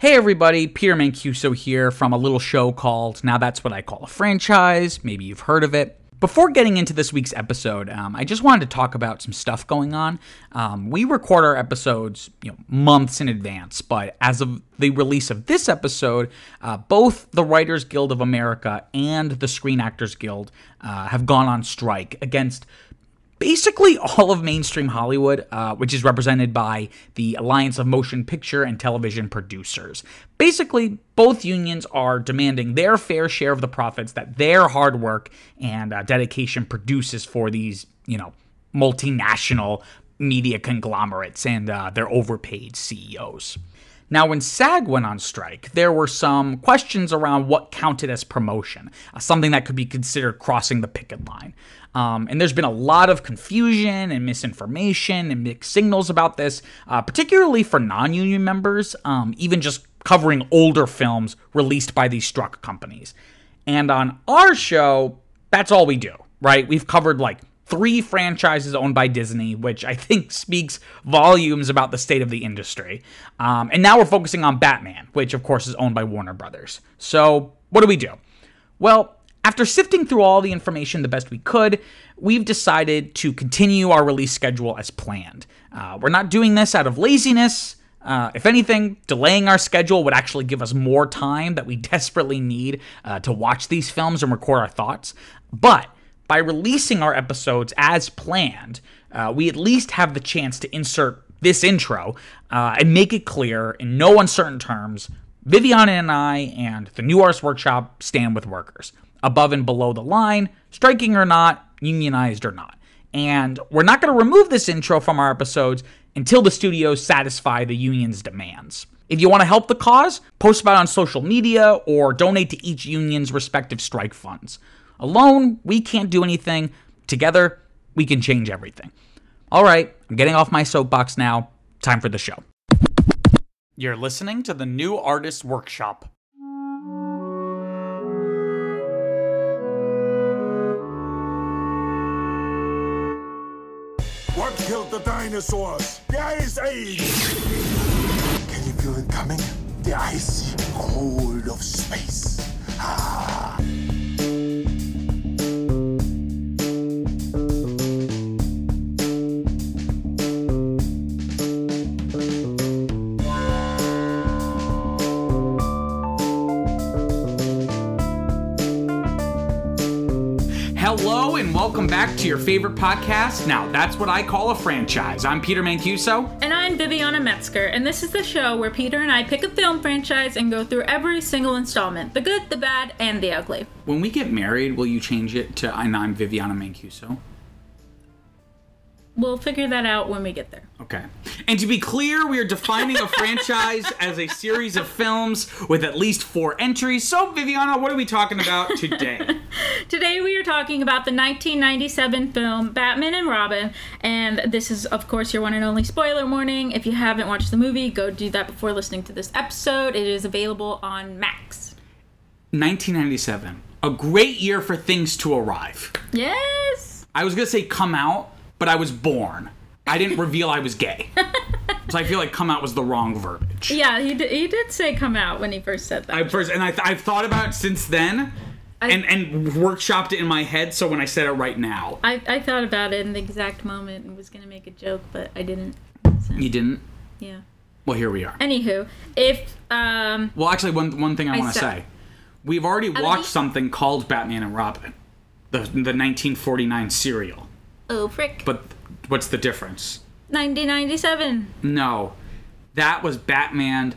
Hey everybody, Peter Mancuso here from a little show called Now That's What I Call a Franchise. Maybe you've heard of it. Before getting into this week's episode, um, I just wanted to talk about some stuff going on. Um, we record our episodes, you know, months in advance, but as of the release of this episode, uh, both the Writers Guild of America and the Screen Actors Guild uh, have gone on strike against basically all of mainstream Hollywood, uh, which is represented by the Alliance of Motion Picture and Television Producers. Basically, both unions are demanding their fair share of the profits that their hard work and uh, dedication produces for these, you know, multinational media conglomerates and uh, their overpaid CEOs. Now, when SAG went on strike, there were some questions around what counted as promotion, uh, something that could be considered crossing the picket line. Um, and there's been a lot of confusion and misinformation and mixed signals about this, uh, particularly for non union members, um, even just covering older films released by these struck companies. And on our show, that's all we do, right? We've covered like three franchises owned by Disney, which I think speaks volumes about the state of the industry. Um, and now we're focusing on Batman, which of course is owned by Warner Brothers. So, what do we do? Well, after sifting through all the information the best we could, we've decided to continue our release schedule as planned. Uh, we're not doing this out of laziness. Uh, if anything, delaying our schedule would actually give us more time that we desperately need uh, to watch these films and record our thoughts. But by releasing our episodes as planned, uh, we at least have the chance to insert this intro uh, and make it clear in no uncertain terms Viviana and I and the New Artist Workshop stand with workers, above and below the line, striking or not, unionized or not. And we're not going to remove this intro from our episodes until the studios satisfy the union's demands. If you want to help the cause, post about it on social media or donate to each union's respective strike funds. Alone, we can't do anything. Together, we can change everything. All right, I'm getting off my soapbox now. Time for the show. You're listening to the New Artist Workshop. What killed the dinosaurs? The Ice Age! Can you feel it coming? The icy cold of space. Ah. Welcome back to your favorite podcast. Now, that's what I call a franchise. I'm Peter Mancuso. And I'm Viviana Metzger, and this is the show where Peter and I pick a film franchise and go through every single installment the good, the bad, and the ugly. When we get married, will you change it to and I'm Viviana Mancuso? We'll figure that out when we get there. Okay. And to be clear, we are defining a franchise as a series of films with at least four entries. So, Viviana, what are we talking about today? Today we are talking about the 1997 film Batman and Robin, and this is, of course, your one and only spoiler warning. If you haven't watched the movie, go do that before listening to this episode. It is available on Max. 1997. A great year for things to arrive. Yes! I was going to say come out, but I was born. I didn't reveal I was gay. So I feel like come out was the wrong verbiage. Yeah, he did, he did say come out when he first said that. I first and I I've thought about it since then I- and and workshopped it in my head so when I said it right now. I, I thought about it in the exact moment and was going to make a joke, but I didn't. So, You didn't? yeah. Well, here we are. Anywho, if um Well, actually one one thing I, I want to said- say. We've already watched something called Batman and Robin. The the 1949 serial. Oh frick, But what's the difference? 1997. No. That was Batman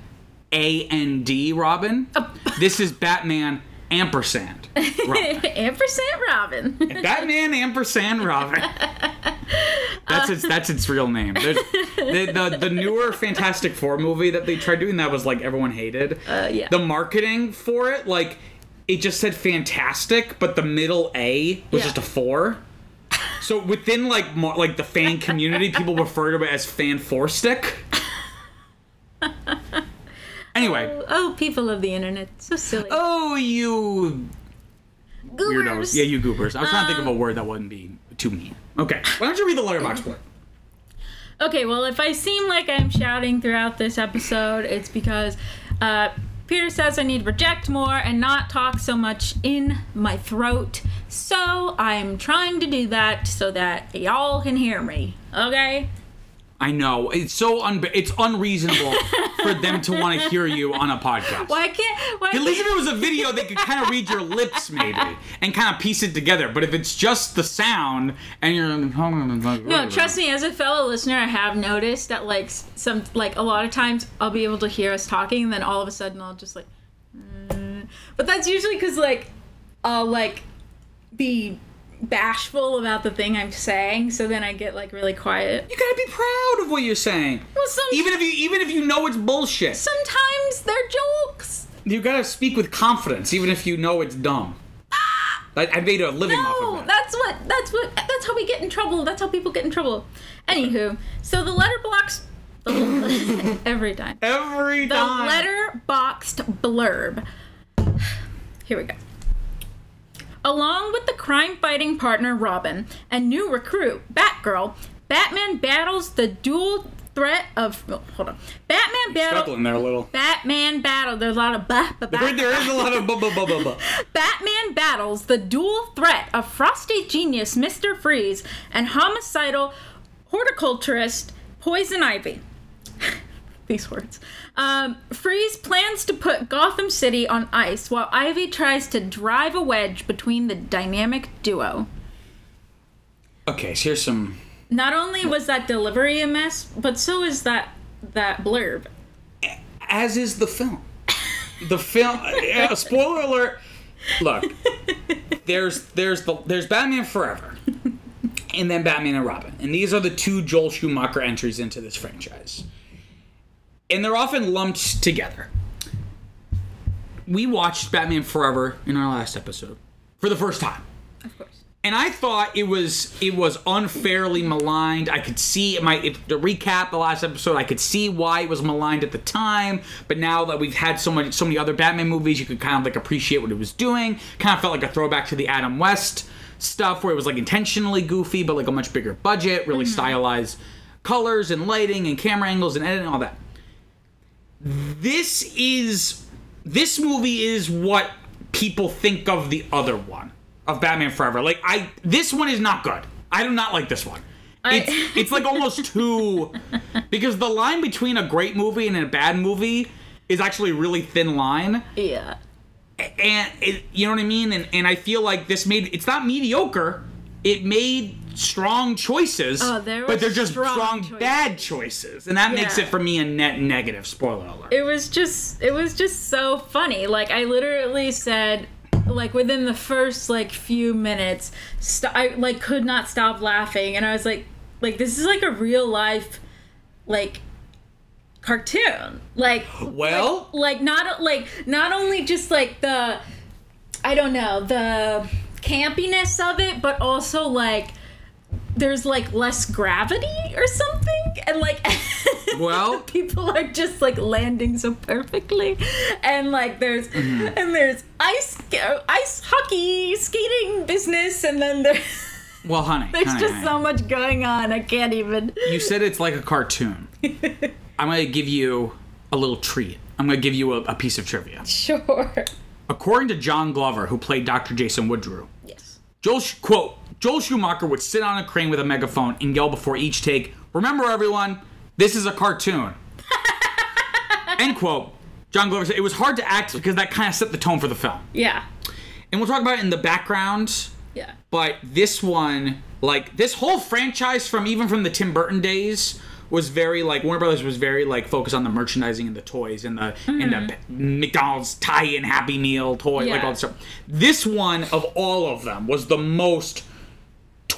A A N D D Robin. Oh. This is Batman ampersand. Robin. Ampersand Robin. Batman ampersand Robin. That's its that's its real name. The, the the newer Fantastic Four movie that they tried doing that was like everyone hated. Uh, yeah. The marketing for it, like it just said fantastic, but the middle A was Yeah. just a four. So within like mo- like the fan community, people refer to it as fan four stick. Anyway, oh, people of the internet, so silly. oh you weirdos, yeah you goobers. I was trying to think of Um, a word that wouldn't be too mean. Okay, why don't you read the letterbox word? Okay, well, if I seem like I'm shouting throughout this episode, it's because Uh, Peter says I need to project more and not talk so much in my throat. So I'm trying to do that so that y'all can hear me. Okay? I know it's so un- it's unreasonable for them to want to hear you on a podcast. Why can't? Why At least if it was a video, they could kind of read your lips, maybe, and kind of piece it together. But if it's just the sound and you're No, trust me. As a fellow listener, I have noticed that like some like a lot of times I'll be able to hear us talking, and then all of a sudden I'll just like. "Mm." But that's usually because like I'll like be bashful about the thing I'm saying, so then I get like really quiet. You gotta be proud of what you're saying. Well, some, Even if you even if you know it's bullshit, sometimes they're jokes. you gotta speak with confidence, even if you know it's dumb. Ah! I, I made a living off No, of it. that's what that's what that's how we get in trouble. That's how people get in trouble. Anywho, so the letterbox every time. Every time The Letterboxd blurb. Here we go. Along with the crime fighting partner Robin and new recruit Batgirl, Batman battles the dual threat of. oh, hold on. Batman battle. Chuckling there a little. Batman battle. There's a lot of bah, bah, bah. There there is a lot of bu- bu- bu- bu- bu. Batman battles the dual threat of frosty genius Mr. Freeze and homicidal horticulturist Poison Ivy. These words. Um, Freeze plans to put Gotham City on ice while Ivy tries to drive a wedge between the dynamic duo. Okay, so here's some. Not only was that delivery a mess, but so is that that blurb. As is the film. The film. uh, spoiler alert. Look, there's there's the there's Batman Forever, and then Batman and Robin, and these are the two Joel Schumacher entries into this franchise, and they're often lumped together. We watched Batman Forever in our last episode for the first time. Of course. and I thought it was it was unfairly maligned. I could see my if, to recap the last episode. I could see why it was maligned at the time, but now that we've had so many so many other Batman movies, you could kind of like appreciate what it was doing. Kind of felt like a throwback to the Adam West stuff, where it was like intentionally goofy, but like a much bigger budget, really mm-hmm. stylized colors and lighting and camera angles and editing, all that. This is this movie is what people think of the other one of Batman Forever. Like I this one is not good. I do not like this one. I- It's it's like almost too because the line between a great movie and a bad movie is actually a really thin line Yeah. and it, you know what I mean and and I feel like this made it's not mediocre it made strong choices Oh, there but they're just strong strong, choices. bad choices. And that makes it for me a net negative spoiler alert. It was just it was just so funny. Like i literally said like within the first like few minutes st- i like could not stop laughing. And i was like like this is like a real life like cartoon. Like well? like not like not only just like the i don't know the campiness of it but also like there's like less gravity or something and like Well- people are just like landing so perfectly and like there's Mm-hmm. and there's ice ice hockey skating business and then there, well honey there's honey, just honey. so much going on i can't even you said it's like a cartoon I'm gonna give you a little treat I'm gonna give you a, a piece of trivia sure according to John Glover who played Dr. Jason Woodrue yes Joel quote Joel Schumacher would sit on a crane with a megaphone and yell before each take, "Remember, everyone, this is a cartoon." End quote. John Glover said it was hard to act because that kind of set the tone for the film, yeah and we'll talk about it in the background. yeah But this one, like this whole franchise from even from the Tim Burton days, was very like Warner Brothers was very like focused on the merchandising and the toys and the and the McDonald's tie-in Happy Meal toy, like Mm-hmm. All this stuff. This one of all of them was the most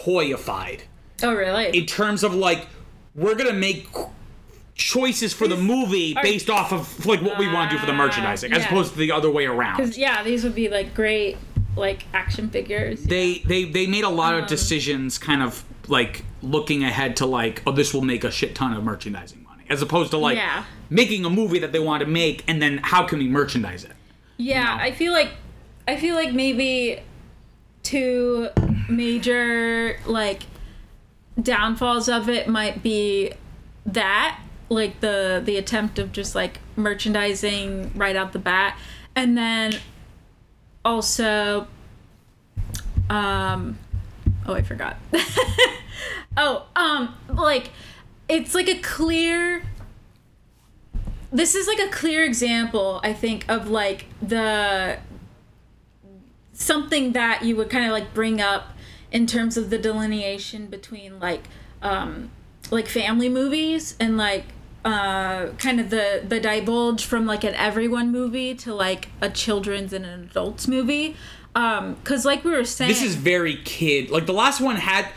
toyified oh really in terms of like we're gonna make choices for the movie are- based off of like what we want to do for the Ah, merchandising, as opposed to the other way around. Because yeah, these would be like great like action figures. they they they made a lot Um, of decisions kind of like looking ahead to like oh this will make a shit ton of merchandising money as opposed to like Yeah. making a movie that they want to make and then how can we merchandise it yeah, know? I feel like I feel like maybe two major like downfalls of it might be that like the the attempt of just like merchandising right out the bat, and then also, um, oh, I forgot. oh, um, like it's like a clear. This is like a clear example, I think, of like the something that you would kind of like bring up in terms of the delineation between like um like family movies and like uh kind of the the divulge from like an everyone movie to like a children's and an adults movie um because like we were saying This is very kid. Like the last one had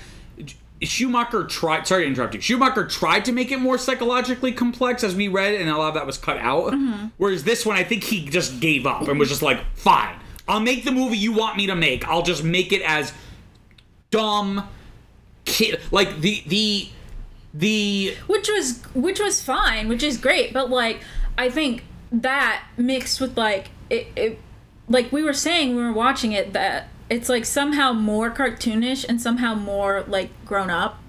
Schumacher tried. Sorry to interrupt you. Schumacher tried to make it more psychologically complex, as we read, and a lot of that was cut out. Mm-hmm. Whereas this one, I think he just gave up and was just like, "Fine, I'll make the movie you want me to make. I'll just make it as dumb, kid like the the the which was which was fine which is great but like i think that mixed with like it, it like we were saying when we were watching it that it's like somehow more cartoonish and somehow more like grown up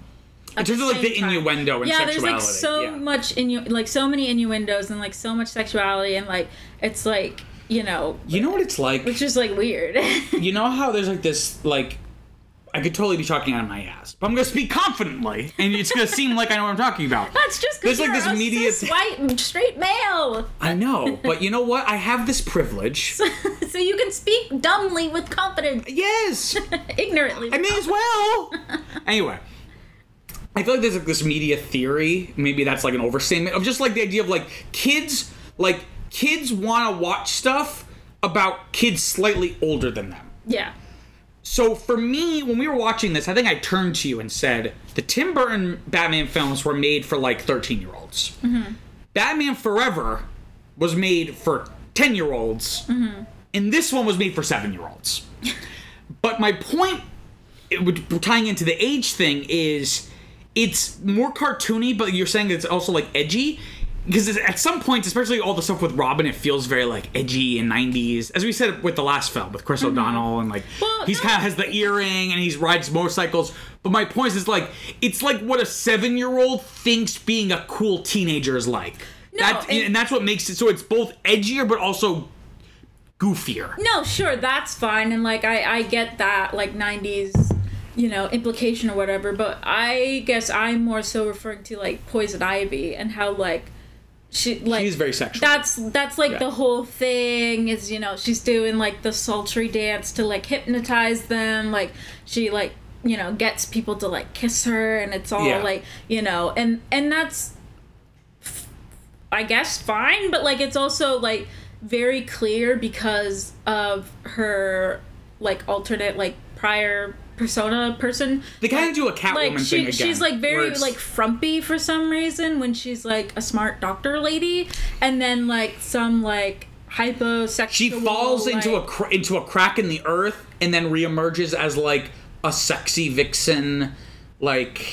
in terms of like the time. innuendo and yeah sexuality. there's like so yeah. much innu- like so many innuendos and like so much sexuality and like it's like you know You know what it's like? Which is like weird you know how there's like this like I could totally be talking out of my ass, but I'm gonna speak confidently, and it's gonna seem like I know what I'm talking about. that's just because like, you're this a media cis white straight male I know, but you know what? I have this privilege. so you can speak dumbly with confidence Yes, ignorantly I may as well. Anyway, I feel like there's like this media theory. Maybe that's like an overstatement of just like the idea of like kids, like kids want to watch stuff about kids slightly older than them. yeah So for me, when we were watching this, I think I turned to you and said, the Tim Burton Batman films were made for like 13 year olds. Mm-hmm. Batman Forever was made for 10 year olds, mm-hmm. and this one was made for 7 year olds. but my point, it would, tying into the age thing, is it's more cartoony, but you're saying it's also like edgy. Because at some points, especially all the stuff with Robin, it feels very like edgy and 90s. As we said with the last film with Chris mm-hmm. O'Donnell, and like Well, he's no. kind of has the earring and he rides motorcycles. But my point is, like, it's like what a seven year old thinks being a cool teenager is like. No, that, and- and that's what makes it so it's both edgier but also goofier. No, sure, that's fine, and like I I get that like '90s, you know, implication or whatever. But I guess I'm more so referring to like Poison Ivy and how like she like She's very sexual. That's that's like Yeah. the whole thing is you know she's doing like the sultry dance to like hypnotize them. Like she like you know gets people to like kiss her, and it's all Yeah. like you know, and and that's I guess fine, but like it's also like very clear because of her like alternate like prior persona person. They kind of do a Catwoman Like thing she, again. she's like very it's- like frumpy for some reason when she's like a smart doctor lady, and then like some like hyposexual. she falls into a cr- into a crack in the earth and then reemerges as like a sexy vixen, like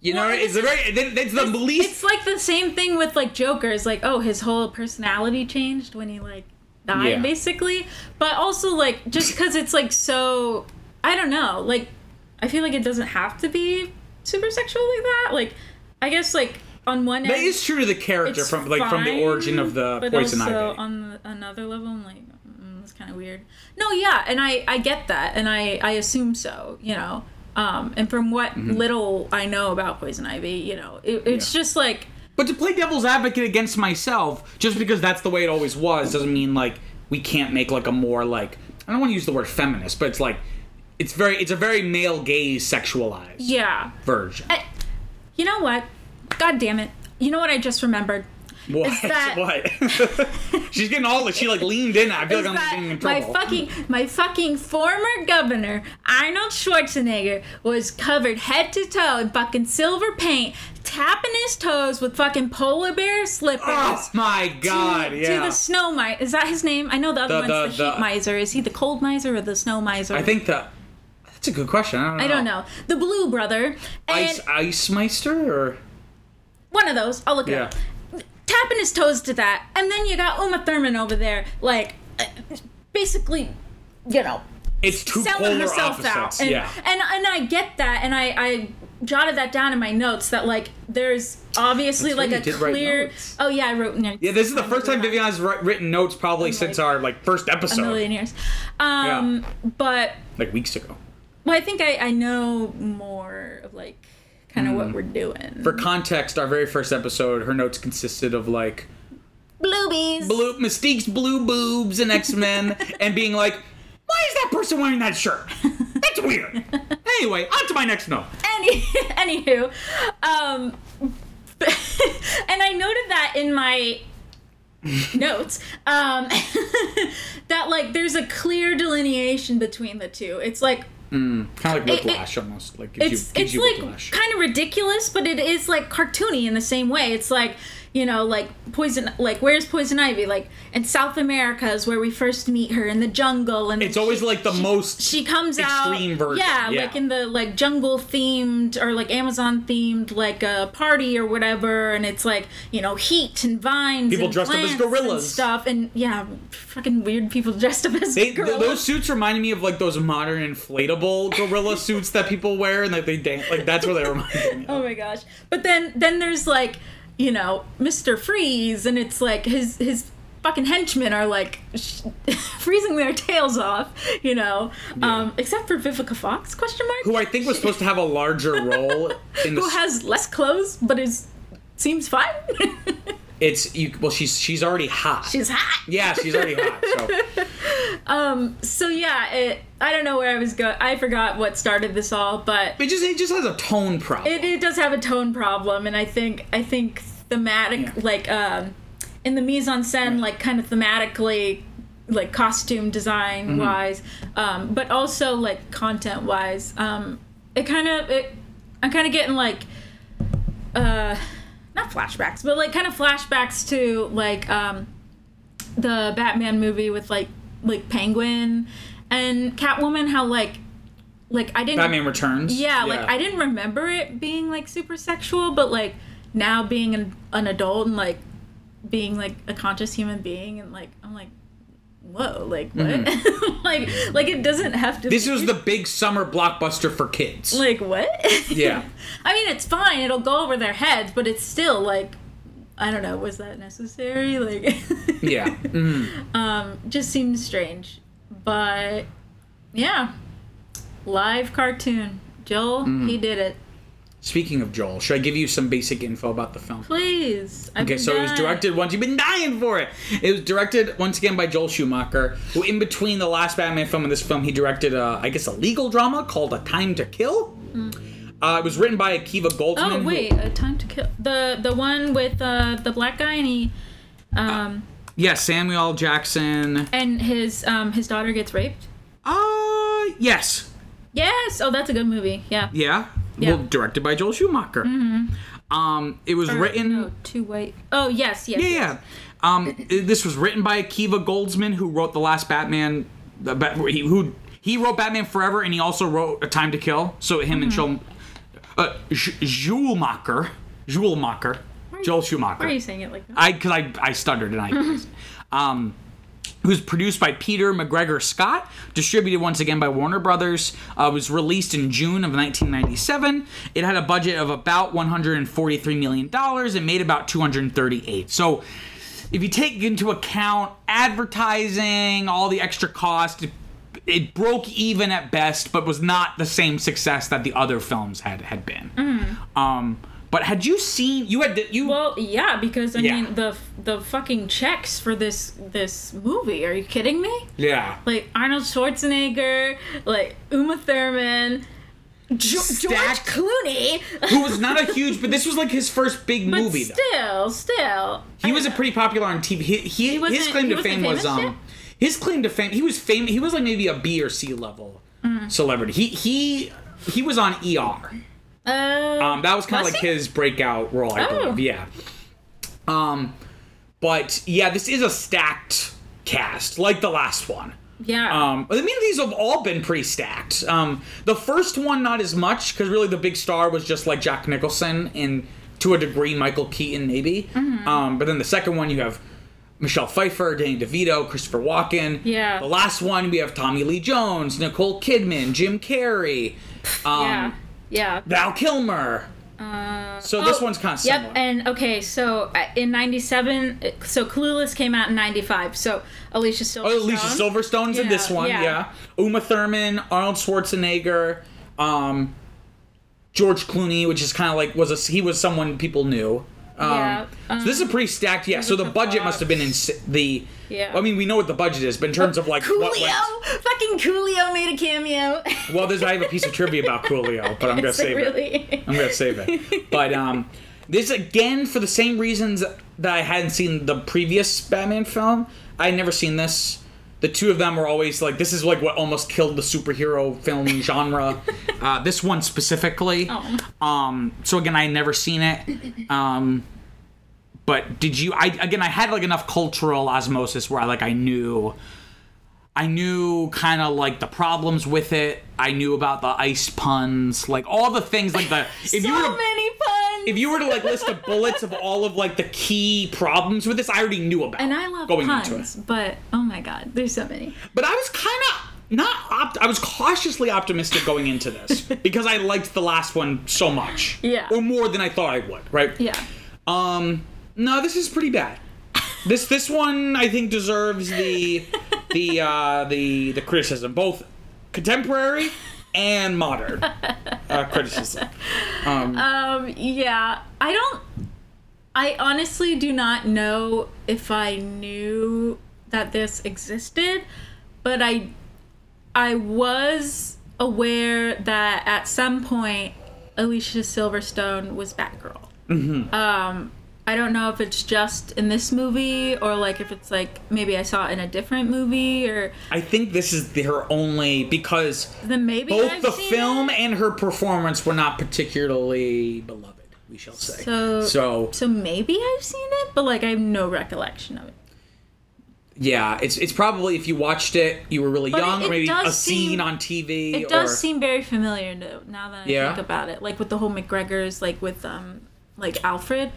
you know, Well, it's it's a very it's the least It's like the same thing with like Joker. It's like, oh, his whole personality changed when he like died, Yeah. basically. But also like just because it's like so, I don't know. Like, I feel like it doesn't have to be super sexual like that. Like, I guess like on one that end, is true to the character from like from the origin of the but poison also ivy. on the, another level, I'm like, mm, that's kind of weird. No, yeah, and I I get that, and I I assume so, you know. Um, and from what Mm-hmm. little I know about poison ivy, you know, it, it's Yeah. just like But to play devil's advocate against myself, just because that's the way it always was, doesn't mean like we can't make like a more like I don't want to use the word feminist, but it's like it's very it's a very male gaze sexualized yeah. version. I, you know what? God damn it! You know what I just remembered? What? that- what? She's getting all like she like leaned in. I feel like I'm getting in trouble. my fucking my fucking former governor Arnold Schwarzenegger was covered head to toe in fucking silver paint, tapping his toes with fucking polar bear slippers. oh my god! to, yeah. to the snow miser. Is that his name? I know the other The- one's the, the- heat the- miser. Is he the cold miser or the snow miser? I think that that's a good question. I don't know. I don't know. The blue brother. And Ice Ice Meister or one of those. I'll look it yeah. up. Tapping his toes to that. And then you got Uma Thurman over there, like, uh, basically, you know, It's two selling herself out. And, yeah. and and I get that, and I I jotted that down in my notes that like there's obviously That's like a you did write clear. Oh yeah, I wrote notes. Yeah, this is the first time that. Vivian has wri- written notes probably since like, our like first episode. a million years. Um, but like weeks ago. Well, I think I I know more of like kind of what Mm. we're doing. For context, our very first episode, her notes consisted of like Bluebies. blue Mystique's blue boobs and X Men, and being like, "Why is that person wearing that shirt? That's weird." anyway, on to my next note. Any, anywho, um, and I noted that in my notes um, that like there's a clear delineation between the two. It's like Mm, kind of like It- it- whiplash, almost like it's you, it's like kind of ridiculous, but it is like cartoony in the same way. It's like you know, like poison, like where's Poison Ivy? Like in South America is where we first meet her in the jungle, and It's always like the most she comes out version, Yeah, yeah. like in the like jungle themed or like Amazon themed like a party or whatever, and it's like you know heat and vines, People and dressed up as plants and gorillas. stuff, and yeah, fucking weird people dressed up as They, th- gorillas. those suits reminded me of like those modern inflatable gorilla suits that people wear and like they dance. Like that's where they remind me. Oh of. Oh my gosh. But then then there's like, you know, Mr. Freeze and it's like his his fucking henchmen are like sh- freezing their tails off, you know. Um except for Vivica Fox question mark Who I think was supposed to have a larger role in the. who has less clothes but is seems fine. it's you. Well, she's she's already hot. She's hot. yeah, she's already hot. So Um So yeah, it I don't know where I was going. I forgot what started this all, but it just it just has a tone problem. it, it does have a tone problem and i think i think thematic Yeah. like um in the mise en scène like kind of thematically like costume design Mm-hmm. wise um but also like content wise um it kind of it i'm kind of getting like uh not flashbacks but like kind of flashbacks to like um the batman movie with like like penguin and catwoman how like like i didn't Batman Returns. yeah, like I didn't remember it being like super sexual, but like now being an, an adult and like being like a conscious human being and like I'm like, whoa, like what? like like it doesn't have to. Mm-hmm. This be, was the big summer blockbuster for kids. like what? Yeah. I mean, it's fine. It'll go over their heads, but it's still like. I don't know. Was that necessary? Like, yeah. Mhm. um, just seems strange. But yeah, live cartoon. Joel, Mm-hmm. he did it. Speaking of Joel, should I give you some basic info about the film? Please. I've Okay, so it was directed once you've been dying for it. It was directed once again by Joel Schumacher, who in between the last Batman film and this film, he directed uh, I guess a legal drama called A Time to Kill. Uh, it was written by Akiva Goldsman. Oh who- wait, a time to kill the the one with uh, the black guy and he, um, yeah, Samuel Jackson. and his um his daughter gets raped. Uh, yes, Yes. Oh, that's a good movie. Yeah. yeah. Yeah. Well, directed by Joel Schumacher. Um, it was Or, written. No, two white. Oh yes, yes. Yeah, yes. yeah. Um, this was written by Akiva Goldsman, who wrote the last Batman. The Bat, he, who he wrote Batman Forever, and he also wrote A Time to Kill. So him and Joel, uh, J- Schumacher, Schumacher, Joel Schumacher. Why are you saying it like that? I because I I stuttered and I. um, was produced by Peter MacGregor-Scott, distributed once again by Warner Brothers. Uh, was released in June of 1997. It had a budget of about 143 million dollars and made about 238. So, if you take into account advertising, all the extra cost, it, it broke even at best, but was not the same success that the other films had had been. Um, but had you seen? You had you. well, yeah, because I Yeah. mean the the fucking checks for this this movie. Are you kidding me? yeah. Like Arnold Schwarzenegger, like Uma Thurman, jo- George Clooney. who was not a huge, but this was like his first big But movie. though. still, still, He was a pretty popular on TV. He, he, wasn't- his claim he to fame was um, yet? his claim to fame. He was fame. He was like maybe a B or C level Mm-hmm. celebrity. He he he was on ER. Uh, Um, that was kind of like he? his breakout role, I Oh. believe. Yeah. Um, but yeah, this is a stacked cast, like the last one. yeah. Um, I mean, these have all been pretty stacked. Um, the first one, not as much, because really the big star was just like Jack Nicholson and to a degree Michael Keaton, maybe. Um, but then the second one, you have Michelle Pfeiffer, Danny DeVito, Christopher Walken. Yeah. The last one we have Tommy Lee Jones, Nicole Kidman, Jim Carrey, um, yeah. Yeah. Val Kilmer. Uh, So this oh, one's kind of similar. Yep, and okay, so uh, in '97, so Clueless came out in '95. So Alicia Silverstone. Oh, Alicia Silverstone's in this one, yeah. yeah. Uma Thurman, Arnold Schwarzenegger, um, George Clooney, which is kind of like was a he was someone people knew. Um, Yeah, so this is a pretty stacked. Yeah. So the budget must have been in the. Yeah. I mean, we know what the budget is, but in terms of like what Coolio, went, fucking Coolio made a cameo. well, there's I have a piece of trivia about Coolio, but I'm gonna it save it. really? I'm gonna save it. But um, this again for the same reasons that I hadn't seen the previous Batman film. I had never seen this. The two of them were always like, this is like what almost killed the superhero film genre. uh, this one specifically. Oh. Um, so again, I had never seen it. Um, but did you? I again, I had like enough cultural osmosis where I like I knew. I knew kind of like the problems with it. I knew about the ice puns, like all the things, like the if so you were to, many puns. If you were to like list the bullets of all of like the key problems with this, I already knew about. and I love going puns, into it. but oh my god, there's so many. But I was kind of not. Opt- I was cautiously optimistic going into this because I liked the last one so much, Yeah. or more than I thought I would. Right? Yeah. Um, no, this is pretty bad. This this one I think deserves the the uh, the the criticism, both contemporary and modern uh, criticism. Um, Um, yeah, I don't. I honestly do not know if I knew that this existed, but I, I was aware that at some point Alicia Silverstone was Batgirl. Mm-hmm. Um, I don't know if it's just in this movie or like if it's like maybe I saw it in a different movie or I think this is her only because then maybe both I've the film it. and her performance were not particularly beloved. We shall say. So, so so maybe I've seen it, but like I have no recollection of it. yeah, it's it's probably if you watched it, you were really But young, it or maybe a scene on TV. It or, does seem very familiar now that I Yeah? think about it. Like with the whole MacGregor's, like with um, like Alfred.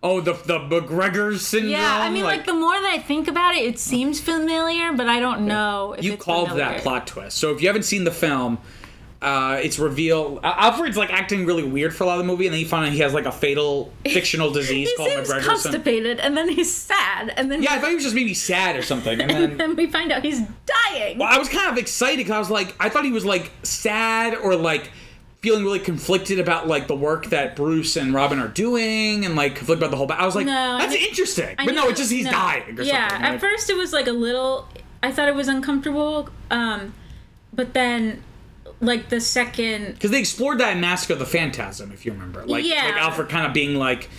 Oh, the the MacGregor syndrome. Yeah, I mean, like, the more that I think about it, it seems familiar, but I don't know. If you called familiar. that plot twist. So if you haven't seen the film, uh, it's revealed. Alfred's like acting really weird for a lot of the movie, and then you find out he has like a fatal fictional disease called seems MacGregor syndrome. constipated, and then he's sad, and then Yeah, I thought he was just maybe sad or something, and and then. then we find out he's dying. Well, I was kind of excited because I was like, I thought he was like sad or like feeling really conflicted about like the work that Bruce and Robin are doing, and like conflicted about the whole. Ba- I was like, No, I that's interesting, I but no, it's just he's no. dying or yeah, something. at first it was like a little. I thought it was uncomfortable, um, but then, like the second because they explored that in Mask of the Phantasm, if you remember, like Yeah. like Alfred kind of being like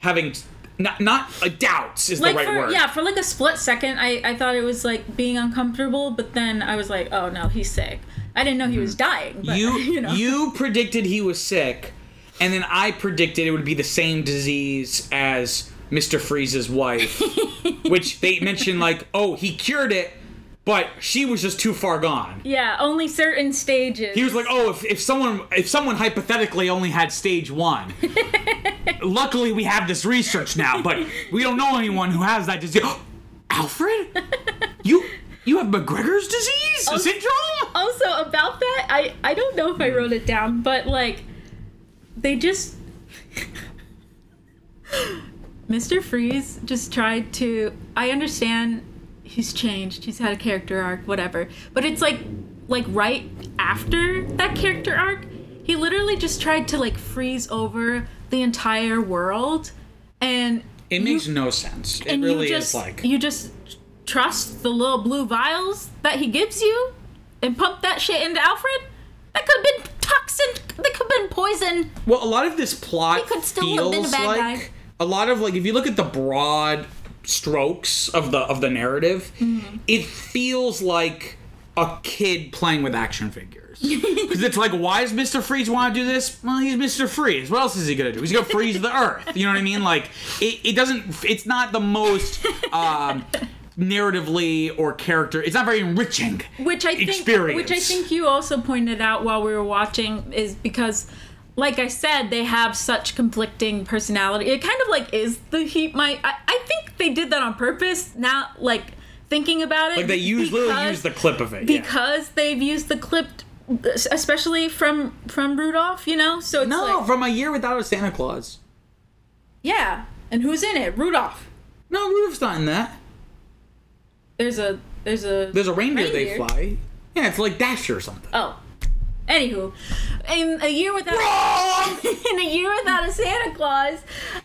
having not not like doubts is like the right for word. yeah for like a split second I, I thought it was like being uncomfortable but then i was like oh no he's sick i didn't know he was mm-hmm. dying but, you you know. you predicted he was sick, and then I predicted it would be the same disease as Mister Freeze's wife, which they mentioned like, oh, he cured it, but she was just too far gone. yeah only certain stages. He was like, "Oh, if, if someone if someone hypothetically only had stage one, luckily we have this research now, but we don't know anyone who has that disease." Alfred, you you have MacGregor's disease syndrome? also about that i i don't know if i wrote it down but like they just mr freeze just tried to i understand he's changed he's had a character arc whatever but it's like like right after that character arc he literally just tried to like freeze over the entire world and It makes no sense. It really you just is like you just trust the little blue vials that he gives you and pump that shit into Alfred. That could have been toxin. That could have been poison. Well, a lot of this plot He could still have been a feels bad like guy. a lot of like if you look at the broad strokes of the of the narrative, Mm-hmm. it feels like a kid playing with action figures. Because it's like, why does Mister Freeze want to do this? Well, he's Mister Freeze. What else is he gonna do? He's gonna freeze the Earth. You know what I mean? Like, it, it doesn't. It's not the most. Um, narratively or character it's not very enriching Which I think, experience which I think you also pointed out while we were watching is because, like I said, they have such conflicting personality. It kind of like is the heat. My I, I think they did that on purpose. Now, like thinking about it, Like they use literally because- use the clip of it. yeah. because they've used the clip, especially from from Rudolph. You know, so it's No, like, from a year without a Santa Claus. yeah. And who's in it? Rudolph. No, Rudolph's not in that. There's a there's a There's a reindeer, they fly. Yeah, it's like Dasher or something. oh. Anywho, in a year without in a year without a Santa Claus,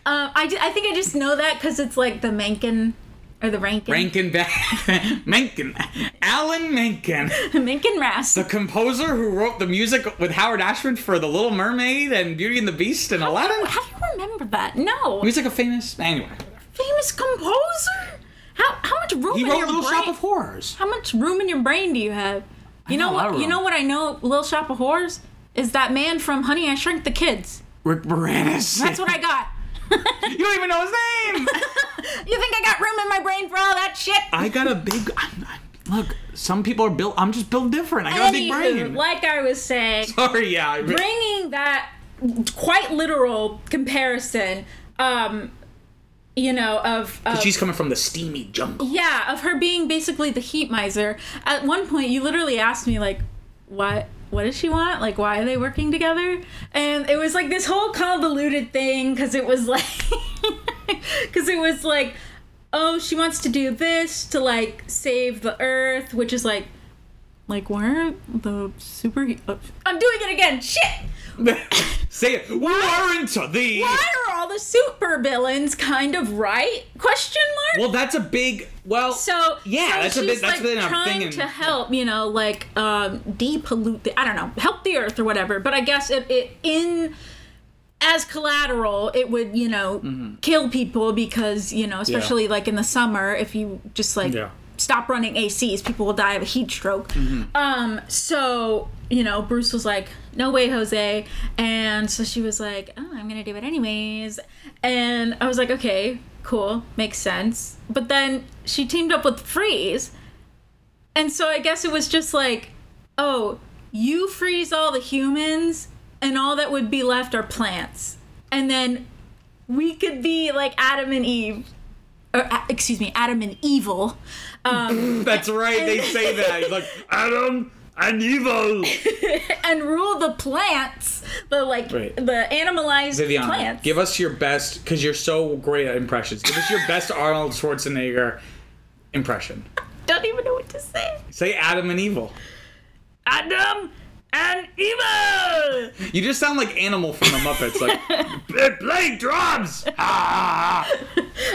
um, I, ju- I think I just know that because it's like the Menken or the Rankin Rankin ba- Menken. Alan Menken. Menken Ras. The composer who wrote the music with Howard Ashman for The Little Mermaid and Beauty and the Beast and Aladdin. How do you remember that? No, He's like a famous. Anyway. famous composer. How how much room He in wrote your Little brain? Shop of Horrors. How much room in your brain do you have? You know know, a lot of what? You know what I know? Little Shop of Horrors is that man from Honey I Shrunk the Kids. Rick Moranis. That's what I got. You don't even know his name! you think I got room in my brain for all that shit? I got a big. I'm, I'm, look, some people are built. I'm just built different. I got a big brain. like I was saying, Sorry, yeah. I re- bringing that quite literal comparison, um, you know, of, of She's coming from the steamy jungle. yeah, of her being basically the heat miser. At one point, you literally asked me like, "What? What does she want? Like, why are they working together?" And it was like this whole convoluted thing because it was like, because it was like, oh, she wants to do this to like save the Earth, which is like. Like why aren't the super? Uh, I'm doing it again. Shit. Say it. Warrant the. Why are all the super villains kind of right? Question mark. Well, that's a big. Well. So Yeah, so that's a big. that's like been a trying thing in- to help, you know, like um, depollute the I don't know, help the earth or whatever. But I guess it, it in as collateral, it would you know Mm-hmm. kill people because you know, especially like in the summer, if you just like Yeah. stop running ACs, people will die of a heat stroke. Mm-hmm. Um, so you know, Bruce was like, "No way, Jose," and so she was like, "Oh, I'm gonna do it anyways," and I was like, "Okay, cool, makes sense." But then she teamed up with Freeze, and so I guess it was just like, "Oh, you freeze all the humans, and all that would be left are plants, and then we could be like Adam and Eve." Or, excuse me, Adam and Evil. Um, That's right. They say that. He's like Adam and evil. and rule the plants, the like Right. the animalized Viviana, plants. give us your best because you're so great at impressions. Give us your best Arnold Schwarzenegger impression. Don't even know what to say. Say Adam and evil. Adam and Evil. You just sound like Animal from the Muppets. Like play drums. Ah.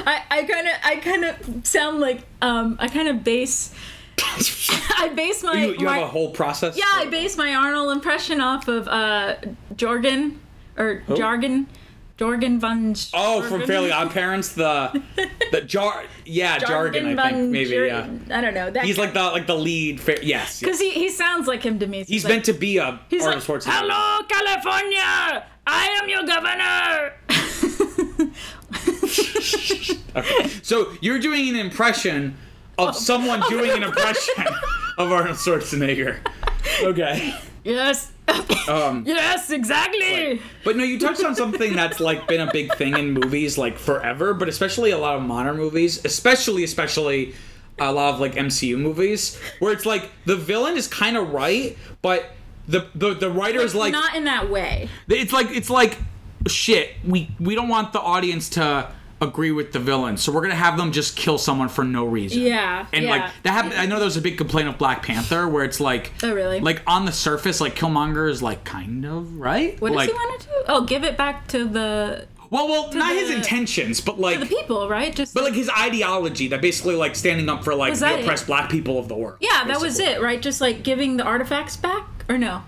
I I kind of I kind of sound like um I kind of base I base my you you my, have a whole process. yeah I base my Arnold impression off of uh Jorgen or Jargon Jorgen von Oh, from Fairly Odd Parents, the the jar. Yeah, jargon. I think maybe. Yeah. I don't know. That He's like the like the lead. Fa- yes. yes. because he, he sounds like him to me. He's like, meant to be a He's Arnold like, Schwarzenegger. Hello, California! I am your governor! Okay. So you're doing an impression of someone doing an impression of Arnold Schwarzenegger. Okay. yes! Um, yes, exactly! but no, you touched on something that's like been a big thing in movies like forever, but especially a lot of modern movies, especially especially a lot of like MCU movies, where it's like the villain is kind of right, but the the the writer is like Not in that way. it's like it's like shit. We we don't want the audience to agree with the villain, so we're gonna have them just kill someone for no reason. Yeah. And yeah. like that happened. I know there was a big complaint of Black Panther where it's like, Oh, really? Like on the surface, like Killmonger is like kind of right. What does he want to do? Oh, give it back to the Well, well, not his intentions, but like, the people, right? Just but like his ideology that basically like standing up for like the that it? oppressed Black people of the world. yeah, that was it, right? Just like giving the artifacts back, or no?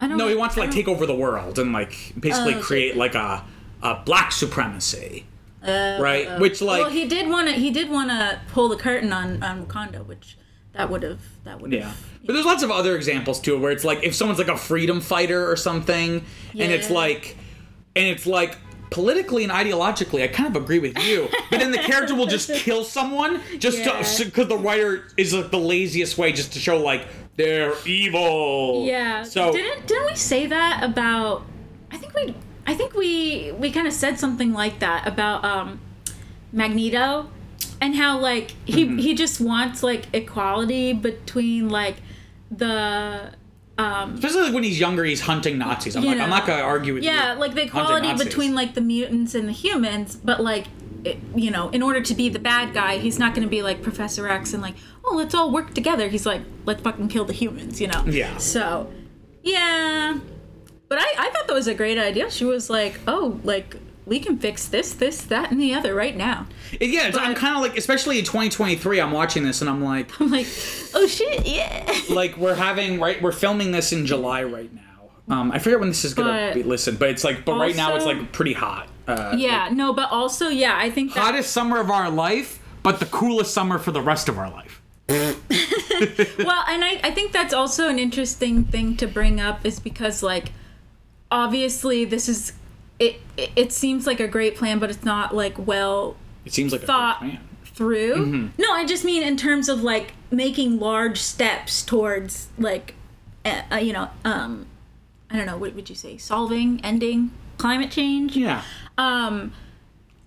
I don't. No, he wants to like take over the world and like basically Oh, create like a a black supremacy. Right? Which like Uh, well, he did want to. He did want to pull the curtain on on Wakanda, which that would have. That would have. Yeah. But there's lots of other examples too where it's like if someone's like a freedom fighter or something and it's Yeah. like and it's like politically and ideologically I kind of agree with you. But then the character will just kill someone just Yeah. because the writer is like the laziest way just to show like they're evil. Yeah. So didn't didn't we say that about? I think we I think we we kind of said something like that about um, Magneto and how like he Mm-hmm. he just wants like equality between like the um Especially like when he's younger, he's hunting Nazis. I'm like, I'm not gonna argue with you. yeah like the equality between like the mutants and the humans but like it, you know in order to be the bad guy he's not going to be like professor x and like oh let's all work together he's like let's fucking kill the humans you know Yeah. so yeah but i i thought that was a great idea she was like oh like we can fix this this that and the other right now yeah, it's, I'm kind of like, especially in 2023, I'm watching this and I'm like, i'm like oh shit yeah like we're having right, we're filming this in July right now. Um, I forget when this is gonna But be listened, but it's like, but right now it's like pretty hot. Uh, yeah no but also yeah i think that hottest summer of our life, but the coolest summer for the rest of our life. well and I, I think that's also an interesting thing to bring up is because like obviously this is it it, it seems like a great plan but it's not like well It seems like thought a plan. through Mm-hmm. no i just mean in terms of like making large steps towards like uh, uh, you know um i don't know what would you say solving ending climate change Yeah. um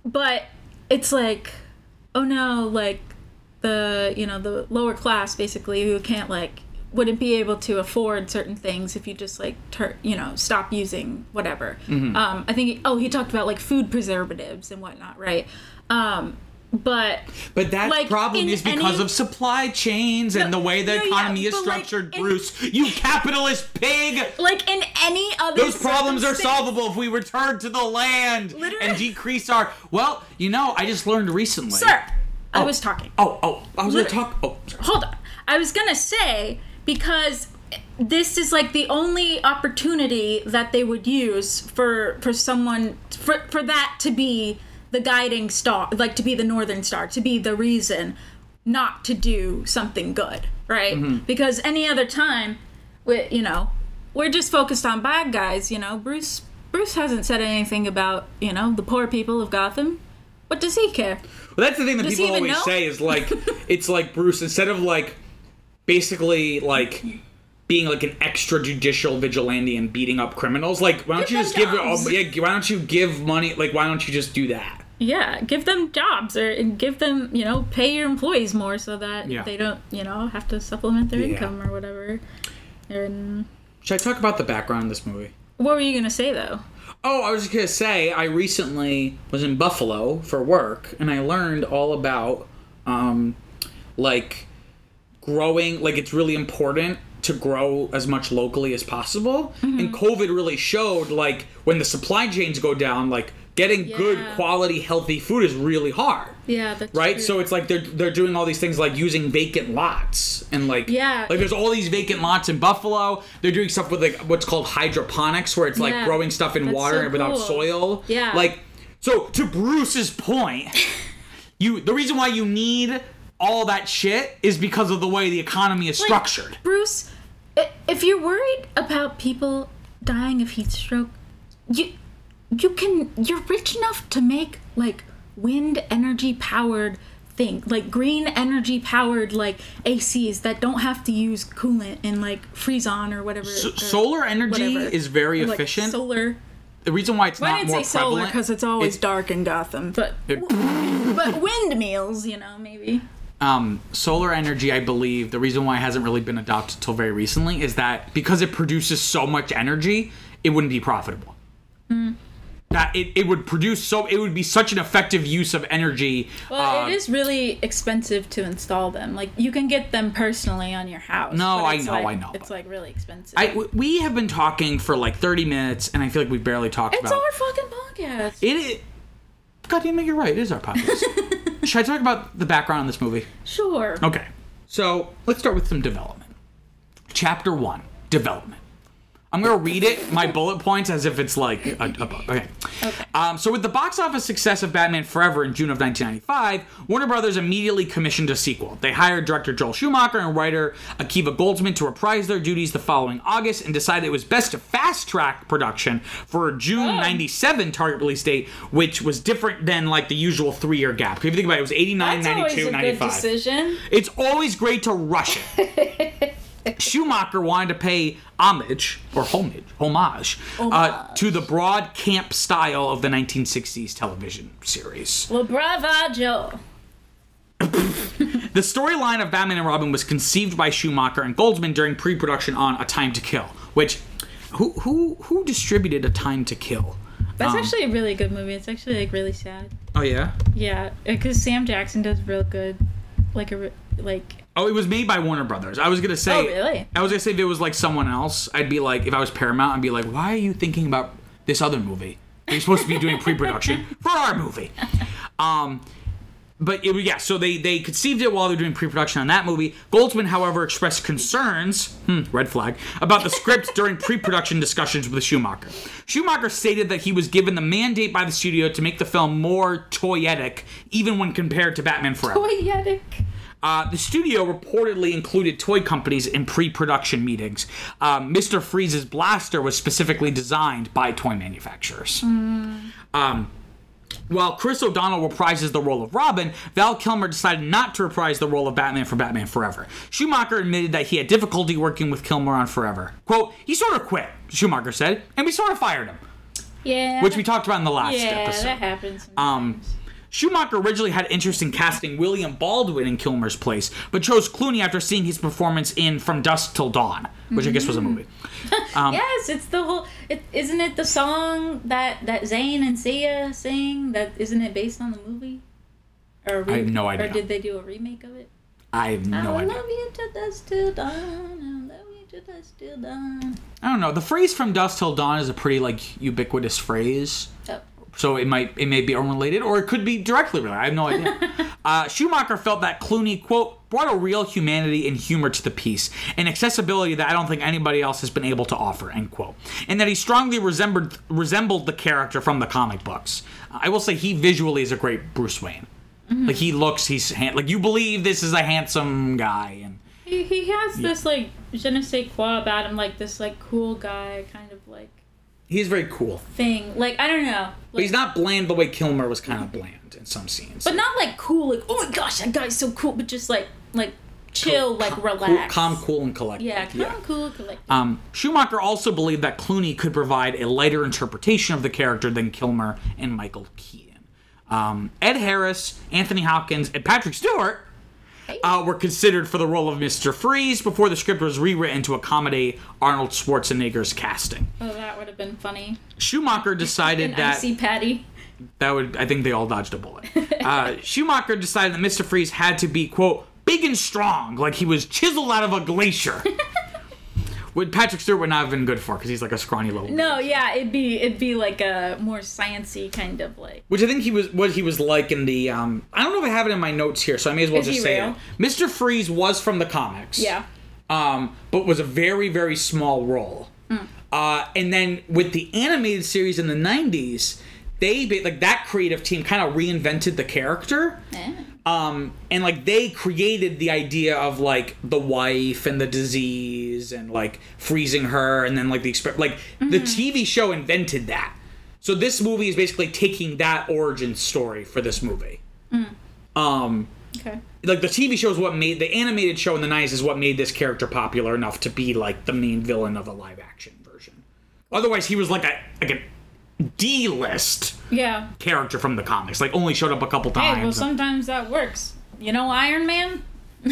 but it's like oh no like the you know the lower class basically who can't like wouldn't be able to afford certain things if you just like tur- you know stop using whatever um i think oh he talked about like food preservatives and whatnot right um but But that Like, problem is because any- of supply chains and the way the no, yeah, economy is but, like, structured, in- Bruce. You capitalist pig! like in any other Those problems are solvable if we return to the land Literally. and decrease our. Well, you know, I just learned recently. sir i Oh. was talking Oh, oh, I was gonna talk. Oh, sorry. hold on. I was gonna say because this is like the only opportunity that they would use for for someone for for that to be the guiding star, like to be the northern star, to be the reason not to do something good, right? Mm-hmm. Because any other time, we you know, we're just focused on bad guys. You know, Bruce Bruce hasn't said anything about you know the poor people of Gotham. What does he care? Well, that's the thing that Does people always know? say is like, it's like Bruce instead of like, basically like being like an extrajudicial vigilante and beating up criminals. Like, why don't Give you just give? jobs. Oh, yeah, why don't you give money? Like, why don't you just do that? Yeah, give them jobs or give them, you know, pay your employees more so that Yeah. they don't, you know, have to supplement their Yeah. income or whatever. And Should I talk about the background of this movie? what were you gonna say though? Oh, I was just gonna say I recently was in Buffalo for work, and I learned all about, um, like, growing. Like, it's really important to grow as much locally as possible. Mm-hmm. And COVID really showed, like, when the supply chains go down, like, getting good quality, healthy food is really hard. Yeah, that's Right, true. so it's like they're they're doing all these things like using vacant lots and like Yeah. like there's all these vacant lots in Buffalo. They're doing stuff with like what's called hydroponics, where it's like Yeah. growing stuff in That's water so without cool. soil. Yeah. Like so to Bruce's point, you the reason why you need all that shit is because of the way the economy is Like, structured. Bruce, if you're worried about people dying of heat stroke, you you can you're rich enough to make like wind energy powered thing like green energy powered like ACs that don't have to use coolant and like freeze on or whatever. So- or solar energy whatever. is very like, efficient. solar. the reason why it's I not more say solar prevalent because it's always it- dark in Gotham, but but windmills, you know, maybe. Um, solar energy, I believe, the reason why it hasn't really been adopted till very recently is that because it produces so much energy, it wouldn't be profitable. Mm. That it, it would produce so it would be such an effective use of energy. Well, uh, it is really expensive to install them. Like you can get them personally on your house. No, I know, like- I know, It's like really expensive. I, we have been talking for like 30 minutes, and I feel like we barely talked it's about It's our fucking podcast. it. Is, God damn it, you're right. It is our podcast. Should I talk about the background on this movie? sure. Okay. So let's start with some development. Chapter one development. I'm gonna read it, my bullet points, as if it's like a, a book. Okay. Okay. Um, so, with the box office success of Batman Forever in June of 1995, Warner Brothers immediately commissioned a sequel. They hired director Joel Schumacher and writer Akiva Goldsman to reprise their duties the following August and decided it was best to fast track production for a June 97 target release date, which was different than like the usual three year gap. If you think about it, it was 89, That's always 92, a 95. good decision. It's always great to rush it. Schumacher wanted to pay homage or homage, homage, Uh, to the broad camp style of the 1960s television series. Well, bravaggio. the storyline of Batman and Robin was conceived by Schumacher and Goldsman during pre-production on A Time to Kill, which who who who distributed A Time to Kill? That's Um, actually a really good movie. It's actually like really sad. Oh yeah. Yeah, because Sam Jackson does real good, like a like. Oh, it was made by Warner Brothers. I was gonna say. Oh, really? I was gonna say if it was like someone else, I'd be like, if I was Paramount, I'd be like, why are you thinking about this other movie? You're supposed to be doing pre-production for our movie. Um, but it, yeah, so they they conceived it while they're doing pre-production on that movie. Goldsman, however, expressed concerns, hmm, red flag, about the script during pre-production discussions with Schumacher. Schumacher stated that he was given the mandate by the studio to make the film more toyetic, even when compared to Batman Forever. Toyetic. Uh, the studio reportedly included toy companies in pre-production meetings. Um, Mr. Freeze's blaster was specifically designed by toy manufacturers. Um, while Chris O'Donnell reprises the role of Robin, Val Kilmer decided not to reprise the role of Batman for Batman Forever. Schumacher admitted that he had difficulty working with Kilmer on Forever. Quote, he sort of quit, Schumacher said, and we sort of fired him, Yeah. which we talked about in the last yeah, episode. that happens. Um, Schumacher originally had interest in casting William Baldwin in Kilmer's place, but chose Clooney after seeing his performance in From Dusk Till Dawn, which I guess was a movie. um, yes, it's the whole. It isn't it the song that that Zayn and Sia sing? That isn't it based on the movie? Or a I have no idea. Or did they do a remake of it? I have no I idea. love you till dusk till dawn. I love you till dusk till dawn. I don't know. The phrase "From Dusk Till Dawn" is a pretty like ubiquitous phrase. Oh. So it might it may be unrelated or it could be directly related. I have no idea. uh, Schumacher felt that Clooney quote brought a real humanity and humor to the piece, an accessibility that I don't think anybody else has been able to offer. End quote. And that he strongly resembled resembled the character from the comic books. I will say he visually is a great Bruce Wayne. Like he looks, he's han- like you believe this is a handsome guy, and He, he has this like je ne sais quoi about him, like this like cool guy kind of he's very cool. thing. Like I don't know. But he's not bland the way Kilmer was kind of bland in some scenes. but not like cool. Like oh my gosh, that guy's so cool. But just like like chill, like Cool- relax. calm, cool, and collected. Yeah, calm, cool, collected. Um, Schumacher also believed that Clooney could provide a lighter interpretation of the character than Kilmer and Michael Keaton. Um, Ed Harris, Anthony Hopkins, and Patrick Stewart uh, were considered for the role of Mr. Freeze before the script was rewritten to accommodate Arnold Schwarzenegger's casting. oh, that would have been funny. Schumacher decided An that icy patty. that would I think they all dodged a bullet. Uh, Schumacher decided that Mr. Freeze had to be quote big and strong, like he was chiseled out of a glacier. What Patrick Stewart would not have been good for because he's like a scrawny little. No, yeah, it'd be it'd be like a more sciency kind of like. Which I think he was what he was like in the. Um, I don't know if I have it in my notes here, so I may as well Is just say real? it. Mr. Freeze was from the comics. Yeah. um, but was a very very small role. Hmm. Uh, and then with the animated series in the '90s, they like that creative team kind of reinvented the character. Eh. Um, and like they created the idea of like the wife and the disease and like freezing her, and then like the exp- like the Mm-hmm. TV show invented that. So this movie is basically taking that origin story for this movie. Mm. Um, Okay. like the TV show is what made the animated show in the 90s is what made this character popular enough to be like the main villain of a live action version. Otherwise, he was like a like a D list Yeah. character from the comics. Like only showed up a couple times. Hey, well, sometimes that works. You know, Iron Man.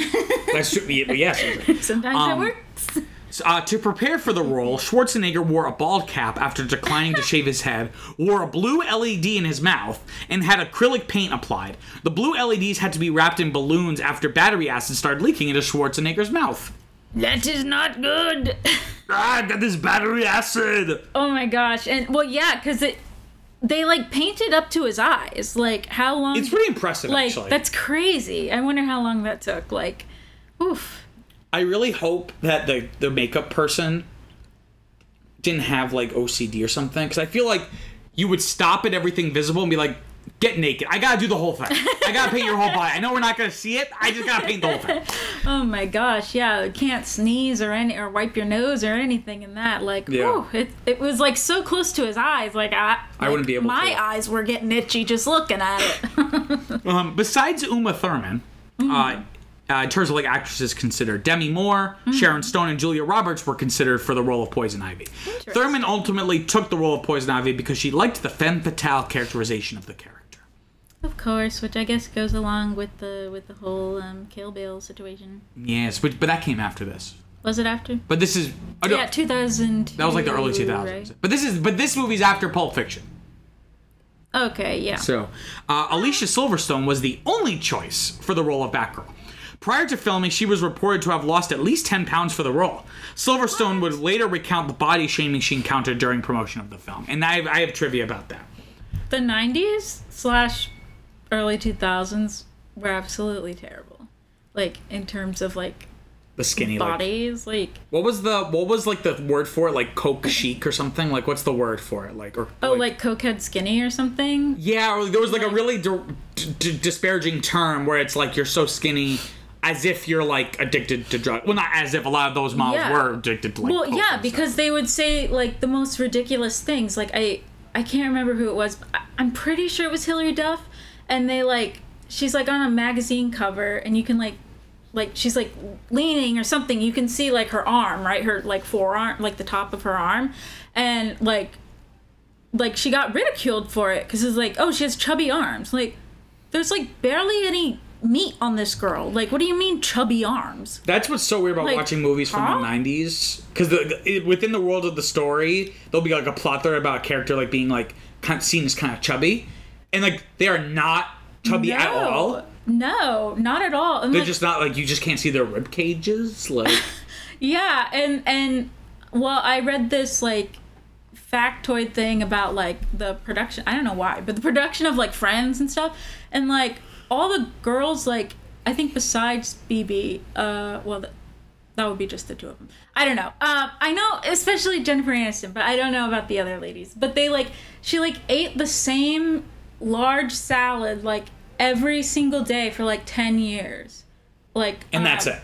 That's true. Yes. Sometimes Um, it works. Uh, to prepare for the role, Schwarzenegger wore a bald cap after declining to shave his head, wore a blue LED in his mouth, and had acrylic paint applied. The blue LEDs had to be wrapped in balloons after battery acid started leaking into Schwarzenegger's mouth. That is not good. Ah, I got this battery acid! oh my gosh! And well, yeah, because it they like painted up to his eyes. Like how long? It's pretty impressive, like actually. that's crazy. I wonder how long that took. Like, oof. I really hope that the the makeup person didn't have like OCD or something because I feel like you would stop at everything visible and be like, "Get naked! I gotta do the whole thing. I gotta paint your whole body. I know we're not gonna see it. I just gotta paint the whole thing." Oh my gosh! Yeah, can't sneeze or any or wipe your nose or anything in that. Like, Yeah. whew, it it was like so close to his eyes. Like I, I wouldn't be able to My to. eyes were getting itchy just looking at it. Um, besides Uma Thurman, uh, uh, in terms of like actresses considered, Demi Moore, Sharon Stone, and Julia Roberts were considered for the role of Poison Ivy. Thurman ultimately took the role of Poison Ivy because she liked the femme fatale characterization of the character. Of course, which I guess goes along with the with the whole um, Kill Bill situation. Yes, but but that came after this. Was it after? But this is oh, no, Yeah, 2000. that was like the early 2000s. But this is but this movie's after Pulp Fiction. Okay, yeah. So, uh, Alicia Silverstone was the only choice for the role of Batgirl. Prior to filming, she was reported to have lost at least 10 pounds for the role. Silverstone would later recount the body shaming she encountered during promotion of the film. And I have, I have trivia about that. the 90s slash early 2000s were absolutely terrible. Like in terms of like The skinny bodies, like What was the what was like the word for it? Like coke chic or something? Like what's the word for it? Like or oh, like cokehead skinny or something. Yeah, or there was like a really d- disparaging term where it's like you're so skinny as if you're like addicted to drugs. Well, not as if a lot of those models Yeah. were addicted to like Well, yeah, because they would say like the most ridiculous things. Like I, I can't remember who it was. But I- I'm pretty sure it was Hilary Duff, and they like she's like on a magazine cover, and you can like, like she's like leaning or something. You can see like her arm, right? Her like forearm, like the top of her arm, and like, like she got ridiculed for it because it's like, oh, she has chubby arms. Like, there's like barely any meat on this girl. Like, what do you mean chubby arms? That's what's so weird about Like, watching movies from huh? the '90s, because within the world of the story, there'll be like a plot there about a character like being like kind of seen as kind of chubby, and like they are not chubby at all. No, not at all. And They're like, just not like you just can't see their rib cages. Like yeah, and and well, I read this like factoid thing about like the production. I don't know why, but the production of like Friends and stuff, and like all the girls, like I think besides BB, uh, well. th- that would be just the two of them. I don't know. Um, I know, especially Jennifer Aniston, but I don't know about the other ladies. But they like, she like ate the same large salad like every single day for like ten years, like. and that's um, it.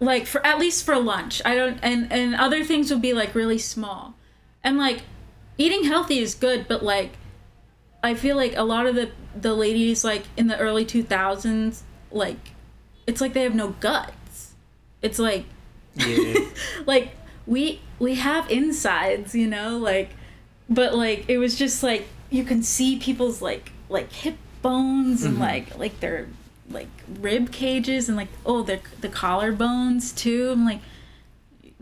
like for at least for lunch i don't and and other things would be like really small and like eating healthy is good but like i feel like a lot of the the ladies like in the early 2000s like it's like they have no guts. It's like Yeah. like we we have insides you know like but like it was just like you can see people's like like hip bones and mm-hmm. like like their like rib cages and like oh the the collarbones too. I'm like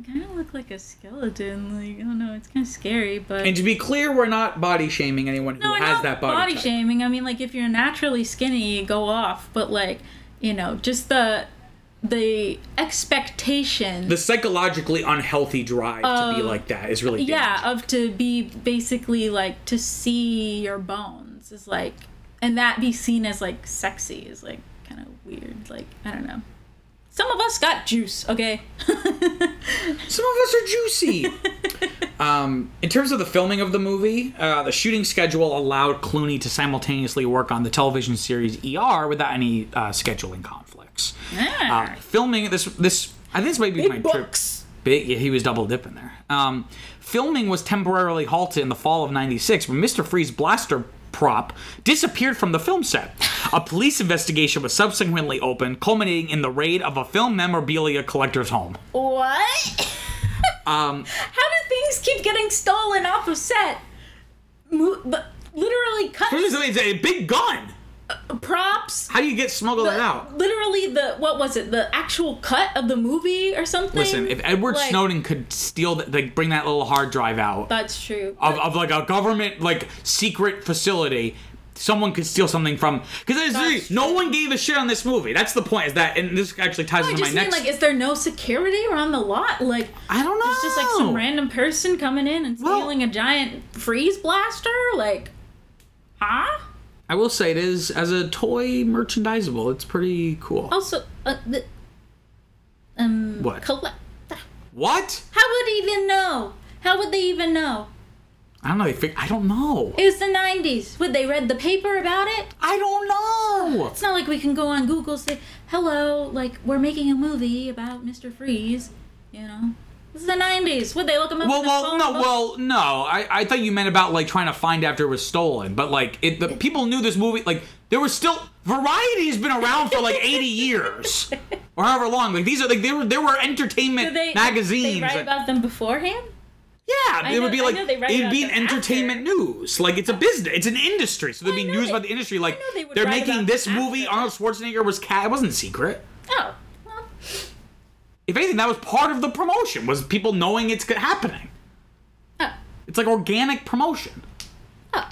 kind of look like a skeleton like i don't know it's kind of scary but and to be clear, we're not body shaming anyone who no, has that body, type. shaming. I mean, like if you're naturally skinny, go off. But like, you know, just the the expectation. The psychologically unhealthy drive to be like that is really yeah, dangerous. of to be basically like to see your bones is like, and that be seen as like sexy is like kind of weird. Like I don't know. Some of us got juice, okay? Some of us are juicy. um, in terms of the filming of the movie, uh, the shooting schedule allowed Clooney to simultaneously work on the television series ER without any uh, scheduling conflicts. Ah. Uh, filming this, this I think this might be my trip. books. Big, yeah, he was double dipping there. Um, filming was temporarily halted in the fall of '96 when Mr. Freeze blaster prop disappeared from the film set. A police investigation was subsequently opened, culminating in the raid of a film memorabilia collector's home. What? Um, How do things keep getting stolen off of set? Mo- but literally cut it's a big gun. Props. How do you get smuggle that out? Literally the what was it? The actual cut of the movie or something. Listen, if Edward Like- Snowden could steal, the, like, bring that little hard drive out That's true. of, of like a government like secret facility, someone could steal something from. Because no one gave a shit on this movie. That's the point. Is that, and this actually ties I into my mean next. like, is there no security around the lot? Like, I don't know. it's just like some random person coming in and Well- stealing a giant freeze blaster. Like, huh? I will say it is as a toy merchandisable. It's pretty cool. Also, uh, the, um, What? collect. What? How would they even know? How would they even know? I don't know. They fig- I don't know. It was the 90s. Would they read the paper about it? I don't know. It's not like we can go on Google say, "Hello, like we're making a movie about Mr. Freeze." You know, this is the '90s. Would they look him up? Well, well, no, book? well, no. I, I thought you meant about like trying to find after it was stolen, but like it, the people knew this movie. Like there was still Variety has been around for like eighty years or however long. Like these are like there were there were entertainment they magazines. They write that- about them beforehand. Yeah, I it would be like know they write it it'd be an them entertainment news. Like it's a business, it's an industry. So there'd be I news they- about the industry. Like they they're making this them movie. after. Arnold Schwarzenegger was cat. It wasn't secret. Oh, If anything, that was part of the promotion. Was people knowing it's happening. oh, It's like organic promotion. oh.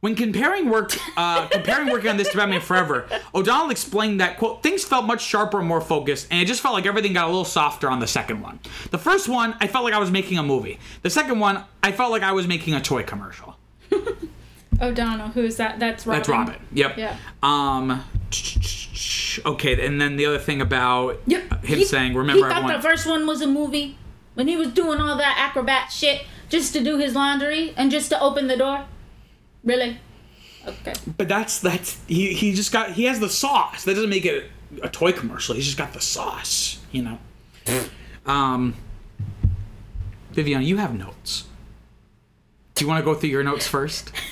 When comparing work, uh, comparing working on this to Batman Forever, O'Donnell explained that quote things felt much sharper and more focused, and it just felt like everything got a little softer on the second one. The first one, I felt like I was making a movie. The second one, I felt like I was making a toy commercial. O'Donnell. Who is that? That's Robin. That's Robin. Yep. Yeah. Um. Okay, and then the other thing about Yep. him He- saying, "Remember, he thought everyone." the first one was a movie when he was doing all that acrobat shit just to do his laundry and just to open the door. Really? Okay. But that's that's he he just got he has the sauce. That doesn't make it a toy commercial. He's just got the sauce, you know. um Vivian, you have notes. Do you want to go through your notes first?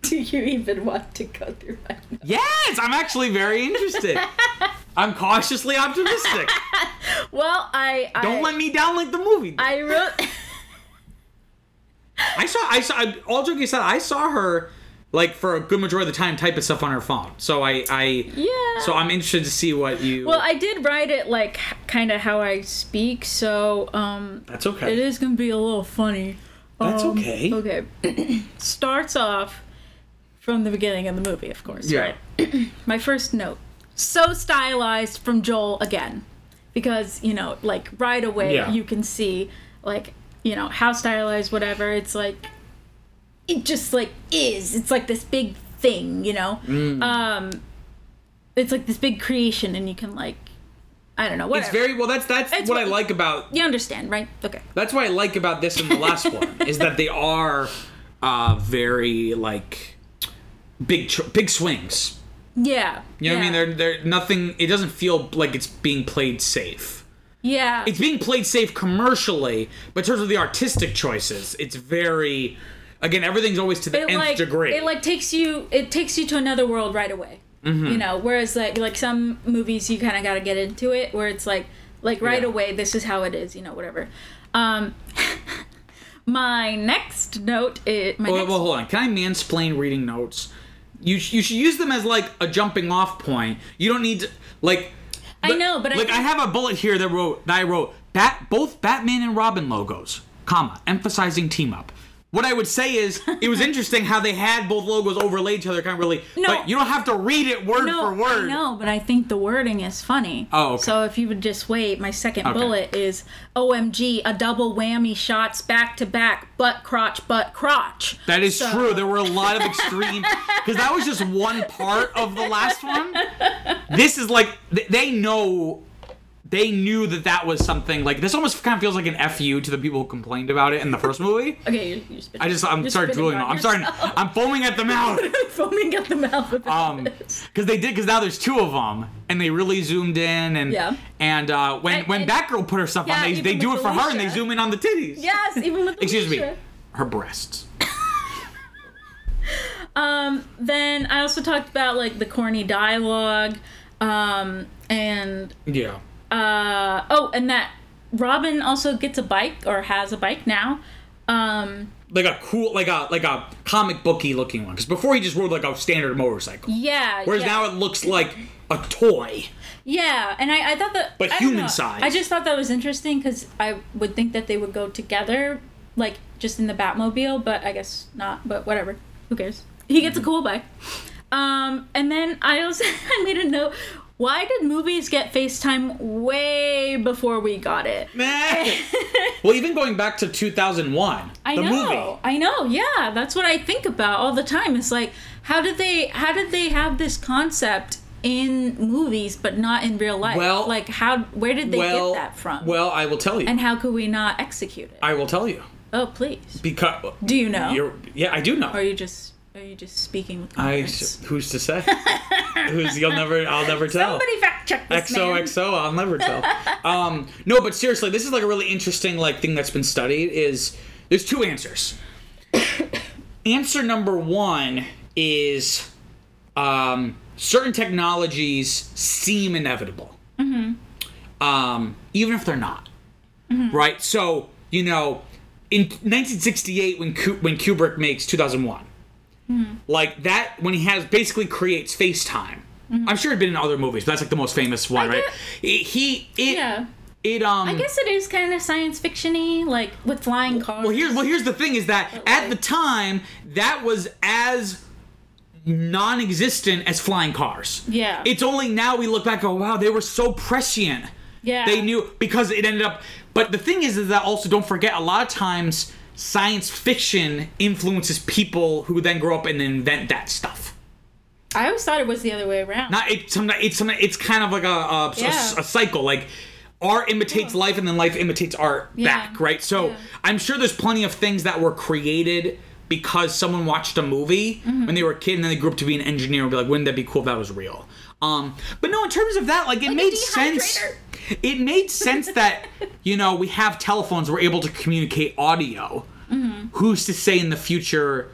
Do you even want to go through my notes? yes, I'm actually very interested. I'm cautiously optimistic. Well, I I, Don't let me down like the movie. I, I wrote. saw I saw all joking aside, I saw her like for a good majority of the time typing stuff on her phone. So I I yeah. so I'm interested to see what you well, I did write it like kind of how I speak, so um, That's okay. it is gonna be a little funny. That's Um, okay. Okay. Starts off from the beginning of the movie, of course. Yeah. Right. My first note. So stylized from Joel again. Because, you know, like right away Yeah. you can see like, you know, how stylized whatever. It's like it just like is. It's like this big thing, you know. Mm. Um it's like this big creation and you can like I don't know, whatever. It's very well. That's that's It's what I like about. you understand, right? Okay. That's what I like about this and the last one is that they are uh, very like big tr- big swings. Yeah. You know what I mean? yeah. They're they're nothing. It doesn't feel like it's being played safe. Yeah. It's being played safe commercially, but in terms of the artistic choices, it's very. Again, everything's always to the it nth like degree. it like takes you it takes you to another world right away. Mm-hmm. You know, whereas like like some movies you kind of got to get into it where it's like like right Yeah. away this is how it is, you know, whatever. Um my next note is my well, next, well, hold on. Can I mansplain reading notes? You sh- you should use them as like a jumping off point. You don't need to like. I know, but like I, think- have a bullet here that wrote that I wrote bat both Batman and Robin logos, comma emphasizing team up. What I would say is it was interesting how they had both logos overlaid each other, kind of really. No. but you don't have to read it word no, for word. No, but I think the wording is funny. Oh, okay. So if you would just wait, my second Okay. bullet is OMG, a double whammy shots back to back, butt crotch, butt crotch. That is So- true. There were a lot of extreme because that was just one part of the last one. This is like they know they knew that that was something like this almost kind of feels like an fu to the people who complained about it in the first movie. Okay, you're, you're. I just I'm sorry drooling. I'm sorry. yourself. I'm foaming at the mouth. foaming at the mouth with Um, this. because they did because now there's two of them and they really zoomed in and Yeah. and uh, when And- when and- Batgirl put her stuff Yeah, on they they do it for her and they zoom in on the titties. Yes, even with Excuse me, her breasts. Um, then I also talked about like the corny dialogue, um, and Yeah. Uh, oh, and that Robin also gets a bike or has a bike now. Um, like a cool like a like a comic booky looking one because before he just rode like a standard motorcycle yeah. whereas yeah. now it looks like a toy Yeah, and I, I thought that. But I human size. I just thought that was interesting because I would think that they would go together, like just in the Batmobile, but I guess not. But whatever. Who cares? He gets a cool bike. Um, and then I also I made a note. Why did movies get FaceTime way before we got it? well even going back to 2001 I the know. movie I know. Yeah, that's what I think about all the time. It's like, how did they? How did they have this concept in movies but not in real life? Well- like how? Where did they well get that from? well i will tell you and how could we not execute it? i will tell you oh, please. because Do you know? you're yeah i do know or are you just are you just speaking with I who's to say who's you'll never I'll never tell Somebody fact check this man. XOXO, I'll never tell. um, no, but seriously, this is like a really interesting like thing that's been studied. Is there's two answers. Answer number one is um, certain technologies seem inevitable, um, even if they're not. Right. So you know, in 1968 when Ku- when Kubrick makes 2001. Mm-hmm. Like that when he has basically creates FaceTime. I'm sure it'd been in other movies, but that's like the most famous one, Mm-hmm. I right? get- he it Yeah. it um I guess it is kind of science fictiony, like with flying cars. Well, here's well here's the thing is that at the time that was as non-existent as flying cars. Yeah. It's only now we look back and go, wow, they were so prescient. Yeah. They knew because it ended up but the thing is is that also don't forget a lot of times science fiction influences people who then grow up and invent that stuff. I always thought it was the other way around. Not it's sometimes it's kind of like a a, a- Yeah. a cycle like art imitates life and then life imitates art Yeah. back right so Yeah. i'm sure there's plenty of things that were created because someone watched a movie Mm-hmm. when they were a kid and then they grew up to be an engineer and be like wouldn't that be cool if that was real um but no in terms of that like it Like made sense it made sense that you know we have telephones we're able to communicate audio Mm-hmm. who's to say in the future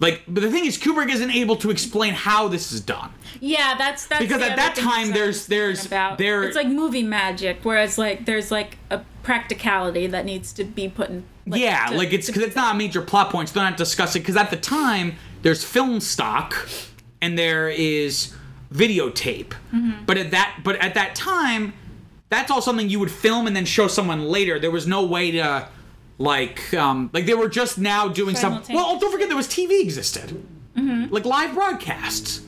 like but the thing is kubrick isn't able to explain how this is done Yeah, that's that's Because at that time, there's- there's- about. there- it's like movie magic, whereas like there's like a practicality that needs to be put in. Like, yeah, to- like it's because it's not a major plot point, so they're not discussing. Because at the time, there's film stock and there is videotape, Mm-hmm. but at that but at that time, that's all something you would film and then show someone later. There was no way to like um like they were just now doing some. Well, don't forget there was TV existed, Mm-hmm. like live broadcasts.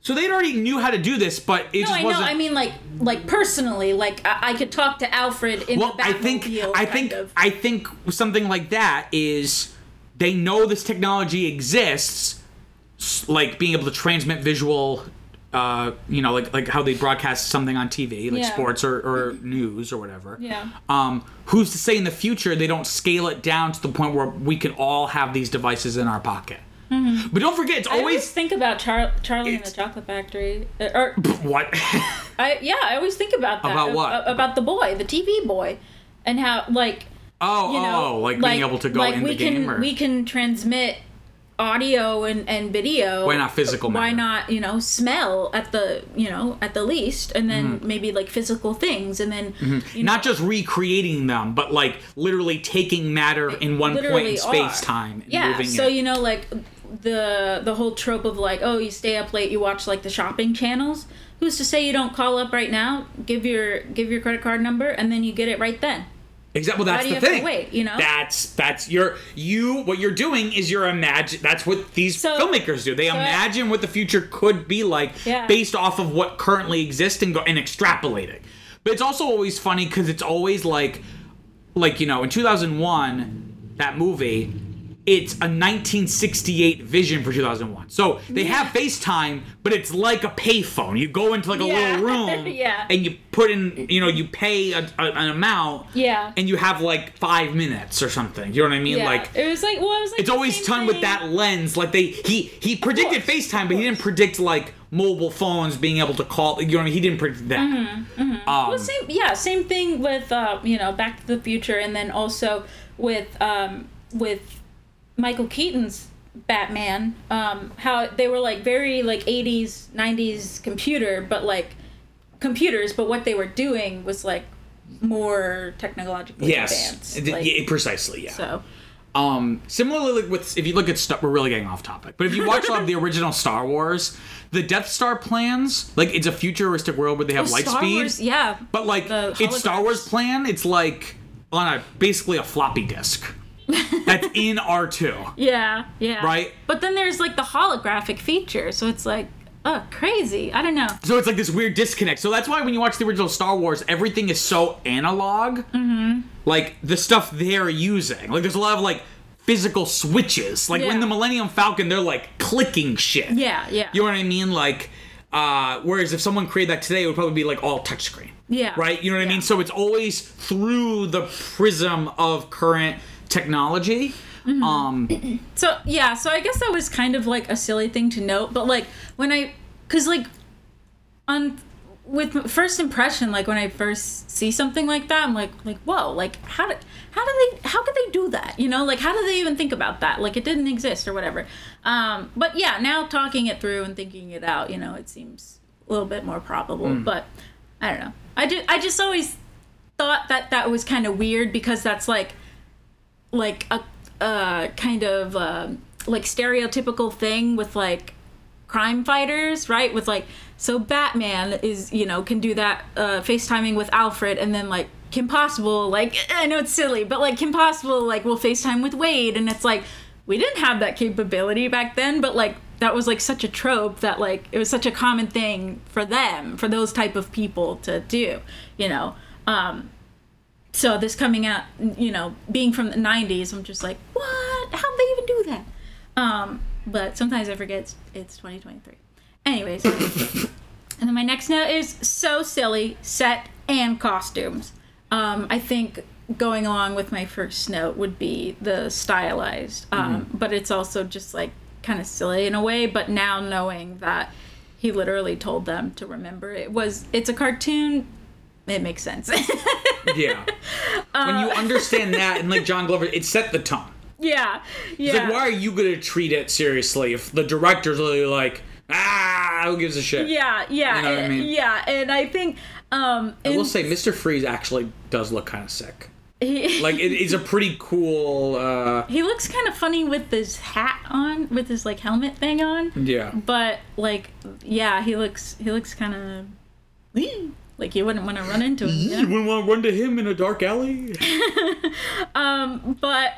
So they'd already knew how to do this, but it No, just I know. wasn't. I mean, like, like personally, like I, I could talk to Alfred in well, the I think I think of. I think something like that is they know this technology exists, like being able to transmit visual. Uh, you know, like like how they broadcast something on TV, like Yeah. sports or, or news or whatever. Yeah. Um, who's to say in the future they don't scale it down to the point where we can all have these devices in our pocket? But don't forget, it's Mm-hmm. I always always think about Char- Charlie and the Chocolate Factory. Uh, Or what? I yeah, I always think about that. About what? About the boy, the TV boy, and how like oh, you know, oh, like, being able to go like in we the game, can or we can transmit audio and and video. Why not physical Why matter? not you know smell at the you know at the least, and then maybe like physical things, and then you know, Mm-hmm. not just recreating them, but like literally taking matter in one point in space are. time Yeah, so it. you know like the the whole trope of like oh you stay up late you watch like the shopping channels. Who's to say you don't call up right now, give your give your credit card number, and then you get it right then? Exactly. Well, that's the have to thing. wait, you know? That's that's your you. What you're doing is you're imagine. That's what these So- filmmakers do. They so I- imagine what the future could be like Yeah. based off of what currently exists and go and extrapolate it. But it's also always funny because it's always like, like you know, in 2001, that movie. It's a 1968 vision for 2001. So they have FaceTime, but it's like a payphone. You go into like a Yeah. little room Yeah. and you put in, you know, you pay a, a- an amount Yeah. and you have like five minutes or something. You know what I mean? Yeah, Like it was like well, it was like it's always done with that lens. Like they he he predicted FaceTime, but he didn't predict like mobile phones being able to call. You know what I mean? He didn't predict that. Mm-hmm, Um, Well, same, yeah, same thing with uh, you know Back to the Future, and then also with um, with Michael Keaton's Batman. Um, how they were like very like '80s, '90s computer, but like computers, but what they were doing was like more technologically yes, advanced. Like, yeah, precisely. Yeah. so Um, similarly, like with if you look at Star, we're really getting off topic. But if you watch of the original Star Wars, the Death Star plans, like it's a futuristic world where they have light Star speed. Wars, yeah, But like it's Star. Wars plan, it's like on a basically a floppy disk. That's in R two. yeah, yeah, Right. But then there's like the holographic feature, so it's like, oh, crazy. I don't know. So it's like this weird disconnect. So that's why when you watch the original Star Wars, everything is so analog. Mm-hmm. Like the stuff they're using, like there's a lot of like physical switches. Like when the Millennium Falcon, they're like clicking shit. Yeah, yeah. You know what I mean? Like, uh, whereas if someone created that today, it would probably be like all touchscreen. Yeah. Right? You know what I mean? So it's always through the prism of current technology. Mm-hmm. Um, So yeah, so I guess that was kind of like a silly thing to note, but like when I, cause like, on with first impression, like when I first see something like that, I'm like, like whoa, like how did how did they how could they do that? You know, like how did they even think about that? Like it didn't exist or whatever. Um, but yeah, now talking it through and thinking it out, you know, it seems a little bit more probable. But I don't know. I just I just always thought that that was kind of weird because that's like like a, a kind of uh, like stereotypical thing with like crime fighters, right? With like so Batman is you know can do that uh, FaceTiming with Alfred, and then like Kim Possible, like I know it's silly, but like Kim Possible like will FaceTime with Wade, and it's like we didn't have that capability back then, but like that was like such a trope that like it was such a common thing for them, for those type of people to do, you know. Um, so this coming out, you know, being from the '90s, I'm just like, what? How'd they even do that? Um, but sometimes I forget it's, it's 2023. Anyways, and then my next note is so silly set and costumes. Um, I think going along with my first note would be the stylized, um, but it's also just like kind of silly in a way. But now knowing that he literally told them to remember it was it's a cartoon, it makes sense. Yeah. when you understand that, and like John Glover, it set the tone. yeah, It's yeah. like, why are you going to treat it seriously if the director's literally like, ah, who gives a shit? Yeah, yeah, You know what I and- mean? yeah, and I think um, I will say, Mr. Freeze actually does look kind of sick. he, Like, it, it's a pretty cool. uh he looks kind of funny with his hat on, with his like helmet thing on. Yeah. But like, yeah, he looks he looks kind of like you wouldn't want to run into him. you know? You wouldn't want to run to him in a dark alley. Um, but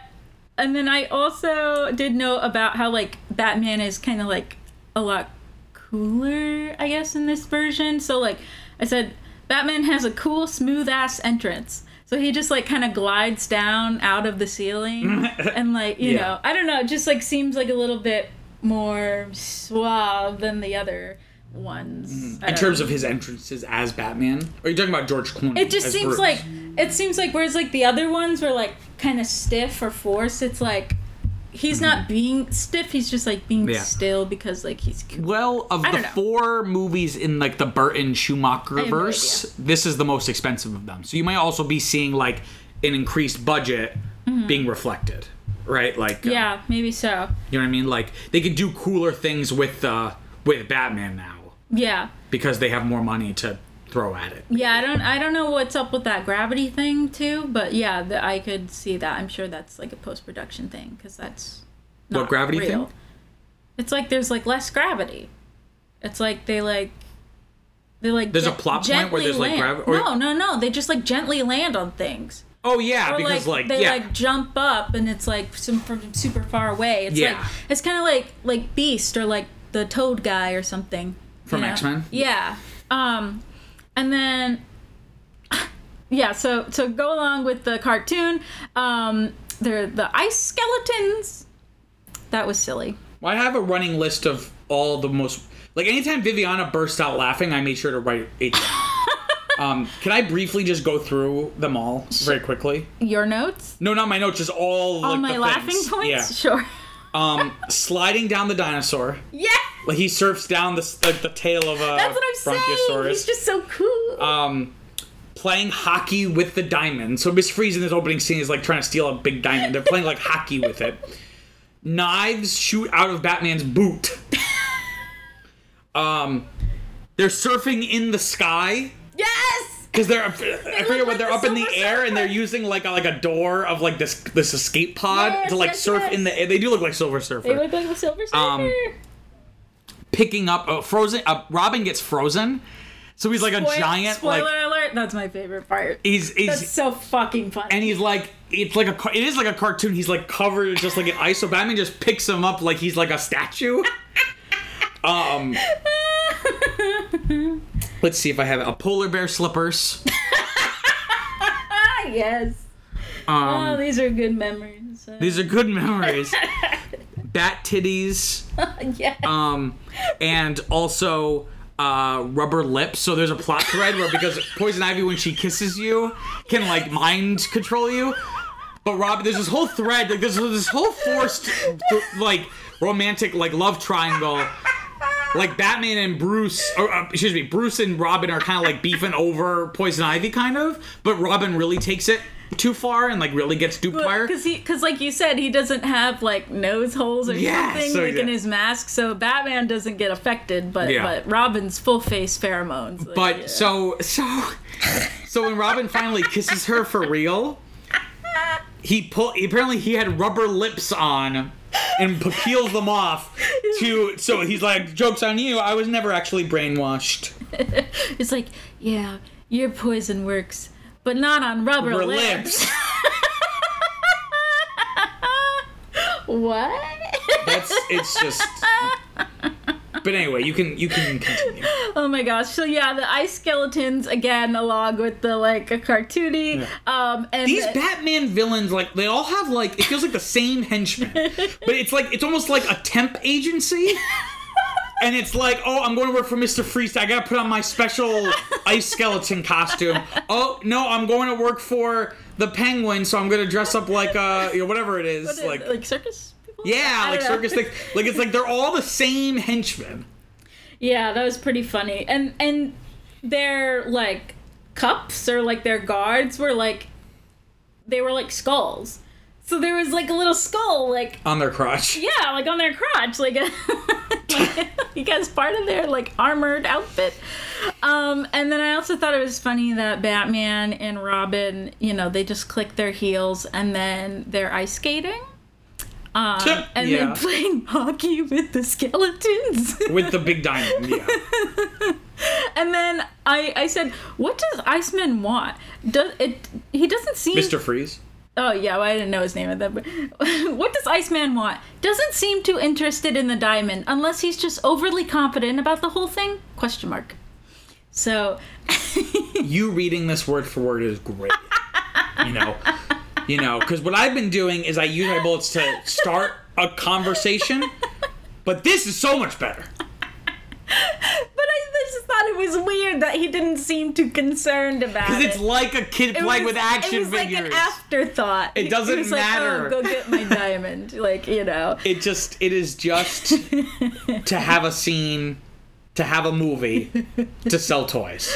and then I also did know about how like Batman is kind of like a lot cooler, I guess, in this version. So like I said, Batman has a cool, smooth ass entrance. So he just like kind of glides down out of the ceiling and like you Yeah. know I don't know, it just like seems like a little bit more suave than the other ones. I In terms of his entrances as Batman, or are you talking about George Clooney? It just seems Bruce? like it seems like whereas like the other ones were like kind of stiff or forced. It's like he's not being stiff. He's just like being Mm-hmm. Yeah. still because like he's cool. Well, of I the four movies in like the Burton Schumacher have no verse, this is the most expensive of them. So you might also be seeing like an increased budget being reflected, right? Like, uh, Mm-hmm. yeah, maybe so. you know what I mean? Like they could do cooler things with uh with Batman now Yeah, because they have more money to throw at it. yeah. I don't I don't know what's up with that gravity thing too, but yeah, the, I could see that. I'm sure that's like a post production thing because that's not What gravity real. thing? It's like there's like less gravity. It's like they like. They like There's a plot point where there's, like, gravity. or- no, no, no. They just like gently land on things. Oh yeah, or because like, they yeah, like jump up and it's like some from super far away. It's Yeah. like it's kind of like like Beast or like the Toad guy or something From you know? X-Men? Yeah. Um, and then yeah, so so go along with the cartoon. Um, they're the ice skeletons. That was silly. I have a running list of all the most like anytime Viviana bursts out laughing, I made sure to write down. um, can I briefly just go through them all very quickly? Your notes? No, not my notes, just all All like, my laughing points? Yeah. Sure. Um, sliding down the dinosaur. Yeah. Like he surfs down the like the tail of a That's what I'm saying. He's just so cool. um, playing hockey with the diamond. So Miss Freeze in this opening scene is like trying to steal a big diamond. They're playing like hockey with it. Knives shoot out of Batman's boot. um, they're surfing in the sky yes. Because they're I forget what they're the up in the air and they're using like a, like a door of like this this escape pod Yes, to like yes, surf yes. in the air. They do look like Silver Surfer. They look like the Silver Surfer. Um, Picking up uh, frozen. Uh, Robin gets frozen, so he's like a Spoil- giant Spoiler like alert! That's my favorite part. he's he's That's so fucking funny. and he's like it's like a it is like a cartoon he's like covered just like in ice so batman just picks him up like he's like a statue um let's see if i have a polar bear slippers yes. oh, um these are good memories. These are good memories bat titties yeah. um and also uh rubber lips so there's a plot thread where because poison ivy when she kisses you can like mind control you but rob there's this whole thread like there's this whole forced like romantic like love triangle like batman and bruce or uh, excuse me bruce and robin are kind of like beefing over poison ivy kind of but robin really takes it too far and like really gets duped by her Because he, because like you said, he doesn't have like nose holes or Yeah, something so like in his mask, so Batman doesn't get affected, but Yeah. but Robin's full face pheromones. like, But yeah. so so so when Robin finally kisses her for real, he put apparently he had rubber lips on and peels them off to so he's like jokes on you i was never actually brainwashed It's like, yeah, your poison works, but not on rubber, rubber lips. lips What? that's it's just but anyway you can you can continue Oh my gosh. So yeah, the ice skeletons again, along with the like a cartoony. Um, and these the- batman villains like they all have like it feels like the same henchmen but it's like it's almost like a temp agency and it's like, oh, I'm going to work for Mr. Freeze. I gotta put on my special ice skeleton costume. Oh no, I'm going to work for the Penguin, so I'm gonna dress up like uh, you know, whatever it is, What is- like, like circus. Yeah, like know. circus things. Like it's like they're all the same henchmen. Yeah, that was pretty funny. And and their like cups or like their guards were like they were like skulls. So there was like a little skull like on their crotch. yeah, like on their crotch, like, like because part of their like armored outfit. Um, and then I also thought it was funny that Batman and Robin, you know, they just click their heels and then they're ice skating. Um, and Yeah. then playing hockey with the skeletons. With the big diamond, yeah. and then I, I said, "What does Iceman want? Does it? He doesn't seem Mr. Freeze. Oh yeah, well, I didn't know his name at that. But what does Iceman want? Doesn't seem too interested in the diamond unless he's just overly confident about the whole thing? Question mark. So You reading this word for word is great. You know, you know, because what I've been doing is I use my bullets to start a conversation, but this is so much better. But I just thought it was weird that he didn't seem too concerned about Because it. it's like a kid It playing was- with action It was figures. like an afterthought. It doesn't was Like, oh, matter. oh, go get my diamond. Like you know. it just it is just to have a scene to have a movie to sell toys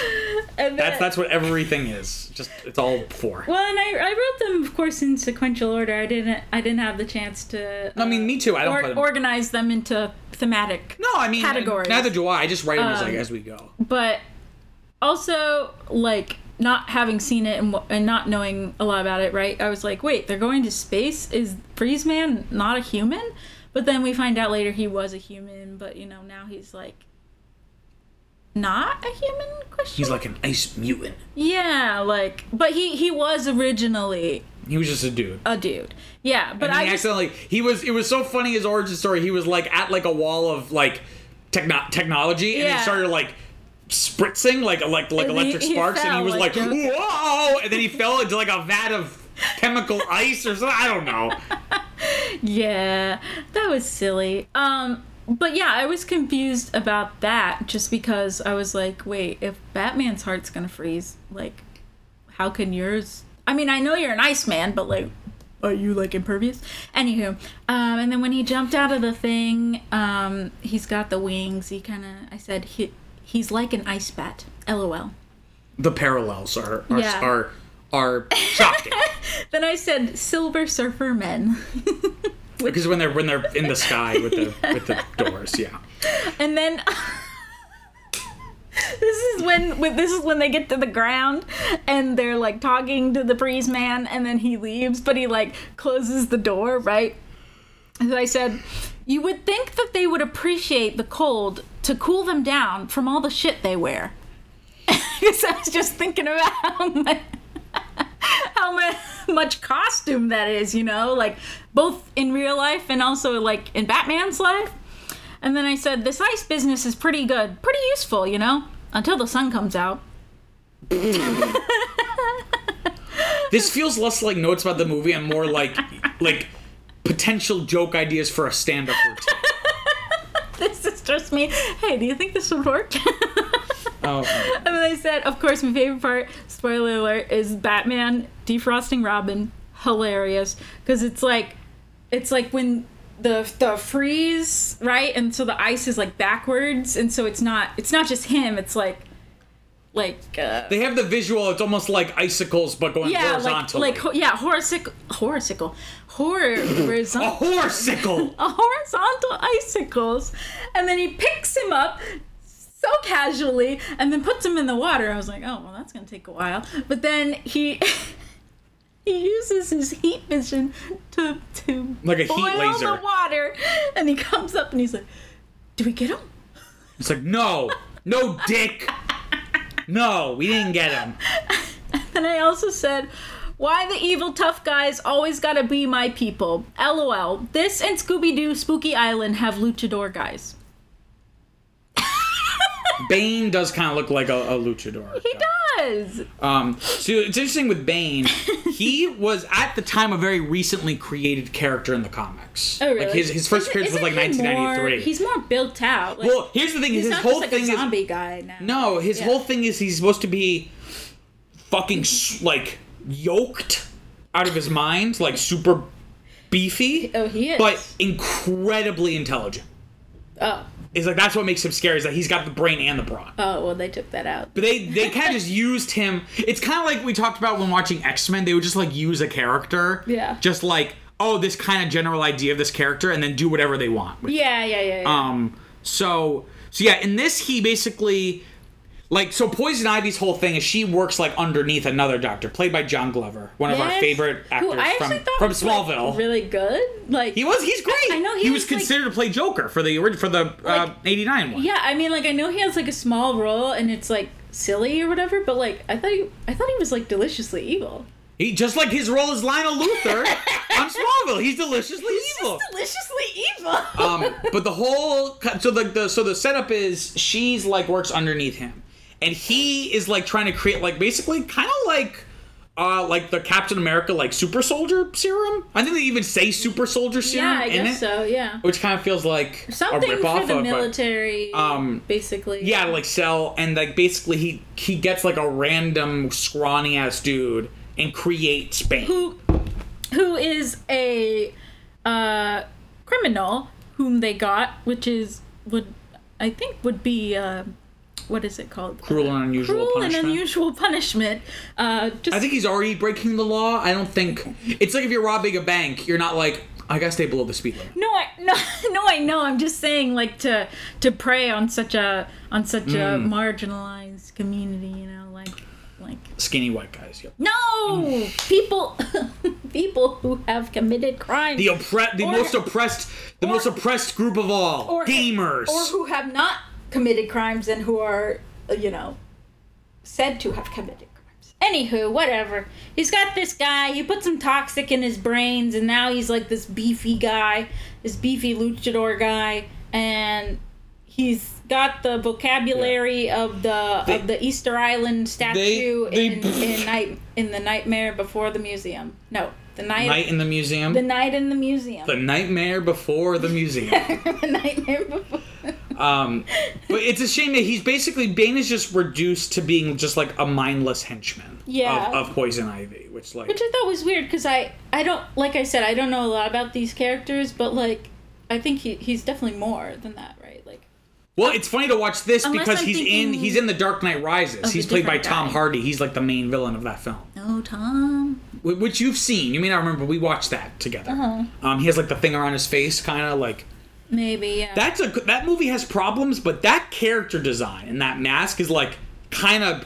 And that's that's what everything is just it's all for Well, and I, I wrote them, of course, in sequential order. I didn't I didn't have the chance to. i mean uh, me too i don't or, them organize them into thematic. no i mean categories. neither do i i just write them as like Um, as we go But also, like not having seen it and, and not knowing a lot about it, right? I was like, wait, they're going to space. Is Freeze Man not a human? But then we find out later he was a human. But you know now he's like not a human question? He's like an ice mutant. Yeah like but he he was originally he was just a dude. a dude. Yeah but and i he just, accidentally he was it was so funny his origin story he was like at like a wall of like techno- technology and Yeah. he started like spritzing like like like And he- electric he sparks and he was like, like whoa! And then he fell into like a vat of chemical ice or something i don't know. Yeah, that was silly. Um, but yeah, I was confused about that just because I was like, wait, if Batman's heart's gonna freeze, like, how can yours? I mean, I know you're an Iceman, but like, are you like impervious? Anywho, um, and then when he jumped out of the thing, um, he's got the wings. He kind of, I said, he, he's like an ice bat. LOL. the parallels are are Yeah. are, are shocking Then I said, Silver Surfer Men. because when they're when they're in the sky with the with the doors yeah And then this is when when- this is when they get to the ground and they're like talking to the breeze man and then he leaves but he like closes the door, right? As I said, you would think that they would appreciate the cold to cool them down from all the shit they wear. Because I was just thinking about how much, how mu- much costume that is, you know, like both in real life and also like in Batman's life. And then I said, this ice business is pretty good, pretty useful, you know, until the sun comes out. this feels less like notes about the movie and more like like potential joke ideas for a stand-up routine This is just me. Hey, do you think this would work? Oh And then I said, of course, my favorite part, spoiler alert, is Batman defrosting Robin. Hilarious. Because it's like, it's like when the the freeze, right? And so the ice is like backwards. And so it's not, it's not just him. It's like, like, uh, they have the visual it's almost like icicles but going yeah, like, horizontally like, ho- yeah, horosicle, horosicle, horror, a horizontal. horsicle a horizontal icicles and then he picks him up so casually and then puts him in the water i was like oh well that's gonna take a while but then he he uses his heat vision to to Like a heat boil laser. the water, and he comes up and he's like, "Do we get him?" It's like, no, no, dick. No, we didn't get him. And then I also said, "Why the evil tough guys always gotta be my people?" LOL. This and Scooby Doo Spooky Island have luchador guys. Bane does kind of look like a, a luchador. He does. Um, so it's interesting with Bane. He was at the time a very recently created character in the comics. Oh really? Like his, his first appearance was like he more- 1993. He's more built out. Like, well, here's the thing: he's his whole like thing a is zombie guy now. no. His Yeah. whole thing is he's supposed to be fucking like yoked out of his mind, like super beefy, Oh, he is. but incredibly intelligent. Oh. Is like that's what makes him scary. Is that he's got the brain and the brawn. Oh well, they took that out. But they they kind of just used him. It's kind of like we talked about when watching X Men. They would just like use a character. Yeah. Just like oh, this kind of general idea of this character, and then do whatever they want. Yeah, yeah, yeah. yeah. Um. So so yeah, in this he basically like so Poison Ivy's whole thing is she works like underneath another doctor played by John Glover, one of our Yes. favorite actors I from thought from was, like, Smallville. really good. Like he was he's great. I know he he was, was, like- considered to play Joker for the ori- for the uh, '89 one. Yeah, I mean, like I know he has like a small role and it's like silly or whatever, but like I thought he, I thought he was like deliciously evil. He just like his role as Lionel Luthor on Smallville. He's deliciously evil. Deliciously evil. um, but the whole so the, the so the setup is she's like works underneath him, and he is like trying to create like basically kind of like. Uh, like the Captain America, like super soldier serum. I think they even say super soldier serum yeah, I guess it, so. Yeah, which kind of feels like something a for ripoff the of. military. um, basically. yeah, like sell and like basically he he gets like a random scrawny ass dude and creates Bane. who who is a uh, criminal whom they got, which is would I think would be uh, what is it called? Cruel and unusual punishment. Cruel punishment. and unusual punishment. Uh, just I think he's already breaking the law. I don't think it's like if you're robbing a bank, you're not like I gotta stay below the speed limit. no, I no, no, I know. I'm just saying, like to to prey on such a on such a Mm. marginalized community. You know, like like Skinny white guys. Yep. no people people who have committed crimes. The oppre- the Or- most oppressed, the most oppressed group of all, or gamers. or who have not committed crimes and who are you know said to have committed crimes. Anywho whatever. He's got this guy. He put some toxic in his brains and now he's like this beefy guy this beefy luchador guy and he's got the vocabulary of the of the easter island statue they- in, in night in the nightmare before the museum. No the night, Night in the museum. the night in the museum. The nightmare before the museum. the nightmare before um, but it's a shame that he's basically Bane is just reduced to being just like a mindless henchman. Yeah. Of, of Poison Ivy, which like Which I thought was weird because I I don't like I said I don't know a lot about these characters, but like I think he he's definitely more than that, right? Like Well, it's funny to watch this Unless because I'm he's in he's in the Dark Knight Rises. He's played by different Tom. Hardy. He's like the main villain of that film. oh Tom, which you've seen. You may not remember. We watched that together. Uh-huh. Um, he has like the thing around his face, kind of like maybe yeah. that's a that movie has problems, but that character design and that mask is like kind of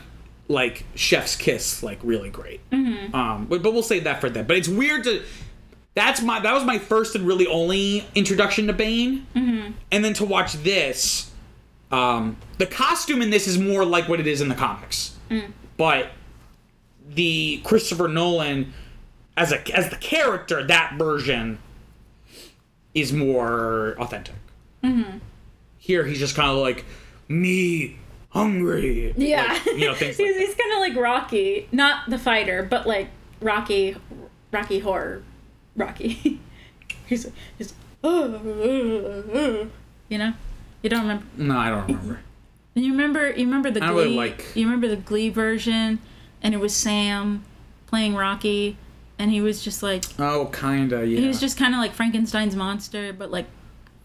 like Chef's Kiss, like really great. Mm-hmm. Um, but, but we'll save that for then. But it's weird to. That's my that was my first and really only introduction to Bane, mm-hmm. and then to watch this. Um, the costume in this is more like what it is in the comics, but the Christopher Nolan as a as the character that version is more authentic. Mm-hmm. Here he's just kind of like me hungry. yeah, Like, you know things he's, that. he's kind of like Rocky, not the fighter, but like Rocky, Rocky horror, Rocky. he's he's you know, you don't remember. No, I don't remember. And you remember you remember the Glee really like- you remember the Glee version and it was Sam playing Rocky and he was just like Oh, kinda. Yeah. he was just kind of like Frankenstein's monster but like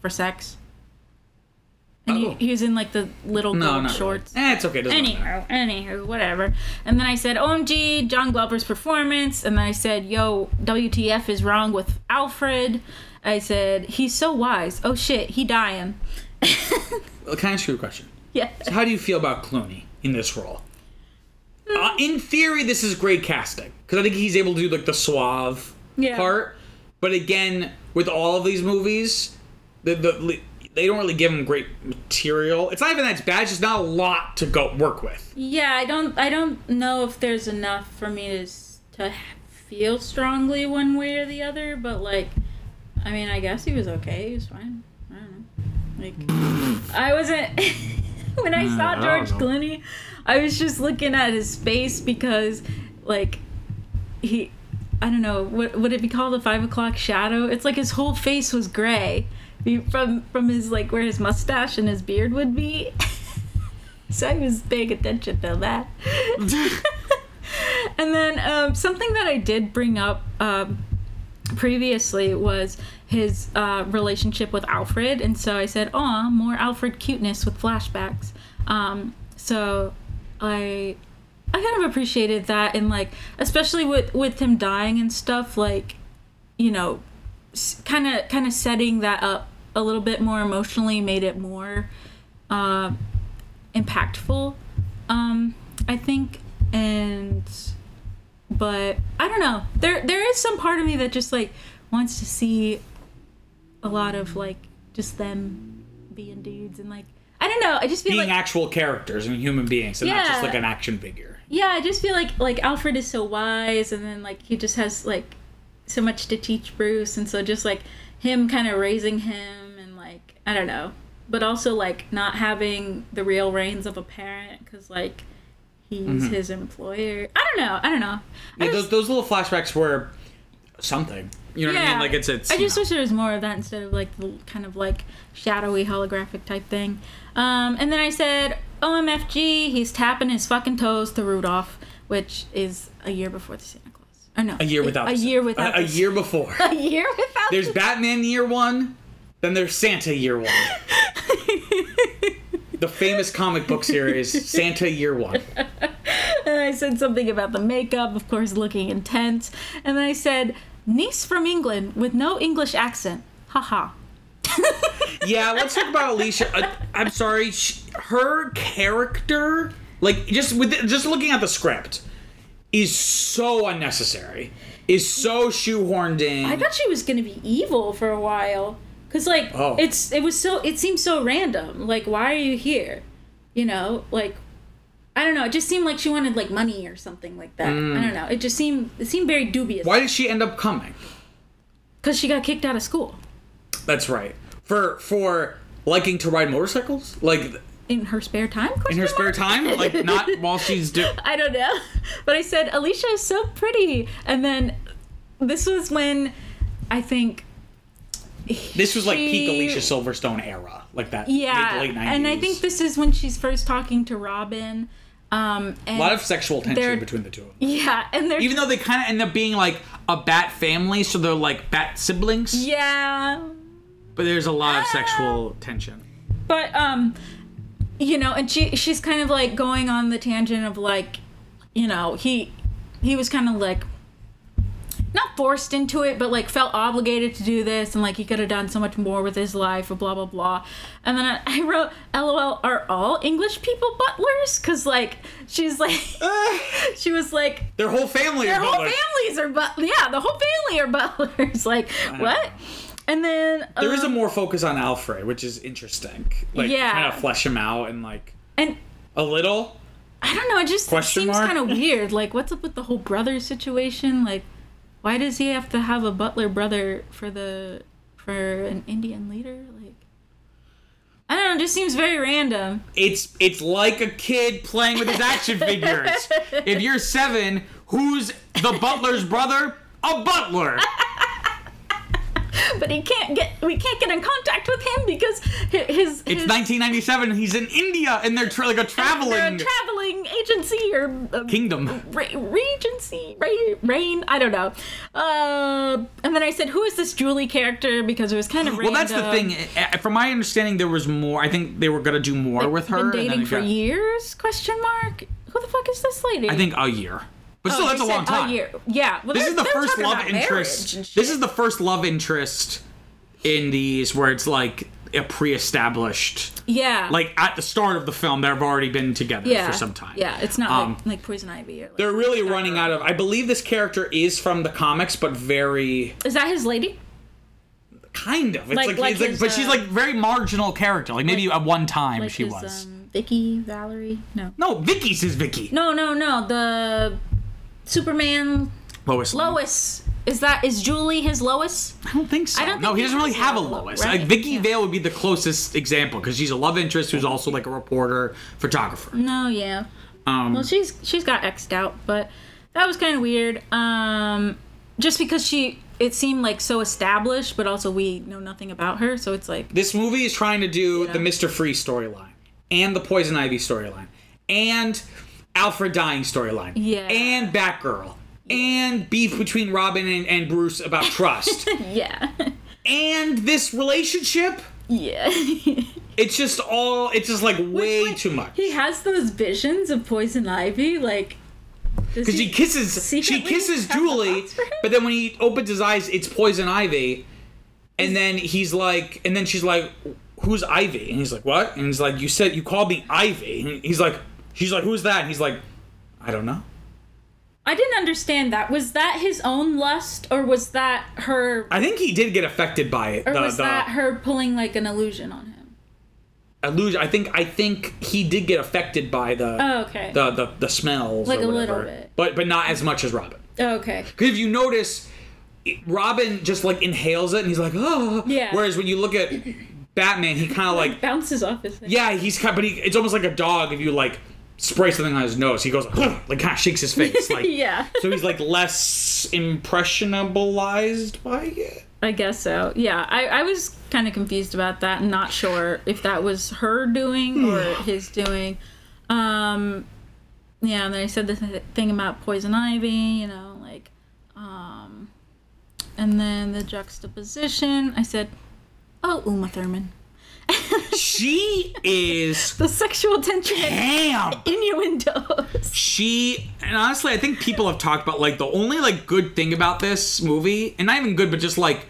for sex. And Oh. he, he was in like the little no, gold shorts. Really. Eh, it's okay. Doesn't matter. Anywho, whatever. And then I said, OMG, John Glover's performance. And then I said, yo, WTF is wrong with Alfred. I said, he's so wise. Oh shit, he dying. Well, Can I ask you a question? Yeah. How do you feel about Clooney in this role? Uh, in theory, this is great casting because I think he's able to do like the suave Yeah. part. But again, with all of these movies, the, the they don't really give him great material. It's not even that it's bad; it's just not a lot to go work with. Yeah, I don't I don't know if there's enough for me to to feel strongly one way or the other, but like I mean, I guess he was okay. He was fine. I don't know. Like I wasn't when I saw I George know. Clooney, I was just looking at his face because like he I don't know, what would it be called a five o'clock shadow? It's like his whole face was gray. From from his like where his mustache and his beard would be. so I was paying attention to that. and then um, something that I did bring up um, previously was his uh, relationship with Alfred, and so I said, "Oh, more Alfred cuteness with flashbacks." Um, so I I kind of appreciated that, and like especially with with him dying and stuff, like you know, kind of kind of setting that up a little bit more emotionally made it more uh, impactful. Um, I think, and but I don't know. There there is some part of me that just like wants to see a lot of like just them being dudes and like I don't know. I just feel like Being like actual characters and human beings, and not just like an action figure. yeah, I just feel like like Alfred is so wise, and then like he just has like so much to teach Bruce, and so just like him kind of raising him, and like I don't know, but also like not having the real reins of a parent because like he's mm-hmm. his employer. I don't know. I don't know. I Yeah, just- those, those little flashbacks were something. You know what I mean? Like it's it's. I just know. wish there was more of that instead of like the kind of like shadowy holographic type thing. Um, and then I said, OMFG, he's tapping his fucking toes to Rudolph, which is a year before the Santa Claus. Or no, a year without a year without a, a year before. a year without. There's Batman year one, then there's Santa year one. the famous comic book series Santa year one. And I said something about the makeup, of course, looking intense. And then I said, niece from England with no English accent. Haha. Yeah, let's talk about Alicia. Uh, I'm sorry, sh her character, like just with just looking at the script, is so unnecessary. Is so shoehorned in. I thought she was gonna be evil for a while, cause like Oh. it's it was so it seems so random. Like, why are you here? You know, like I don't know. It just seemed like she wanted like money or something like that. I don't mm. know. It just seemed it seemed very dubious. Why did she end up coming? Because she got kicked out of school That's right. For for liking to ride motorcycles, like in her spare time. in her spare time, like not while she's doing. I don't know. But I said, Alicia is so pretty. And then this was when I think. This was like peak Alicia Silverstone era, like that Yeah. late 90s. And I think this is when she's first talking to Robin. Um, and a lot of sexual tension between the two of them. Yeah. And they're. Even though they kind of end up being like a bat family, so they're like bat siblings, yeah. but there's a lot of sexual tension. But um you know, and she she's kind of like going on the tangent of like, you know, he he was kind of like not forced into it, but like felt obligated to do this, and like he could have done so much more with his life, blah blah blah. And then I, I wrote, "LOL, are all English people butlers?" Because like she's like, she was like, Their whole family their whole butlers. families are but yeah, the whole family are butlers. like what? And then There is a um, more focus on Alfred, which is interesting. Like Yeah. kind of flesh him out and like and a little. I don't know. It just Question seems kind of weird. Like, what's up with the whole brother situation? Like, why does he have to have a butler brother for the for an Indian leader? Like, I don't know. It just seems very random. It's it's like a kid playing with his action figures. if you're seven, who's the butler's brother? A butler. But he can't get. We can't get in contact with him because hi- his. It's 1997. He's in India, and they're tra- like a they're traveling a traveling agency or uh, kingdom. Re- regency, Re- reign. I don't know. Uh, and then I said, "Who is this Julie character?" Because it was kind of Well, random. that's the thing. From my understanding, there was more. I think they were gonna do more with her. Been dating for got- years? Question mark. Who the fuck is this lady? I think a year, but still, Oh, that's a long time. A year. Yeah. Well, This is the first love interest. This is the first love interest in these where it's like a pre-established Yeah. like at the start of the film they've already been together yeah. for some time. Yeah, it's not Um, like, like Poison Ivy. Or like They're really running out of. I believe this character is from the comics, but very Is that his lady? kind of. It's Like- like, like it's his, but she's uh, like very marginal character. Like maybe at one time she his, was. Um, Vicki, Valerie? No. no, Vicki's his Vicki. No, no, no. The Superman Lois. Lois. Is that is Julie his Lois? I don't think so. I don't no, think he he doesn't really have a a Lois. right? Like Vicki Yeah. Vale would be the closest example because she's a love interest who's also like a reporter, photographer. No, yeah. Um, Well, she's she's got xed out, but that was kind of weird. Um, just because she it seemed like so established, but also we know nothing about her, so it's like this movie is trying to do Yeah. the Mister Freeze storyline and the Poison Ivy storyline and Alfred dying storyline. Yeah. And Batgirl. And beef between Robin and, and Bruce about trust. yeah, and this relationship. yeah. It's just all. It's just like way like, too much. he has those visions of Poison Ivy, like Because she kisses, she kisses Julie, thoughts for him? but then when he opens his eyes, it's Poison Ivy, and then he's like, and then she's like, "Who's Ivy?" And he's like, "What?" And he's like, "You said you called me Ivy." And he's like, "She's like, who's that?" And he's like, "I don't know." I didn't understand that. Was that his own lust, or was that her, I think he did get affected by it. or the was the that her pulling like an illusion on him? illusion. I think I think he did get affected by the Oh, okay. the, the the smells, Like a little bit. but but not as much as Robin. Oh, okay. Because if you notice, Robin just like inhales it and he's like, oh. Yeah. Whereas when you look at Batman, he kind of like, Bounces off his head. yeah, he's kind, but he, it's almost like a dog if you like spray something on his nose. He goes like kind of shakes his face, like yeah. So he's like less impressionabilized by it. I guess so. Yeah, I, I was kind of confused about that and not sure if that was her doing or his doing. Um, yeah, and then I said the th- thing about poison ivy, you know, like, um, and then the juxtaposition. I said, "Oh, Uma Thurman." She is The sexual tension damn. innuendos. she and honestly i think people have talked about like the only like good thing about this movie and not even good but just like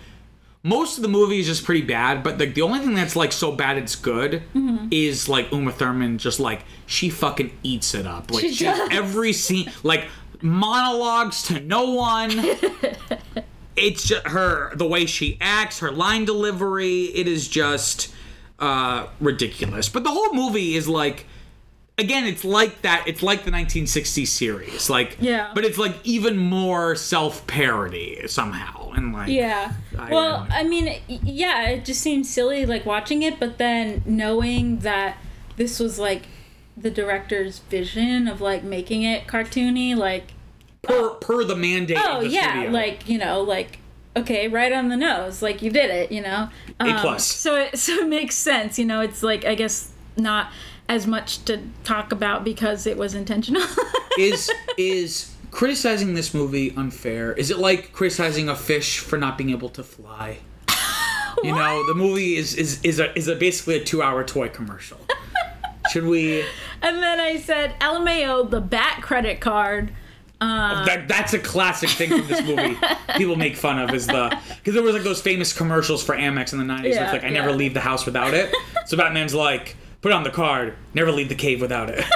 most of the movie is just pretty bad but like the only thing that's like so bad it's good Mm-hmm. is like uma thurman just like she fucking eats it up like She every scene like monologues to no one it's just her the way she acts her line delivery it is just uh ridiculous but the whole movie is like again it's like that it's like the 1960s series like Yeah. but it's like even more self-parody somehow and like Yeah. I well. I mean, yeah, it just seems silly like watching it, but then knowing that this was like the director's vision of like making it cartoony, like per per the mandate oh of the yeah, studio. like you know, like okay, right on the nose, like you did it, you know. Um, plus. So it so it makes sense, you know. It's like I guess not as much to talk about because it was intentional. is is criticizing this movie unfair is it like criticizing a fish for not being able to fly you know the movie is is is a is a basically a two hour toy commercial should we and then I said LMAO, the bat credit card. Um, that, that's a classic thing from this movie. People make fun of is the because there was like those famous commercials for Amex in the nineties. Yeah, it's like I never leave the house without it. So Batman's like, put on the card, never leave the cave without it.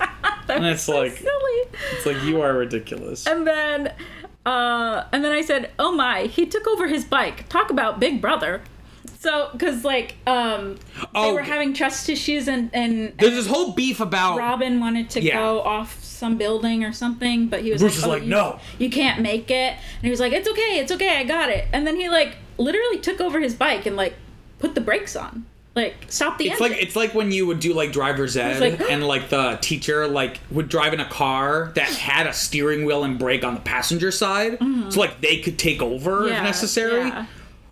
and it's so like silly. it's like you are ridiculous. And then, uh, and then I said, "Oh my, he took over his bike. Talk about Big Brother." So, because like, um, they Oh. were having trust issues, and and, There's this whole beef about Robin wanted to Yeah. go off some building or something, but he was Bruce like, is "Oh, like, you, "No." you can't make it." And he was like, "It's okay, it's okay, I got it." And then he like literally took over his bike and like put the brakes on, like stop the It's engine. like it's like when you would do like driver's ed like- and like the teacher like would drive in a car that had a steering wheel and brake on the passenger side, so like they could take over if Mm-hmm. Necessary. yeah.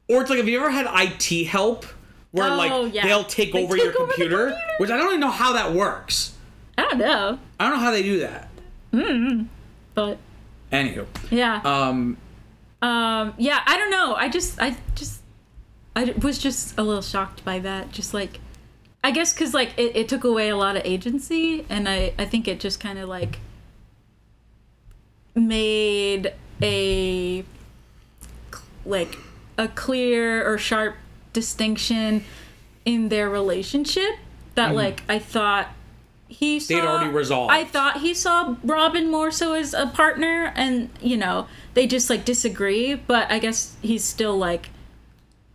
Or it's like have you ever had IT help where Oh, like yeah. they'll take They over take your over computer, computer. which I don't even know how that works. I don't know, I don't know how they do that. but Anywho, yeah. um, Um, yeah, I don't know. I just, I just, I was just a little shocked by that. Just like, I guess because like it, it took away a lot of agency, and I, I think it just kind of like made a like a clear or sharp distinction in their relationship that like I thought he saw. They'd already resolved. I thought he saw Robin more so as a partner and you know, they just like disagree, but I guess he's still like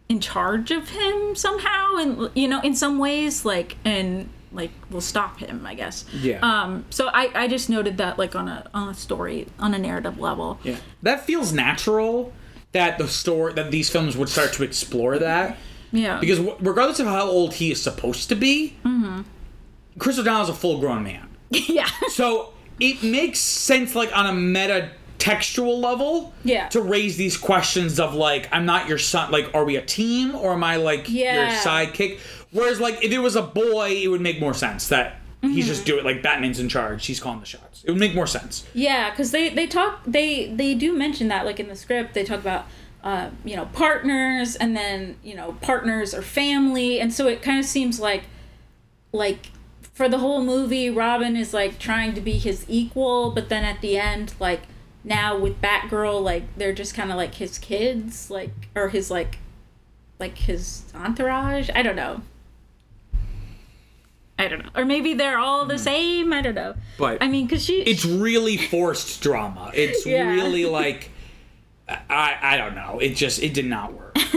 in charge of him somehow and you know, in some ways like and like will stop him, I guess. Yeah. Um so I I just noted that like on a on a story on a narrative level. Yeah. That feels natural that the story that these films would start to explore that Yeah. because w- regardless of how old he is supposed to be, Chris O'Donnell's a full grown man. yeah. So it makes sense, like on a meta textual level, Yeah. to raise these questions of like, I'm not your son. Like, are we a team or am I like your sidekick? Whereas, like, if it was a boy, it would make more sense that he's just doing like Batman's in charge. He's calling the shots. It would make more sense. Yeah, because they they talk they they do mention that like in the script they talk about uh, you know partners and then you know partners or family and so it kind of seems like like for the whole movie Robin is like trying to be his equal but then at the end like now with Batgirl like they're just kind of like his kids like or his like like his entourage I don't know I don't know or maybe they're all the hmm. same I don't know But I mean because she it's really forced drama. It's Yeah. really like I I don't know. It just it did not work.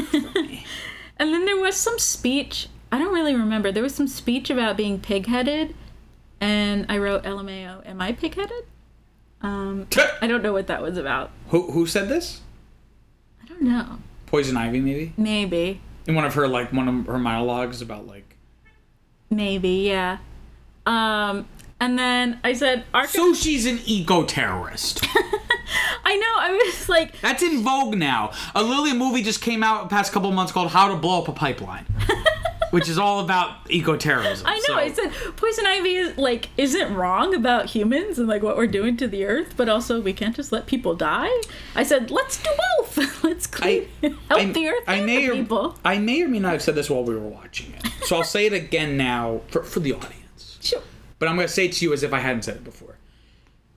And then there was some speech. I don't really remember. There was some speech about being pig-headed, and I wrote LMAO. Am I pig-headed? Um, I don't know what that was about. who who said this? I don't know. Poison Ivy, maybe. Maybe, In one of her like one of her monologues about like. maybe, yeah. Um, and then I said. So she's an eco terrorist. I know. I was like, That's in vogue now. A Lily movie just came out past couple months called How to Blow Up a Pipeline, which is all about eco terrorism. I know. I said Poison Ivy is like isn't wrong about humans and like what we're doing to the earth, but also we can't just let people die. I said let's do both. let's clean, help the earth I and may or, people. I may or may not have said this while we were watching it. So I'll say it again now for, for the audience. Sure. But I'm going to say it to you as if I hadn't said it before.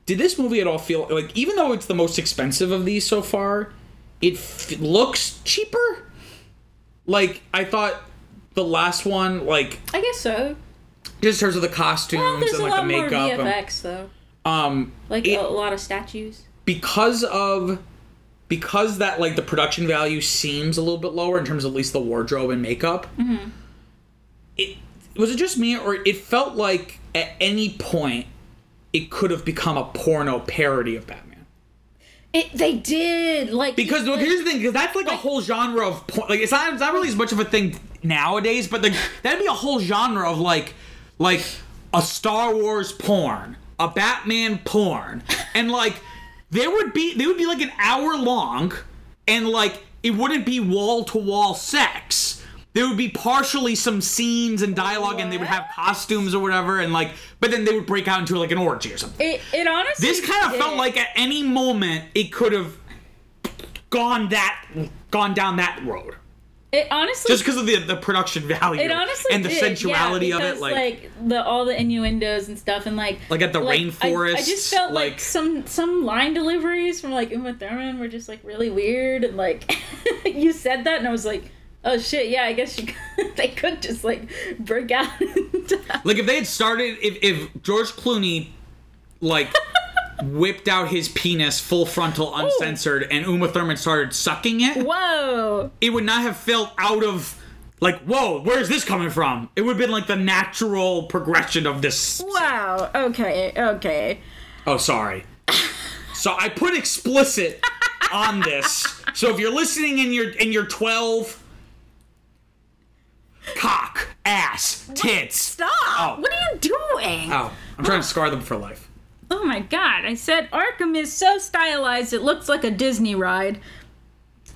Did this movie at all feel like, even though it's the most expensive of these so far, it f- looks cheaper? Like, I thought the last one, like, I guess so. just in terms of the costumes Well, and like the lot more makeup. and- though. um, Like it- a lot of statues. because of because that like the production value seems a little bit lower in terms of at least the wardrobe and makeup Mm-hmm. it was it just me or it felt like at any point it could have become a porno parody of batman It, they did like because look, here's the thing because that's like a whole genre of por- like it's not, it's not really as much of a thing nowadays but like that'd be a whole genre of like like a star wars porn a batman porn and like there would be they would be like an hour long and like it wouldn't be wall to wall sex there would be partially some scenes and dialogue and they would have costumes or whatever and like but then they would break out into like an orgy or something it. It honestly. this kind of did. felt like at any moment it could have gone that gone down that road it honestly. just because of the the production value it honestly and the did, sensuality yeah, of it because, like, the all the innuendos and stuff and like Like at the I- I, just felt like, like- some some line deliveries from like Uma Thurman were just like really weird and like you said that and I was like oh shit yeah I guess you could, they could just like break out like if they had started if if George Clooney like whipped out his penis full frontal uncensored and Uma Thurman started sucking it whoa it would not have felt out of like whoa where's this coming from it would have been like the natural progression of this wow okay okay Oh, sorry. So I put explicit on this. So if you're listening and you're and you're 12, cock, ass, tits. stop Oh. what are you doing Oh, I'm trying to scar them for life. Oh my god, I said Arkham is so stylized it looks like a Disney ride.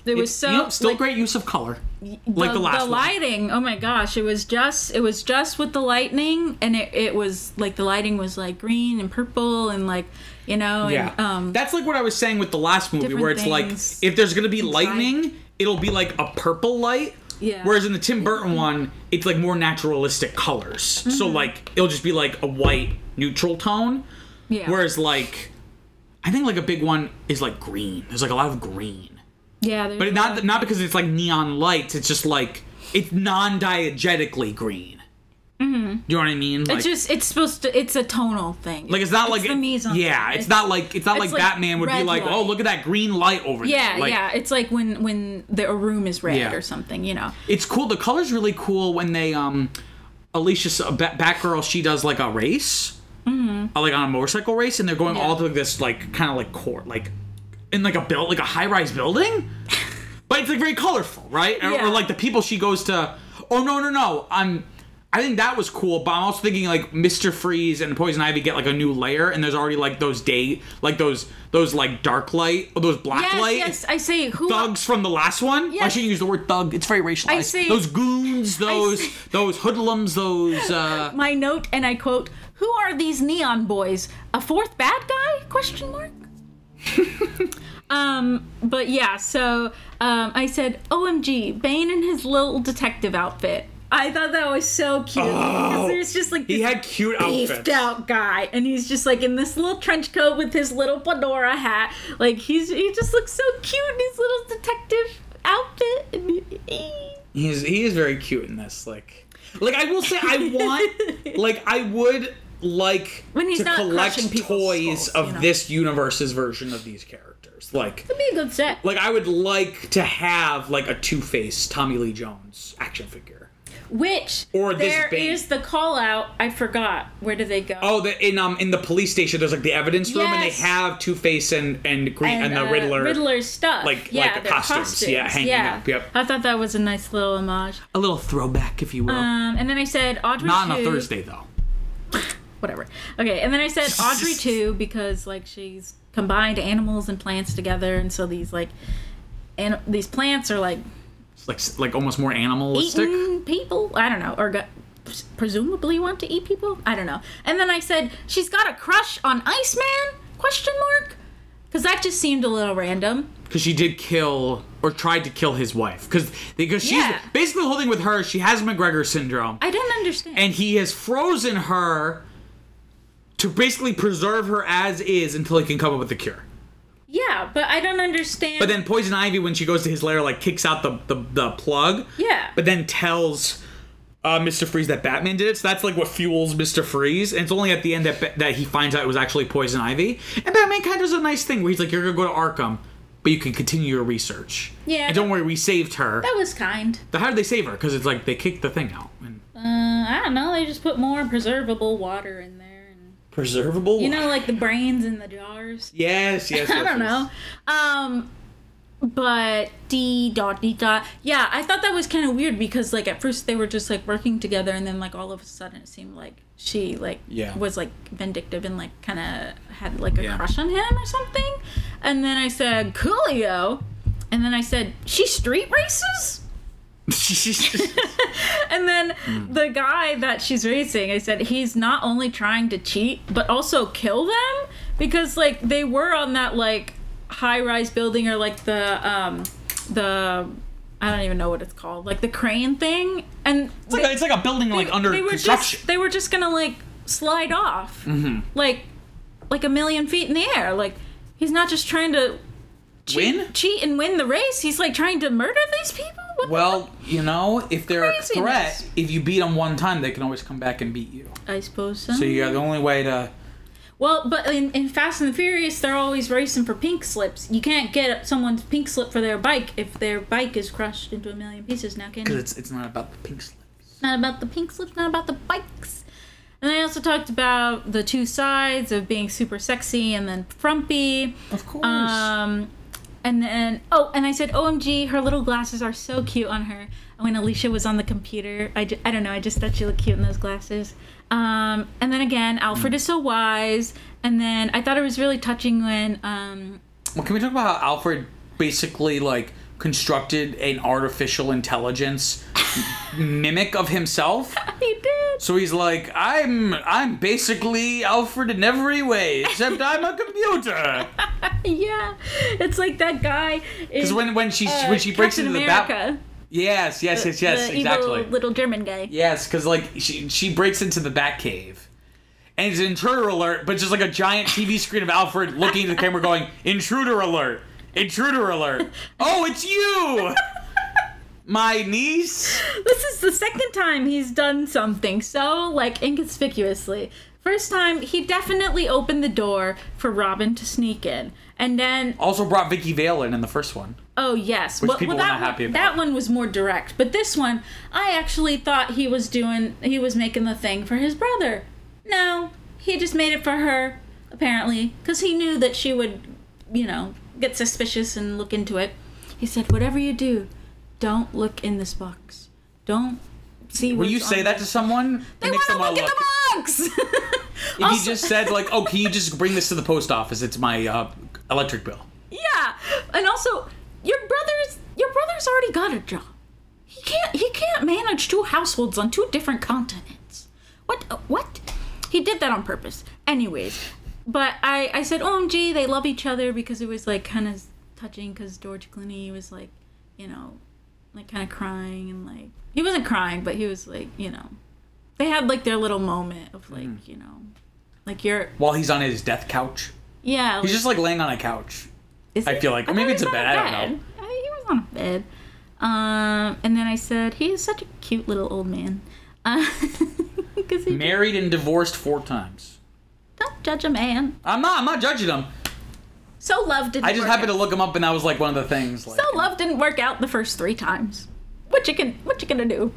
It was so still like, great use of color, like the, last one. The lighting. Oh my gosh, it was just it was just with the lightning and it, it was like the lighting was like green and purple and like you know Yeah, and um that's like what I was saying with the last movie, where it's like if there's gonna be lightning, it'll be like a purple light. Yeah. Whereas in the Tim Burton one, it's like more naturalistic colors. So Mm-hmm. like it'll just be like a white neutral tone. Yeah. Whereas like, I think like a big one is like green. There's like a lot of green, yeah, but not not because it's like neon lights. It's just like it's non-diegetically green. Mm-hmm. You know what I mean? Like, It's just it's supposed to. It's a tonal thing. like it's not like the mise yeah, scène. it's not like it's not like, it's like Batman would be like, light. oh look at that green light over Yeah, there. Like, yeah. It's like when when the a room is red Yeah. or something. You know. It's cool. The color's really cool when they um, Alicia Bat- Batgirl she does like a race, mm-hmm. like on a motorcycle race, and they're going Yeah. all through this like kind of like court, like in like a build like a high rise building, but it's like very colorful, right? Or- Yeah. Or, like the people she goes to. Oh no no no! I'm. I think that was cool, but I'm also thinking like Mr. Freeze and Poison Ivy get like a new layer, and there's already like those day, like those those like dark light, or those black Yes, light yes. I say who. thugs from the last one. Yes. I shouldn't use the word thug. It's very racialized. I say- those goons, those those hoodlums, those. uh My note, and I quote: "Who are these neon boys? A fourth bad guy?" Question mark. um, but yeah. So um, I said, "OMG, Bane in his little detective outfit." I thought that was so cute because there's just like He had cute beefed outfits. out guy, and he's just like in this little trench coat with his little fedora hat. Like he's he just looks so cute in his little detective outfit. He's he is very cute in this. Like, like I will say, I want, like I would like When he's to not collect toys skulls, of you know. this universe's version of these characters. Like, It'd be a good set. like I would like to have like a Two Face Tommy Lee Jones action figure. Which Or this there Bane. is the call out. I forgot. Where do they go? Oh, the, in um in the police station, there's like the evidence room, and they have Two Face and and Green and, the uh, Riddler. Riddler's stuff. like- yeah, like their costumes, yeah, hanging yeah. up, yep. I thought that was a nice little homage. a little throwback, if you will. Um, and then I said Audrey. Not on a Thursday though. Whatever. Okay, and then I said Audrey too because like she's combined animals and plants together, and so these like, and these plants are like It's like like almost more animalistic. eating people. I don't know, or got, presumably want to eat people. I don't know. And then I said she's got a crush on Iceman? Question mark. Because that just seemed a little random. because she did kill or tried to kill his wife because because she's Yeah. basically holding with her she has MacGregor syndrome I don't understand. and he has frozen her to basically preserve her as is until he can come up with a cure. yeah, but I don't understand. But then Poison Ivy when she goes to his lair like kicks out the the, the plug. Yeah. But then tells uh, Mr. Freeze that Batman did it, so that's like what fuels Mr. Freeze. And it's only at the end that that he finds out it was actually Poison Ivy. And Batman kind of does a nice thing where he's like, "You're gonna go to Arkham, but you can continue your research. Yeah. And don't worry, we saved her. that was kind. But How did they save her? Because it's like they kicked the thing out. And Uh, I don't know. They just put more preservable water in there, preservable. you know, like the brains in the jars. Yes, yes. I don't yes. know. Um, but D dot D dot. Yeah, I thought that was kind of weird because like at first they were just like working together, and then like all of a sudden it seemed like she like Yeah. was like vindictive and like kind of had like a Yeah. crush on him or something. And then I said Coolio, and then I said she street races. And then Hmm. the guy that she's racing, I said he's not only trying to cheat but also kill them because like they were on that like high-rise building or like the um the I don't even know what it's called, like the crane thing, and it's, like a, it's like a building like under they were construction. just they were just gonna like slide off, like like a million feet in the air. Like he's not just trying to cheat, Win? cheat and win the race. He's like trying to murder these people. What well, you know, if they're a threat, if you beat them one time, they can always come back and beat you. I suppose so. So you got the only way to. Well, but in, in Fast and the Furious, they're always racing for pink slips. You can't get someone's pink slip for their bike if their bike is crushed into a million pieces. Now, can you? Because it's it's not about the pink slips. Not about the pink slips, not about the bikes. And I also talked about the two sides of being super sexy and then frumpy. Of course. Um, and then oh, and I said, "OMG, her little glasses are so cute on her." And when Alicia was on the computer, I, ju- I don't know, I just thought she looked cute in those glasses. Um, and then again, Alfred is so wise. And then I thought it was really touching when um, well, can we talk about how Alfred basically like constructed an artificial intelligence mimic of himself? he did. So he's like, I'm I'm basically Alfred in every way, except I'm a computer. Yeah, it's like that guy. Because when when she uh, when she breaks Captain into the America, bat, yes, yes, yes, yes, the exactly. evil little German guy. Yes, because like she she breaks into the Batcave, and it's an intruder alert, but just like a giant TV screen of Alfred looking at the camera, going, "Intruder alert! Intruder alert! Oh, it's you!" my niece. This is the second time he's done something so like inconspicuously. First time he definitely opened the door for Robin to sneak in, and then Also brought Vicki Vale in in the first one. oh yes, Which people were that not one, happy about. that one was more direct. But this one, I actually thought he was doing he was making the thing for his brother. No, he just made it for her apparently because he knew that she would, you know, get suspicious and look into it. He said, "Whatever you do, don't look in this box. Don't see." When you say that to someone, They want to look in the box. If you just said like, "Oh, can you just bring this to the post office? It's my uh, electric bill." yeah, and also your brother's your brother's already got a job. He can't he can't manage two households on two different continents. What what? He did that on purpose. Anyways, but I I said, "OMG, they love each other" because it was like kind of touching because George Clooney was like, you know, like kind of crying and like he wasn't crying, but he was like, you know, they had like their little moment of like, Mm-hmm. you know, like you're While he's on his death couch, yeah. he's just like laying on a couch. Is I it? feel like- or maybe it's a was on bed, I don't know. I think he was on a bed. Um, and then I said, he is such a cute little old man. Uh, Because he Married and divorced four times. Don't judge a man. I'm not. I'm not judging him. So love didn't I just happened to look him up, and that was like one of the things. Like, So love didn't work out the first three times. What you can what you gonna do?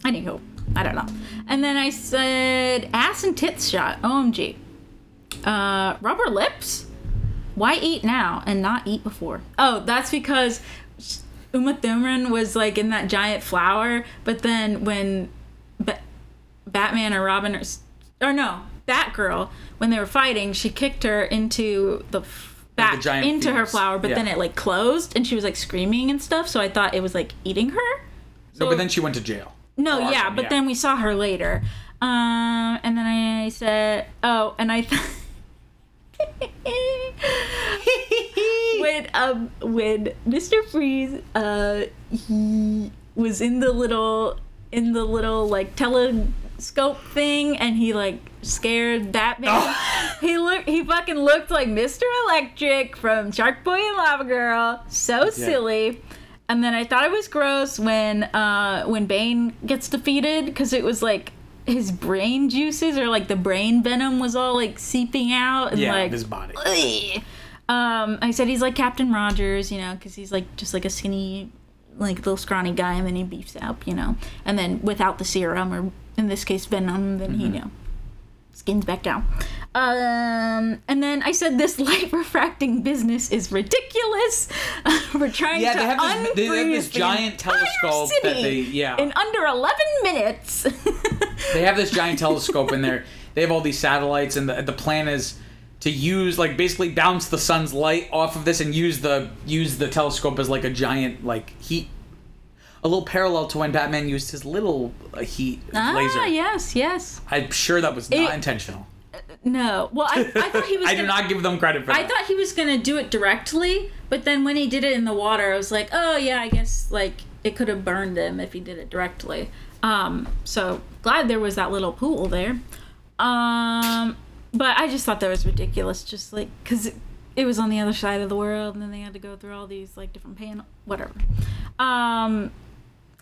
Anywho, I don't know. And then I said ass and tits shot. OMG. Uh rubber lips? Why eat now and not eat before? Oh, that's because Uma Thurman was like in that giant flower, but then when ba- Batman or Robin or, or no, Batgirl, when they were fighting, she kicked her into the back giant into her flower, but then it like closed and she was like screaming and stuff. So I thought it was like eating her. no, but then she went to jail. No, Or yeah, but yeah. then we saw her later. Um, and then I said, oh, and I thought. when um when Mr. Freeze uh he was in the little in the little like telescope thing and he like scared Batman. he looked he fucking looked like Mr. Electric from Shark Boy and Lava Girl. So silly. And then I thought it was gross when uh when Bane gets defeated because it was like his brain juices or like the brain venom was all like seeping out and Yeah, like his body. Ugh. Um, I said he's like Captain Rogers, you know, because he's like just like a skinny, like little scrawny guy, and then he beefs up, you know, and then without the serum or in this case venom, then he you know skins back down. Um, and then I said this light refracting business is ridiculous. We're trying Yeah, to they have this- they have this giant telescope that they- yeah. in under eleven minutes. They have this giant telescope in there. They have all these satellites, and the the plan is to use like basically bounce the sun's light off of this and use the use the telescope as like a giant like heat. A little parallel to when Batman used his little uh, heat laser. ah, yes, yes. I'm sure that was not It- intentional. No, well, I, I thought he was. I do gonna- not give them credit for that. I thought he was gonna do it directly, but then when he did it in the water, I was like, oh yeah, I guess like it could have burned him if he did it directly. Um, so glad there was that little pool there. Um, but I just thought that was ridiculous, just like because it, it was on the other side of the world, and then they had to go through all these like different panel, whatever. Um,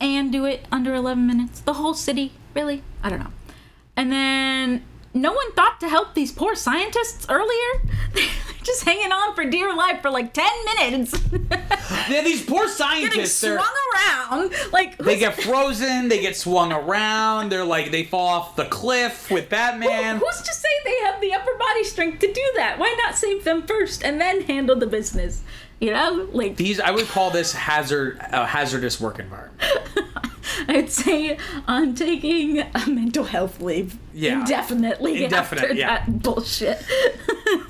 and do it under 11 minutes. The whole city, really? I don't know. And then no one thought to help these poor scientists earlier. They're just hanging on for dear life for like 10 minutes. Yeah, these poor Getting scientists. swung They're, around. Like, they get frozen. They get swung around. They're like they fall off the cliff with Batman. who's to say they have the upper body strength to do that? Why not save them first and then handle the business? You know? Like, These I would call this hazard a hazardous work environment. I'd say I'm taking a mental health leave Yeah. indefinitely Indefinite, after yeah. that bullshit.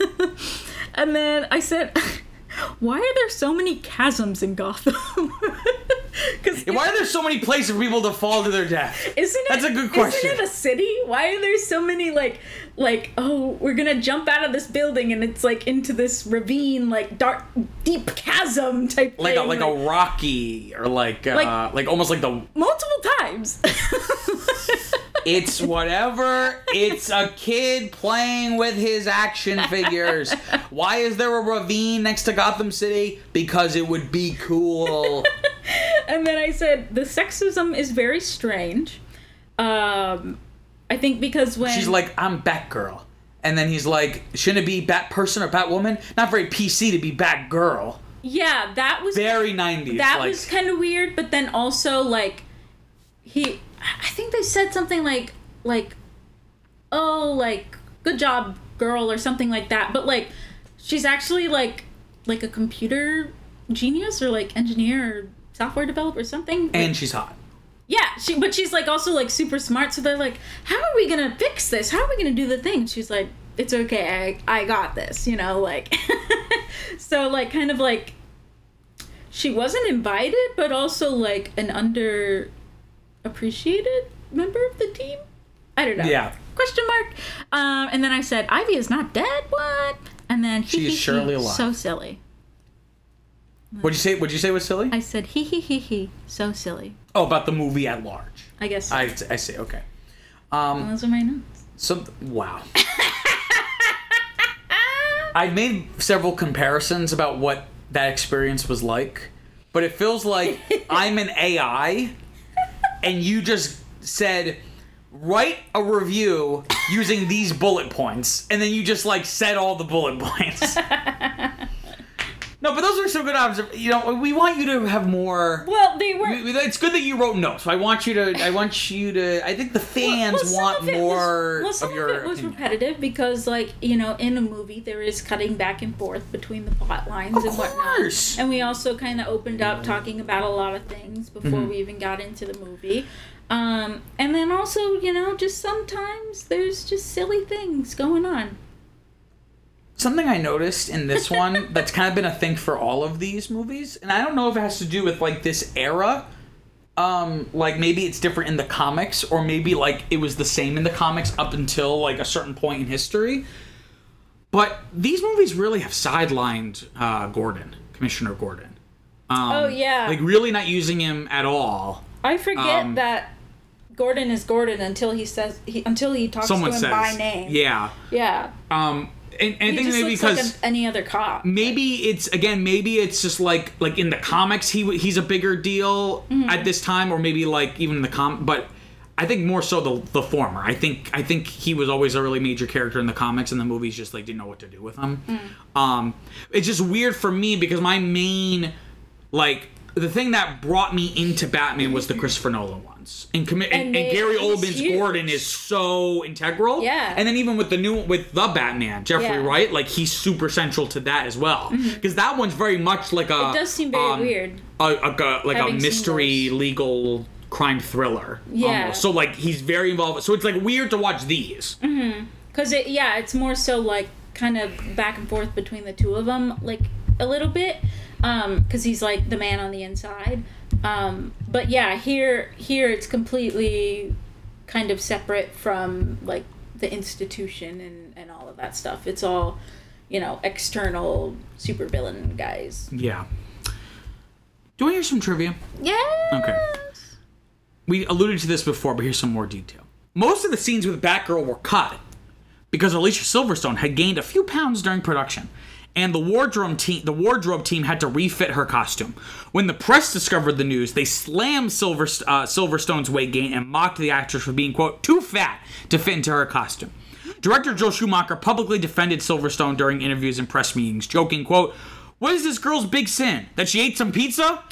and then I said, "Why are there so many chasms in Gotham?" Because Why are there so many places for people to fall to their death? Isn't it? That's a good question. Isn't it a city? Why are there so many like, like, oh, we're gonna jump out of this building and it's like into this ravine, like dark, deep chasm type Like a thing, like a Rocky or like uh, Like- like almost like the multiple times. it's whatever. It's a kid playing with his action figures. Why is there a ravine next to Gotham City? Because it would be cool. and then I said the sexism is very strange. Um, I think because when She's like, I'm Batgirl. And then he's like, shouldn't it be Bat person or Batwoman? Not very PC to be Batgirl. yeah, that was Very 90s. that like, was kind of weird. But then also like he, I think they said something like like, oh like good job girl or something like that. But like she's actually like like a computer genius or like engineer or software developer or something. Like, and she's hot. Yeah, she but she's like also like super smart. So they're like, "How are we gonna fix this? How are we gonna do the thing?" She's like, "It's okay. I I got this." You know, like so like kind of like she wasn't invited, but also like an under appreciated member of the team. I don't know. Yeah. Question mark. Um, and then I said, "Ivy is not dead." What? And then She is he, surely alive. So silly. What'd you say? What'd you say was silly? I said, "He he he he." So silly. Oh, about the movie at large. I guess. I, I see. Okay. Um. those are my notes. So wow. I made several comparisons about what that experience was like, but it feels like I'm an AI, and you just said write a review using these bullet points, and then you just like said all the bullet points. no, but those are some good observations. You know, we want you to have more. Well, they were. We- It's good that you wrote notes. So I want you to. I want you to. I think the fans Well, some want of was- more well, some of your. it was opinion. repetitive because, like, you know, in a movie there is cutting back and forth between the plot lines Of and whatnot. And we also kind of opened up talking about a lot of things before Mm-hmm. we even got into the movie. Um, and then also, you know, just sometimes there's just silly things going on. Something I noticed in this one that's kind of been a thing for all of these movies, and I don't know if it has to do with like this era. Um, like maybe it's different in the comics, or maybe like it was the same in the comics up until like a certain point in history. But these movies really have sidelined uh, Gordon, Commissioner Gordon. Um, Oh, yeah. like really not using him at all. I forget Um, that Gordon is Gordon until he says he until he talks Someone to him says, by name. yeah. Yeah. Um, and, and I think maybe because like any other cop. maybe it's again maybe it's just like like in the comics he he's a bigger deal Mm-hmm. at this time or maybe like even in the com but I think more so the the former. I think I think he was always a really major character in the comics and the movies just like didn't know what to do with him. Mm. Um it's just weird for me because my main like the thing that brought me into Batman was the Christopher Nolan ones. And, commi- and, and, they- Gary Oldman's huge. Gordon is so integral. Yeah. And then even with the new with the Batman, Jeffrey Yeah. Mm-hmm. Wright, like he's super central to that as well. Because that one's very much like a It does seem very um, weird. a, a, a- like a Having seen mystery legal crime thriller. Yeah. almost. So like he's very involved. So it's like weird to watch these. Mm-hmm. Cause it, yeah, it's more so like kind of back and forth between the two of them, like a little bit, um, cause he's like the man on the inside. Um, but yeah, here, here it's completely kind of separate from like the institution and and all of that stuff. It's all, you know, external supervillain guys. Yeah. Do we hear some trivia? Yeah. Okay. We alluded to this before, but here's some more detail. Most of the scenes with Batgirl were cut because Alicia Silverstone had gained a few pounds during production, and the wardrobe team the wardrobe team had to refit her costume. When the press discovered the news, they slammed Silver, uh, Silverstone's weight gain and mocked the actress for being quote too fat to fit into her costume. Director Joel Schumacher publicly defended Silverstone during interviews and press meetings, joking, quote, What is this girl's big sin? That she ate some pizza?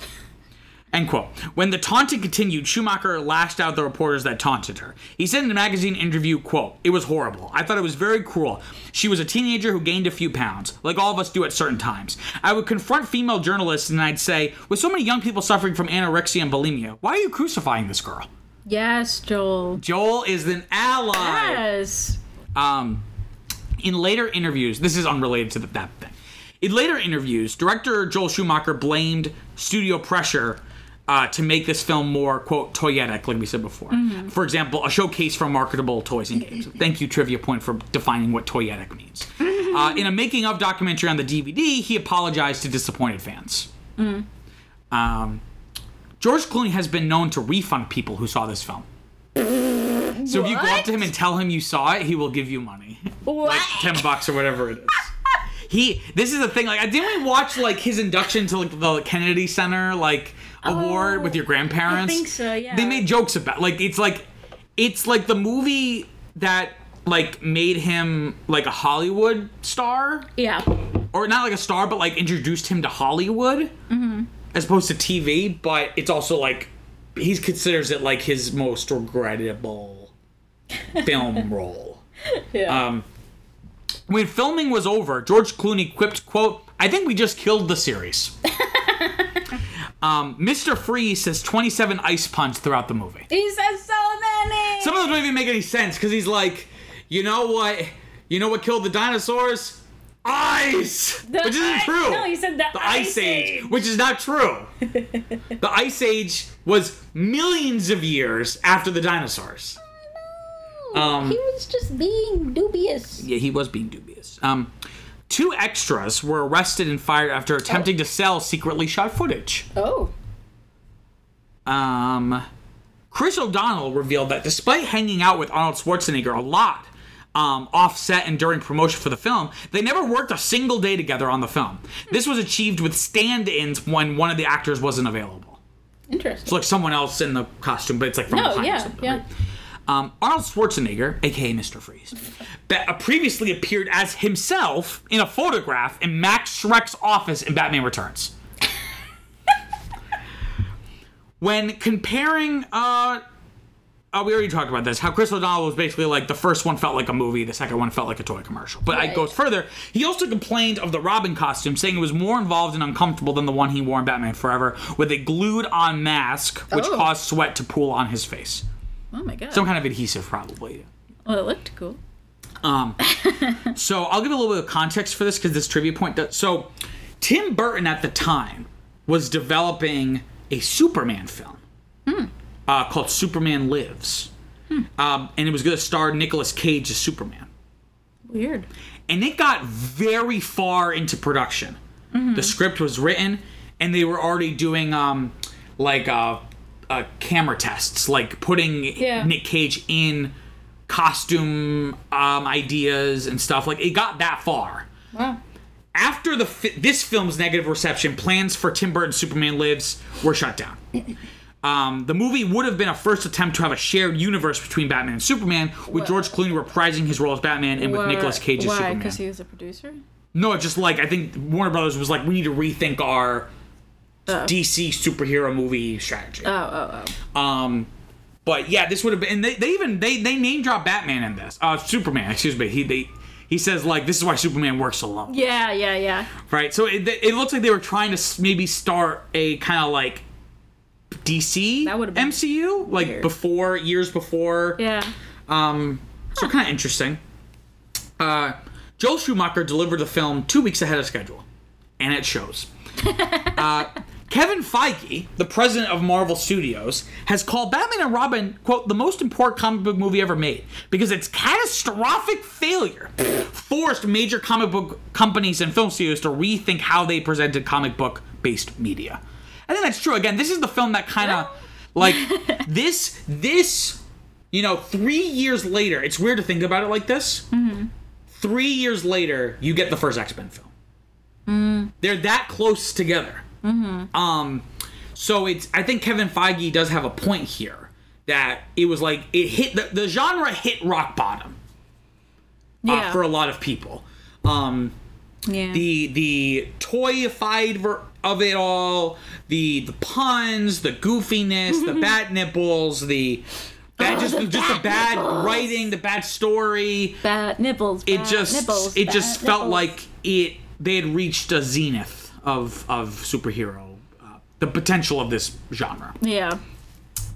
End quote. When the taunting continued, Schumacher lashed out the reporters that taunted her. He said in a magazine interview, quote, It was horrible. I thought it was very cruel. She was a teenager who gained a few pounds, like all of us do at certain times. I would confront female journalists and I'd say, with so many young people suffering from anorexia and bulimia, why are you crucifying this girl? Yes, Joel. Joel is an ally. Yes. Um, in later interviews, this is unrelated to the, that thing. In later interviews, director Joel Schumacher blamed studio pressure uh, to make this film more quote toyetic, like we said before. For example, a showcase for marketable toys and games. Thank you, trivia point, for defining what toyetic means. Uh, in a making of documentary on the DVD, he apologized to disappointed fans. Um, George Clooney has been known to refund people who saw this film. So if you go up to him and tell him you saw it, he will give you money. What? Like 10 bucks or whatever it is. he this is the thing like I didn't we watch like his induction to like the Kennedy Center like award with your grandparents? Oh, I think so, yeah. They made jokes about like it's like it's like the movie that like made him like a Hollywood star Yeah. or not like a star but like introduced him to Hollywood Mm-hmm. as opposed to TV, but it's also like he considers it like his most regrettable film role. Yeah. Um, when filming was over, George Clooney quipped, "quote I think we just killed the series." um, Mr. Freeze says 27 ice puns throughout the movie. he says so many. Some of those don't even make any sense because he's like, you know what? You know what killed the dinosaurs? Ice, The which isn't ice- true. No, he said the, the Ice Age, which is not true. the Ice Age was millions of years after the dinosaurs. Um, he was just being dubious. Yeah, he was being dubious. Um, two extras were arrested and fired after attempting to sell secretly shot footage. Oh. Um, Chris O'Donnell revealed that despite hanging out with Arnold Schwarzenegger a lot, um, off set and during promotion for the film, they never worked a single day together on the film. This was achieved with stand-ins when one of the actors wasn't available. Interesting. It's like someone else in the costume, but it's like from No, behind. yeah, yeah. right? Um, Arnold Schwarzenegger, aka Mr. Freeze, uh, previously appeared as himself in a photograph in Max Schreck's office in Batman Returns. when comparing, uh, uh, we already talked about this, how Chris O'Donnell was basically like the first one felt like a movie, the second one felt like a toy commercial. But Right. it goes further. He also complained of the Robin costume, saying it was more involved and uncomfortable than the one he wore in Batman Forever, with a glued on mask, which Oh. caused sweat to pool on his face. Oh my god. Some kind of adhesive, probably. well, it looked cool. Um, so I'll give a little bit of context for this because this trivia point does. So Tim Burton at the time was developing a Superman film uh, called Superman Lives, um, and it was going to star Nicolas Cage as Superman. Weird. And it got very far into production. The script was written, and they were already doing um, like uh, uh, camera tests, like putting Yeah. Nick Cage in costume um, ideas and stuff. Like it got that far. Wow. After the fi- this film's negative reception, plans for Tim Burton's Superman Lives were shut down. Um, the movie would have been a first attempt to have a shared universe between Batman and Superman, with George Clooney reprising his role as Batman and with Nicolas Cage as Why? Superman. Because he was a producer. No, just like I think Warner Brothers was like, we need to rethink our Oh. DC superhero movie strategy. Oh, oh, oh. Um, but yeah, this would have been. And they, they even they they name drop Batman in this. Uh, Superman, excuse me. He they he says like this is why Superman works alone, Yeah, yeah, yeah. right? So it, it looks like they were trying to maybe start a kind of like DC That been MCU like weird. before years before. Yeah. Um, so kind of interesting. Uh, Joel Schumacher delivered the film two weeks ahead of schedule, and it shows. uh, Kevin Feige, the president of Marvel Studios, has called Batman and Robin, quote, the most important comic book movie ever made because its catastrophic failure forced major comic book companies and film studios to rethink how they presented comic book based media. I think that's true. Again, this is the film that kind of like this this you know, three years later, it's weird to think about it like this. Mm-hmm. Three years later, you get the first X Men film. Mm. They're that close together. Um, so it's. I think Kevin Feige does have a point here that it was like it hit the, the genre hit rock bottom uh, Yeah. for a lot of people. Um, yeah. the the toyified ver- of it all, the the puns, the goofiness, the bad nipples, the bad, Oh, just the just the bad nipples. writing, the bad story. bad nipples. It just nipples, it just bad felt nipples. like it they had reached a zenith of of superhero, uh, the potential of this genre. Yeah.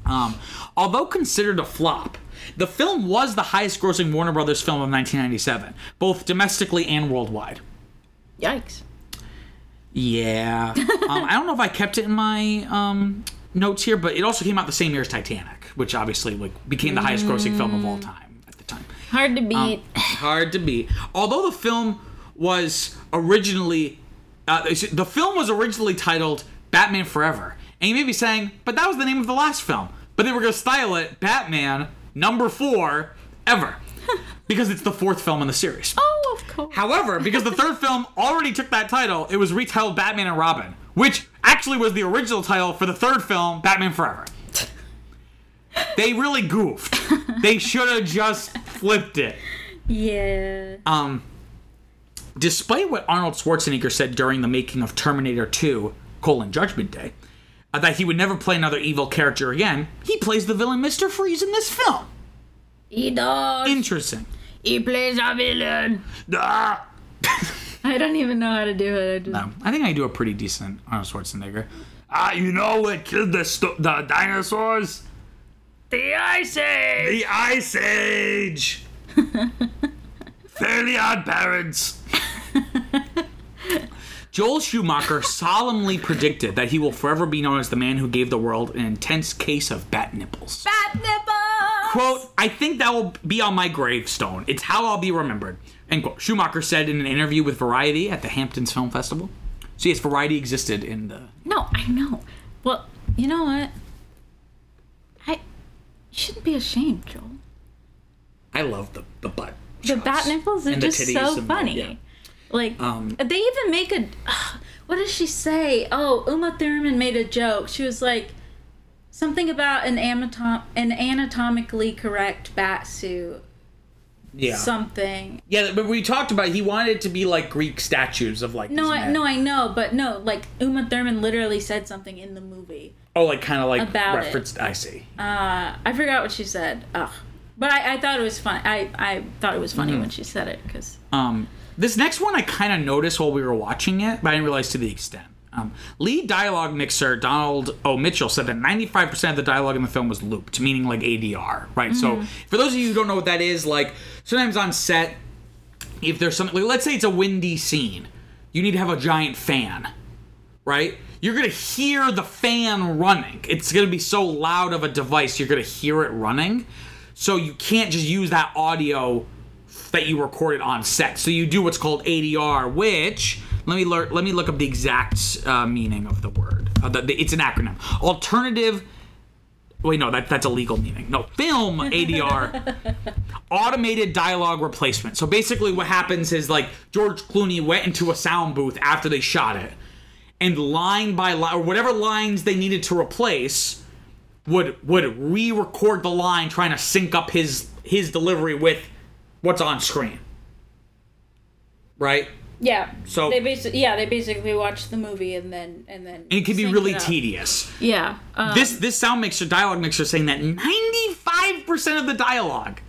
Um, although considered a flop, the film was the highest grossing Warner Brothers film of 1997, both domestically and worldwide. Yikes. Yeah. um, I don't know if I kept it in my um, notes here, but it also came out the same year as Titanic, which obviously like became the highest grossing film of all time at the time. Hard to beat. Hard to beat. Although the film was originally uh, the film was originally titled Batman Forever. And you may be saying, but that was the name of the last film. But they were going to style it Batman number 4 ever. because it's the fourth film in the series. Oh, of course. However, because the third film already took that title, it was retitled Batman and Robin, which actually was the original title for the third film, Batman Forever. They really goofed. They should have just flipped it. Yeah. Um, despite what Arnold Schwarzenegger said during the making of Terminator 2: colon Judgment Day, uh, that he would never play another evil character again, he plays the villain Mr. Freeze in this film. He does. Interesting. he plays a villain. Ah! I don't even know how to do it. I just, No, I think I do a pretty decent Arnold Schwarzenegger. Ah, you know what killed the sto- the dinosaurs? The Ice Age. The Ice Age. Fairly Odd Parents. Joel Schumacher solemnly predicted that he will forever be known as the man who gave the world an intense case of bat nipples. Bat nipples. Quote, I think that will be on my gravestone. It's how I'll be remembered. End quote. Schumacher said in an interview with Variety at the Hamptons Film Festival. So yes, Variety existed in the. No, I know. Well, you know what? I you shouldn't be ashamed, Joel. I love the the butt. The shots. bat nipples are And just so and the- funny. yeah. Like Um, they even make a. what does she say? Oh, Uma Thurman made a joke. She was like something about an anatom- an anatomically correct bat suit. Yeah. Something. yeah, but we talked about he wanted it to be like Greek statues of like. No, I, no, I know, but no, like Uma Thurman literally said something in the movie. Oh, like kind of like About it. referenced. I see. Uh, I forgot what she said. Ugh. But I, I thought it was fun. I, I thought it was funny Mm-hmm. when she said it because Um, this next one I kind of noticed while we were watching it, but I didn't realize to the extent. Um, lead dialogue mixer Donald O. Mitchell said that 95% of the dialogue in the film was looped, meaning like ADR, right? So for those of you who don't know what that is, like sometimes on set, if there's something, like, let's say it's a windy scene, you need to have a giant fan, right? You're gonna hear the fan running. It's gonna be so loud of a device, you're gonna hear it running. So you can't just use that audio that you recorded on set. So you do what's called ADR, which let me learn. Let me look up the exact uh, meaning of the word. Uh, the, the- it's an acronym. Alternative. Wait, no, that that's a legal meaning. No, film ADR, automated dialogue replacement. So basically, what happens is like George Clooney went into a sound booth after they shot it, and line by line, or whatever lines they needed to replace, would would re-record the line, trying to sync up his his delivery with what's on screen. Right? yeah. So- they basically yeah they basically watched the movie and then and then And it can be really tedious. Yeah. Um, This this sound mixer, dialogue mixer, saying that ninety five percent of the dialogue,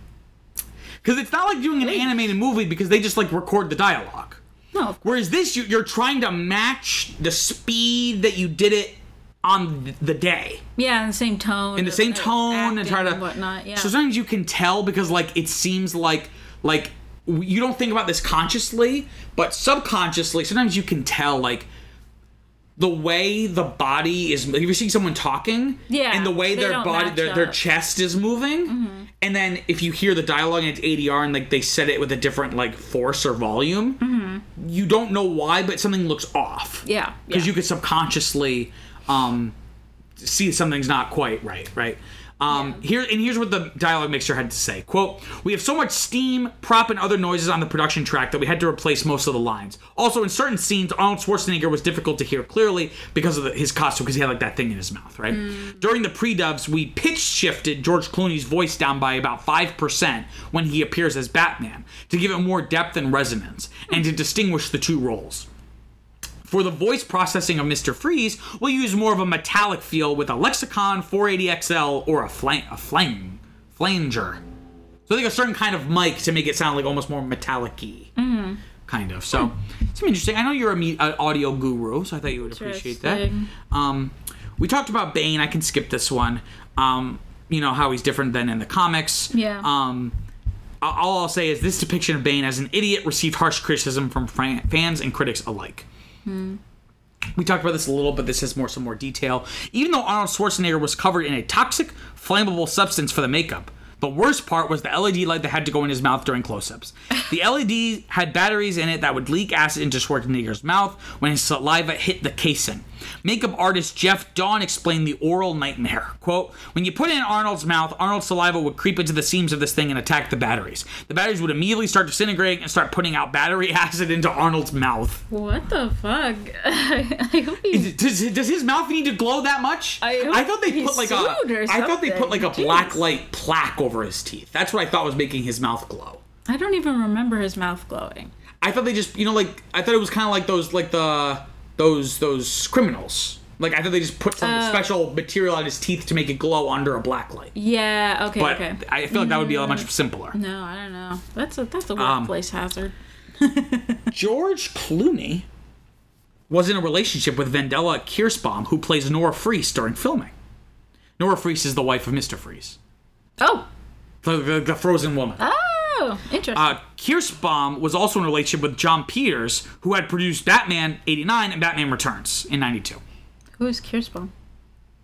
because it's not like doing an animated movie because they just like record the dialogue. no. Whereas this, you, you're trying to match the speed that you did it on the day Yeah, in the same tone. in the same tone and try to and whatnot. Yeah. So sometimes you can tell because like it seems like like you don't think about this consciously, but subconsciously sometimes you can tell like the way the body is. If you see someone talking, Yeah, and the way their body, their, their chest is moving, and then if you hear the dialogue and it's ADR and like they said it with a different like force or volume, you don't know why, but something looks off yeah. because yeah. you could subconsciously um, see something's not quite right, right? Um, Here and here's what the dialogue mixer had to say: "Quote: We have so much steam, prop, and other noises on the production track that we had to replace most of the lines. Also, in certain scenes, Arnold Schwarzenegger was difficult to hear clearly because of the, his costume, because he had like that thing in his mouth, right? During the pre-dubs, we pitch shifted George Clooney's voice down by about five percent when he appears as Batman to give it more depth and resonance, and to distinguish the two roles." For the voice processing of Mr. Freeze, we'll use more of a metallic feel with a Lexicon 480XL or a flang, a flang, flanger. So I think a certain kind of mic to make it sound like almost more metallic-y, kind of. So it's interesting. I know you're a me- an audio guru, so I thought you would appreciate that. Um, we talked about Bane. I can skip this one. Um, you know how he's different than in the comics. Yeah. Um, all I'll say is this depiction of Bane as an idiot received harsh criticism from fran- fans and critics alike. Hmm. We talked about this a little, but this has more some more detail. Even though Arnold Schwarzenegger was covered in a toxic, flammable substance for the makeup, the worst part was the LED light that had to go in his mouth during close-ups. The LED had batteries in it that would leak acid into Schwarzenegger's mouth when his saliva hit the casing. Makeup artist Jeff Dawn explained the oral nightmare. Quote, when you put it in Arnold's mouth, Arnold's saliva would creep into the seams of this thing and attack the batteries. The batteries would immediately start disintegrating and start putting out battery acid into Arnold's mouth. What the fuck? I hope he's Does, does his mouth need to glow that much? I hope thought they he's put like a I thought they put like a something. black light plaque over his teeth. That's what I thought was making his mouth glow. I don't even remember his mouth glowing. I thought they just you know like I thought it was kind of like those like the those those criminals. Like I thought they just put some Oh. special material on his teeth to make it glow under a black light. Yeah, okay, But okay. I feel like that would be a much simpler. No, I don't know. That's a that's a Um, workplace hazard. George Clooney was in a relationship with Vendela Kirsebom, who plays Nora Fries during filming. Nora Fries is the wife of Mr. Freeze, Oh, the, the, the frozen woman. oh, interesting. Uh, Kirsebom was also in a relationship with Jon Peters, who had produced Batman 89 and Batman Returns in 92. Who is Kirsebom?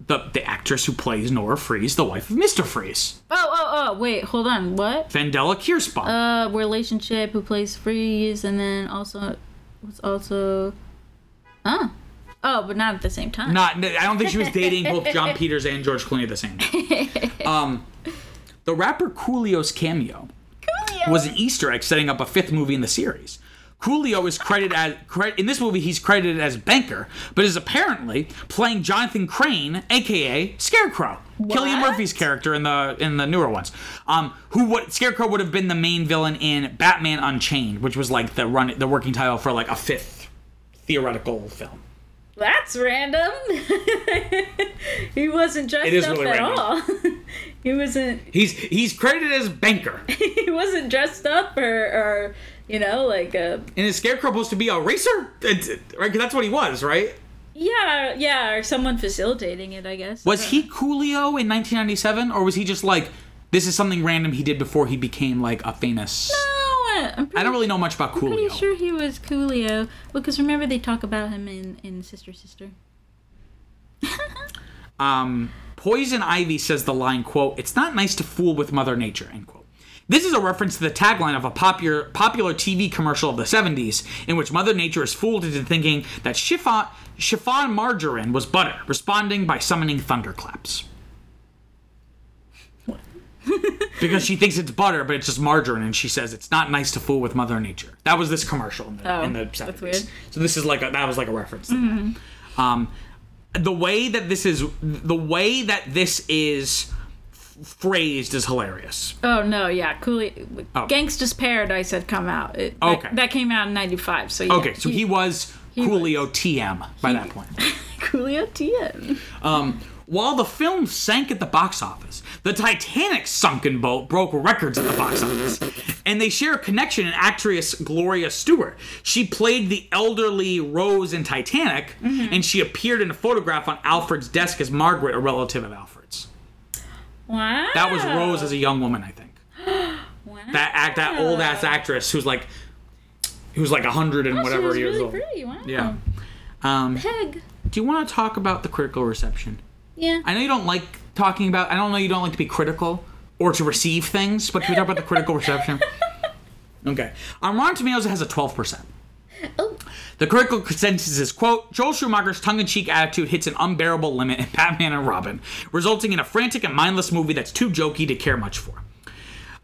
The, the actress who plays Nora Fries, the wife of Mr. Freeze. Oh, oh, oh, wait, hold on. What? Vendela Kirsebom. Uh, relationship who plays Freeze and then also was also. Huh. Oh, but not at the same time. Not, I don't think she was dating both Jon Peters and George Clooney at the same time. Um, the rapper Coolio's cameo. Was an Easter egg setting up a fifth movie in the series. Coolio is credited as in this movie. He's credited as Banker, but is apparently playing Jonathan Crane, aka Scarecrow, Cillian Murphy's character in the in the newer ones. Um, who would Scarecrow would have been the main villain in Batman Unchained, which was like the run the working title for like a fifth theoretical film. That's random. he wasn't dressed up really at random. all. he wasn't. He's he's credited as Banker, He wasn't dressed up or, or you know, like a. and is Scarecrow supposed to be a racer? Right, that's what he was, right? Yeah, yeah, or someone facilitating it. I guess. Was he Coolio in 1997, or was he just like this is something random he did before he became like a famous? No, I'm pretty, I don't really know much about pretty Coolio. Pretty sure he was Coolio because remember they talk about him in in Sister Sister. Um, Poison Ivy says the line quote It's not nice to fool with Mother Nature end quote. This is a reference to the tagline of a popular popular TV commercial of the 70s, in which Mother Nature is fooled into thinking that chiffon, chiffon margarine was butter, responding by summoning thunderclaps. because she thinks it's butter, but it's just margarine, and she says it's not nice to fool with Mother Nature. That was this commercial in the, Oh, in the that's 70s. weird. So this is like a, that was like a reference. That. Um, the way that this is the way that this is phrased is hilarious. Oh no, yeah, Coolio. Oh. Gangsta's Paradise had come out. It, that, Okay. that came out in '95. So yeah, Okay, so he was Coolio TM by that point. Coolio TM. Um, while the film sank at the box office, the Titanic sunken boat broke records at the box office. And they share a connection in actress Gloria Stuart. She played the elderly Rose in Titanic, and she appeared in a photograph on Alfred's desk as Margaret, a relative of Alfred's. Wow. That was Rose as a young woman, I think. Wow. That act, that old ass actress who's like, who's like a hundred and Oh, she whatever was years really old. pretty. Wow. Yeah. Um, Peg. do you want to talk about the critical reception? Yeah. I know you don't like talking about. I don't know you don't like to be critical or to receive things, but can we talk about the critical reception? Okay. On Rotten Tomatoes, it has a twelve percent. Oh. The critical consensus is, quote, Joel Schumacher's tongue-in-cheek attitude hits an unbearable limit in Batman and Robin, resulting in a frantic and mindless movie that's too jokey to care much for.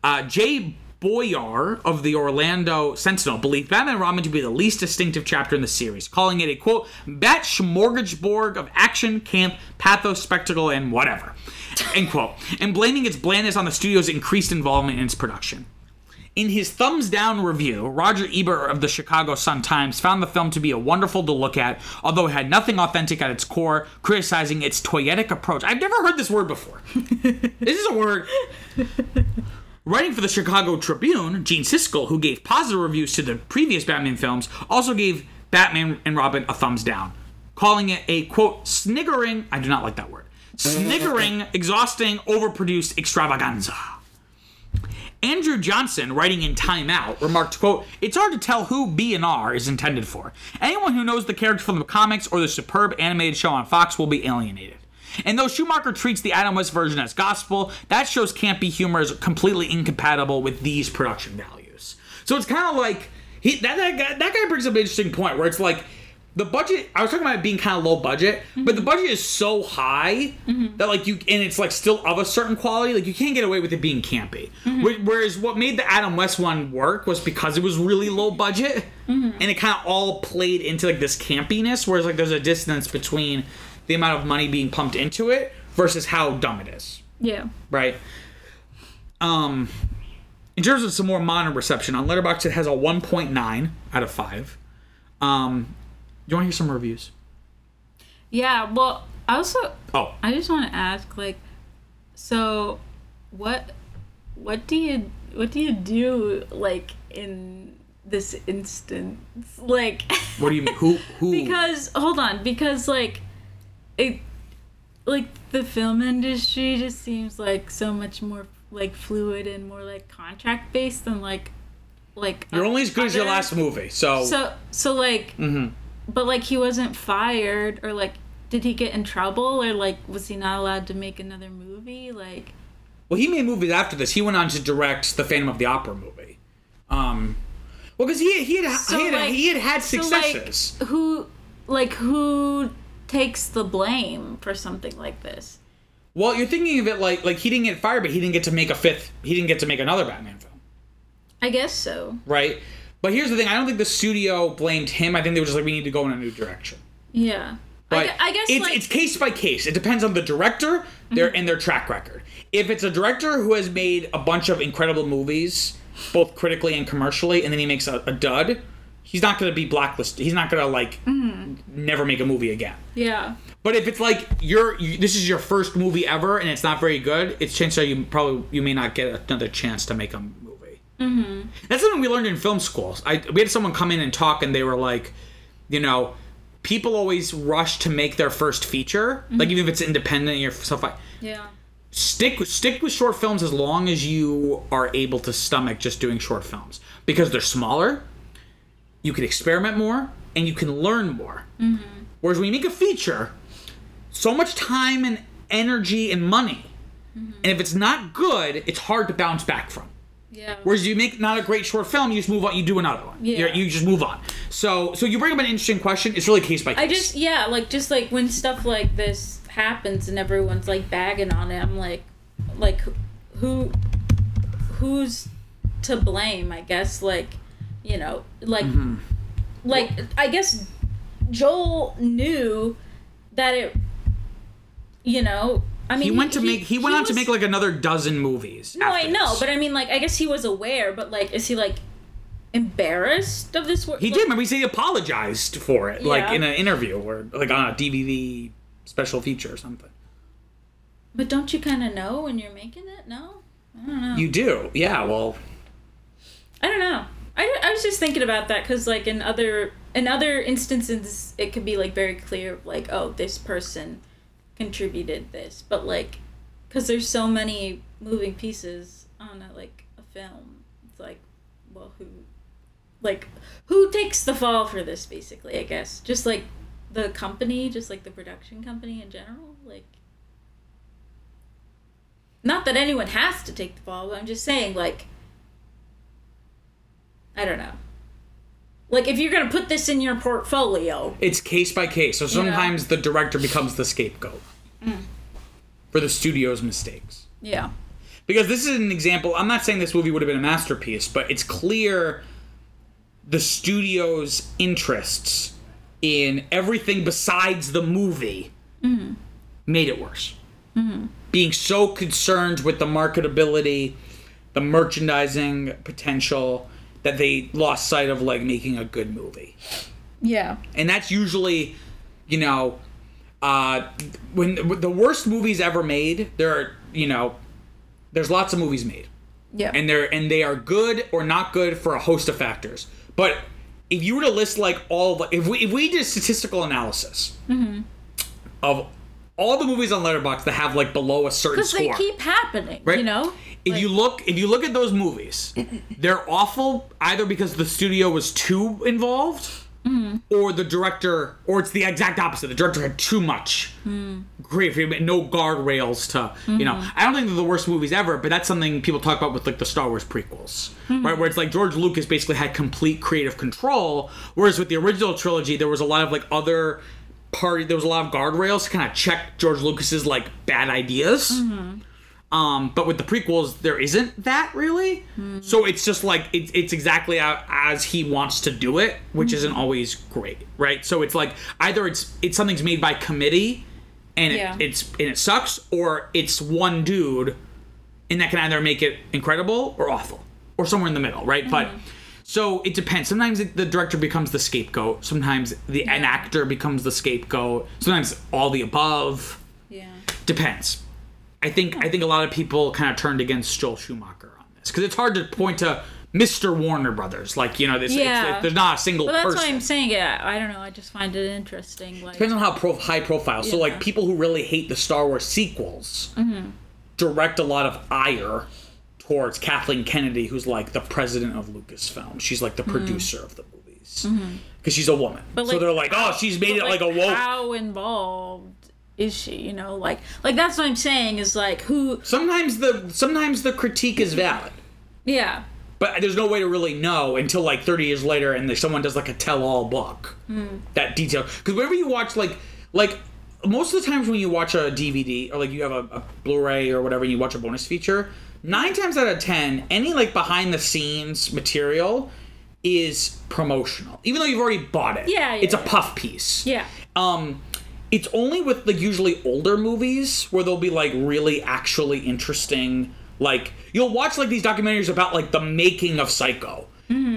Uh, Jay Boyar of the Orlando Sentinel believed Batman and Robin to be the least distinctive chapter in the series, calling it a, quote, bat smorgasbord of action, camp, pathos, spectacle, and whatever, end quote, and blaming its blandness on the studio's increased involvement in its production. In his thumbs down review, Roger Ebert of the Chicago Sun-Times found the film to be a wonderful to look at, although it had nothing authentic at its core, criticizing its toyetic approach. I've never heard this word before. this is a word. Writing for the Chicago Tribune, Gene Siskel, who gave positive reviews to the previous Batman films, also gave Batman and Robin a thumbs down, calling it a quote sniggering. I do not like that word. Sniggering, exhausting, overproduced extravaganza. Andrew Johnson, writing in Time Out, remarked, quote, It's hard to tell who B and R is intended for. Anyone who knows the character from the comics or the superb animated show on Fox will be alienated. And though Schumacher treats the Adam West version as gospel, that show's campy humor is completely incompatible with these production values. So it's kind of like he that, that guy that guy brings up an interesting point where it's like the budget I was talking about it being kind of low budget, but the mm-hmm. budget is so high mm-hmm. that like you and it's like still of a certain quality, like you can't get away with it being campy. Mm-hmm. Wh- Whereas what made the Adam West one work was because it was really low budget and it kind of all played into like this campiness. Whereas like there's a distance between the amount of money being pumped into it versus how dumb it is Yeah. right? Um, in terms of some more modern reception on Letterboxd, it has a 1.9 out of five. Um, you want to hear some reviews? Yeah. Well, I also Oh, I just want to ask, like, so, what, what do you, what do you do, like, in this instance, like, what do you mean? Who? Who? because hold on, because like, it, like the film industry just seems like so much more like fluid and more like contract based than like, like you're only as good as your last movie, so, So, so like, Mhm. but like he wasn't fired or like. Did he get in trouble or like was he not allowed to make another movie? Like well, he made movies after this. He went on to direct the Phantom of the Opera movie. Um, well, because he he had So, he had, like- he had had So, successes. like, who, like, who takes the blame for something like this? well, you're thinking of it like like he didn't get fired, but he didn't get to make a fifth. He didn't get to make another Batman film. I guess so. right? But here's the thing: I don't think the studio blamed him. I think they were just like, we need to go in a new direction. Yeah. I, But gue- I guess it's like it's case by case. It depends on the director, their mm-hmm. and their track record. If it's a director who has made a bunch of incredible movies, both critically and commercially, and then he makes a, a dud, he's not to be blacklisted. He's not to like never make a movie again. yeah. But if it's like you're you, this is your first movie ever and it's not very good, it's chance that you probably you may not get another chance to make a movie. Mm-hmm. That's something we learned in film schools. I we had someone come in and talk, and they were like, you know, people always rush to make their first feature, like even if it's independent, your stuff like Yeah. stick stick with short films as long as you are able to stomach just doing short films because they're smaller you can experiment more and you can learn more mm-hmm. whereas when you make a feature so much time and energy and money mm-hmm. and if it's not good it's hard to bounce back from Yeah. Whereas you make not a great short film, you just move on. You do another one. Yeah. You're- you just move on. So, so you bring up an interesting question. It's really case by case. I just yeah, like just like when stuff like this happens and everyone's like bagging on it, I'm like, like who, who's to blame? I guess like, you know, like, Mm-hmm. like I guess Joel knew that it, you know, I mean he went to make. He went on to make like another dozen movies. No, I know, this. but I mean, like, I guess he was aware, but like, is he like embarrassed of this work? He did. Remember, he said he apologized for it, like in an interview or like on a DVD special feature or something. But don't you kind of know when you're making it? No, I don't know. You do, yeah. Well, I don't know. I, I was just thinking about that because like in other in other instances it could be like very clear like oh this person contributed this. But like because there's so many moving pieces on a like a film. It's like well who like who takes the fall for this basically I guess? Just like the company just like the production company in general? Like not that anyone has to take the fall but I'm just saying like I don't know. Like if you're gonna put this in your portfolio, it's case by case. So sometimes the director becomes the scapegoat Mm. for the studio's mistakes. yeah, Because this is an example. I'm not saying this movie would have been a masterpiece, but it's clear the studio's interests in everything besides the movie made it worse. Being so concerned with the marketability, the merchandising potential, that they lost sight of like making a good movie. Yeah, and that's usually you know uh when the worst movies ever made there are you know there's lots of movies made. Yeah, and they're and they are good or not good for a host of factors. But if you were to list like all of, if we if we did statistical analysis of all the movies on Letterboxd that have like below a certain because they score keep happening. Right. You know, if Like- you look if you look at those movies they're awful either because the studio was too involved mm-hmm. or the director, or it's the exact opposite. The director had too much mm. creative freedom, no guardrails to, you know. Mm-hmm. I don't think they're the worst movies ever, but that's something people talk about with like the Star Wars prequels, mm-hmm. right? Where it's like George Lucas basically had complete creative control, whereas with the original trilogy, there was a lot of like other party, there was a lot of guardrails to kind of check George Lucas's like bad ideas. Mm-hmm. Um, but with the prequels, there isn't that really. Mm. So it's just like it's it's exactly as he wants to do it, which mm-hmm. isn't always great, right? So it's like either it's it's something's made by committee, and it, Yeah. it's and it sucks, or it's one dude, and that can either make it incredible or awful, or somewhere in the middle, right? But mm-hmm. So it depends. Sometimes it, the director becomes the scapegoat. Sometimes the an actor becomes the scapegoat. Sometimes all the above Yeah. depends. I think I think a lot of people kind of turned against Joel Schumacher on this because it's hard to point to Mr. Warner Brothers like you know this. Yeah. It's, there's not a single Well, that's person. why I'm saying it. I don't know. I just find it interesting. Like, Depends on how pro- high profile. So Yeah. like people who really hate the Star Wars sequels Mm-hmm. direct a lot of ire towards Kathleen Kennedy, who's like the president of Lucasfilm. She's like the producer of the movies because she's a woman. so Mm-hmm. like, they're like, oh, she's made it like, a woke. How involved is she? You know, like, like that's what I'm saying. Is like who? sometimes the sometimes the critique is valid. Yeah. but there's no way to really know until like 30 years later and someone does like a tell-all book that detail because whenever you watch like like most of the times when you watch a dvd or like you have a, a blu-ray or whatever and you watch a bonus feature nine times out of ten any like behind the scenes material is promotional even though you've already bought it. Yeah, yeah, it's a yeah. puff piece. Yeah. um it's only with like usually older movies where they'll be like really actually interesting. Like you'll watch like these documentaries about like the making of psycho.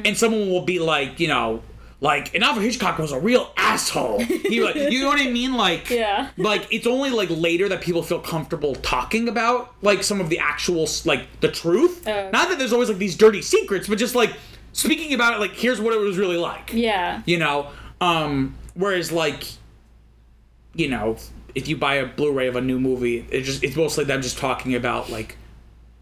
And someone will be like you know like and alfred hitchcock was a real asshole he like you know what i mean like Yeah. like it's only like later that people feel comfortable talking about like some of the actual like the truth Oh. not that there's always like these dirty secrets but just like speaking about it like here's what it was really like Yeah. you know um whereas like you know if you buy a blu-ray of a new movie it just it's mostly them just talking about like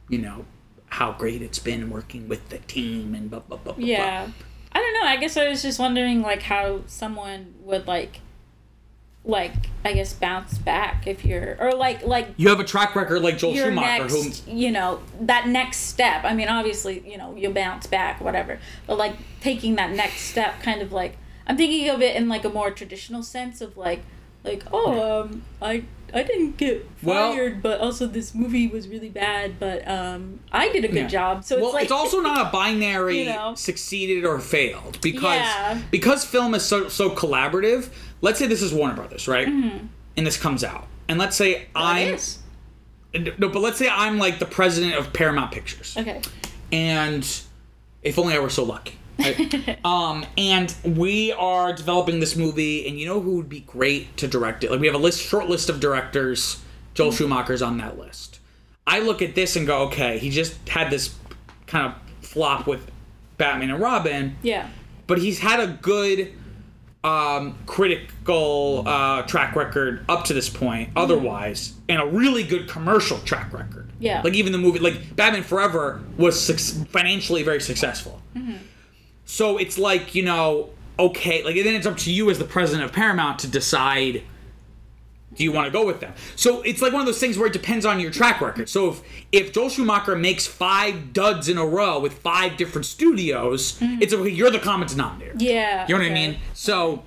you know how great it's been working with the team and blah blah blah, blah Yeah. blah. I don't know. I guess I was just wondering like how someone would like like I guess bounce back if you're or like like you have a track record like joel schumacher next who you know that next step. I mean obviously, you know, you'll bounce back whatever. But like taking that next step kind of like I'm thinking of it in like a more traditional sense of like like oh um I I didn't get Well- fired but also this movie was really bad but um I did a good Yeah. job. So well, it's like it's also not a binary You know? succeeded or failed because Yeah. because film is so so collaborative. Let's say this is Warner Brothers, right? And this comes out, and let's say It I'm no, but let's say I'm like the president of Paramount Pictures. Okay. and if only I were so lucky. Right? um, and we are developing this movie, and you know who would be great to direct it? Like we have a list, short list of directors. Joel Schumacher's on that list. I look at this and go, okay, he just had this kind of flop with Batman and Robin, Yeah. but he's had a good um, critical uh, track record up to this point, otherwise, and a really good commercial track record. Yeah. Like even the movie, like Batman Forever, was suc- financially very successful. So it's like you know, okay, like then it's up to you as the president of Paramount to decide. Do you want to go with them? So it's like one of those things where it depends on your track record. So if if Joel Schumacher makes five duds in a row with five different studios, it's okay. You're the common denominator. Yeah. You know what I mean? So,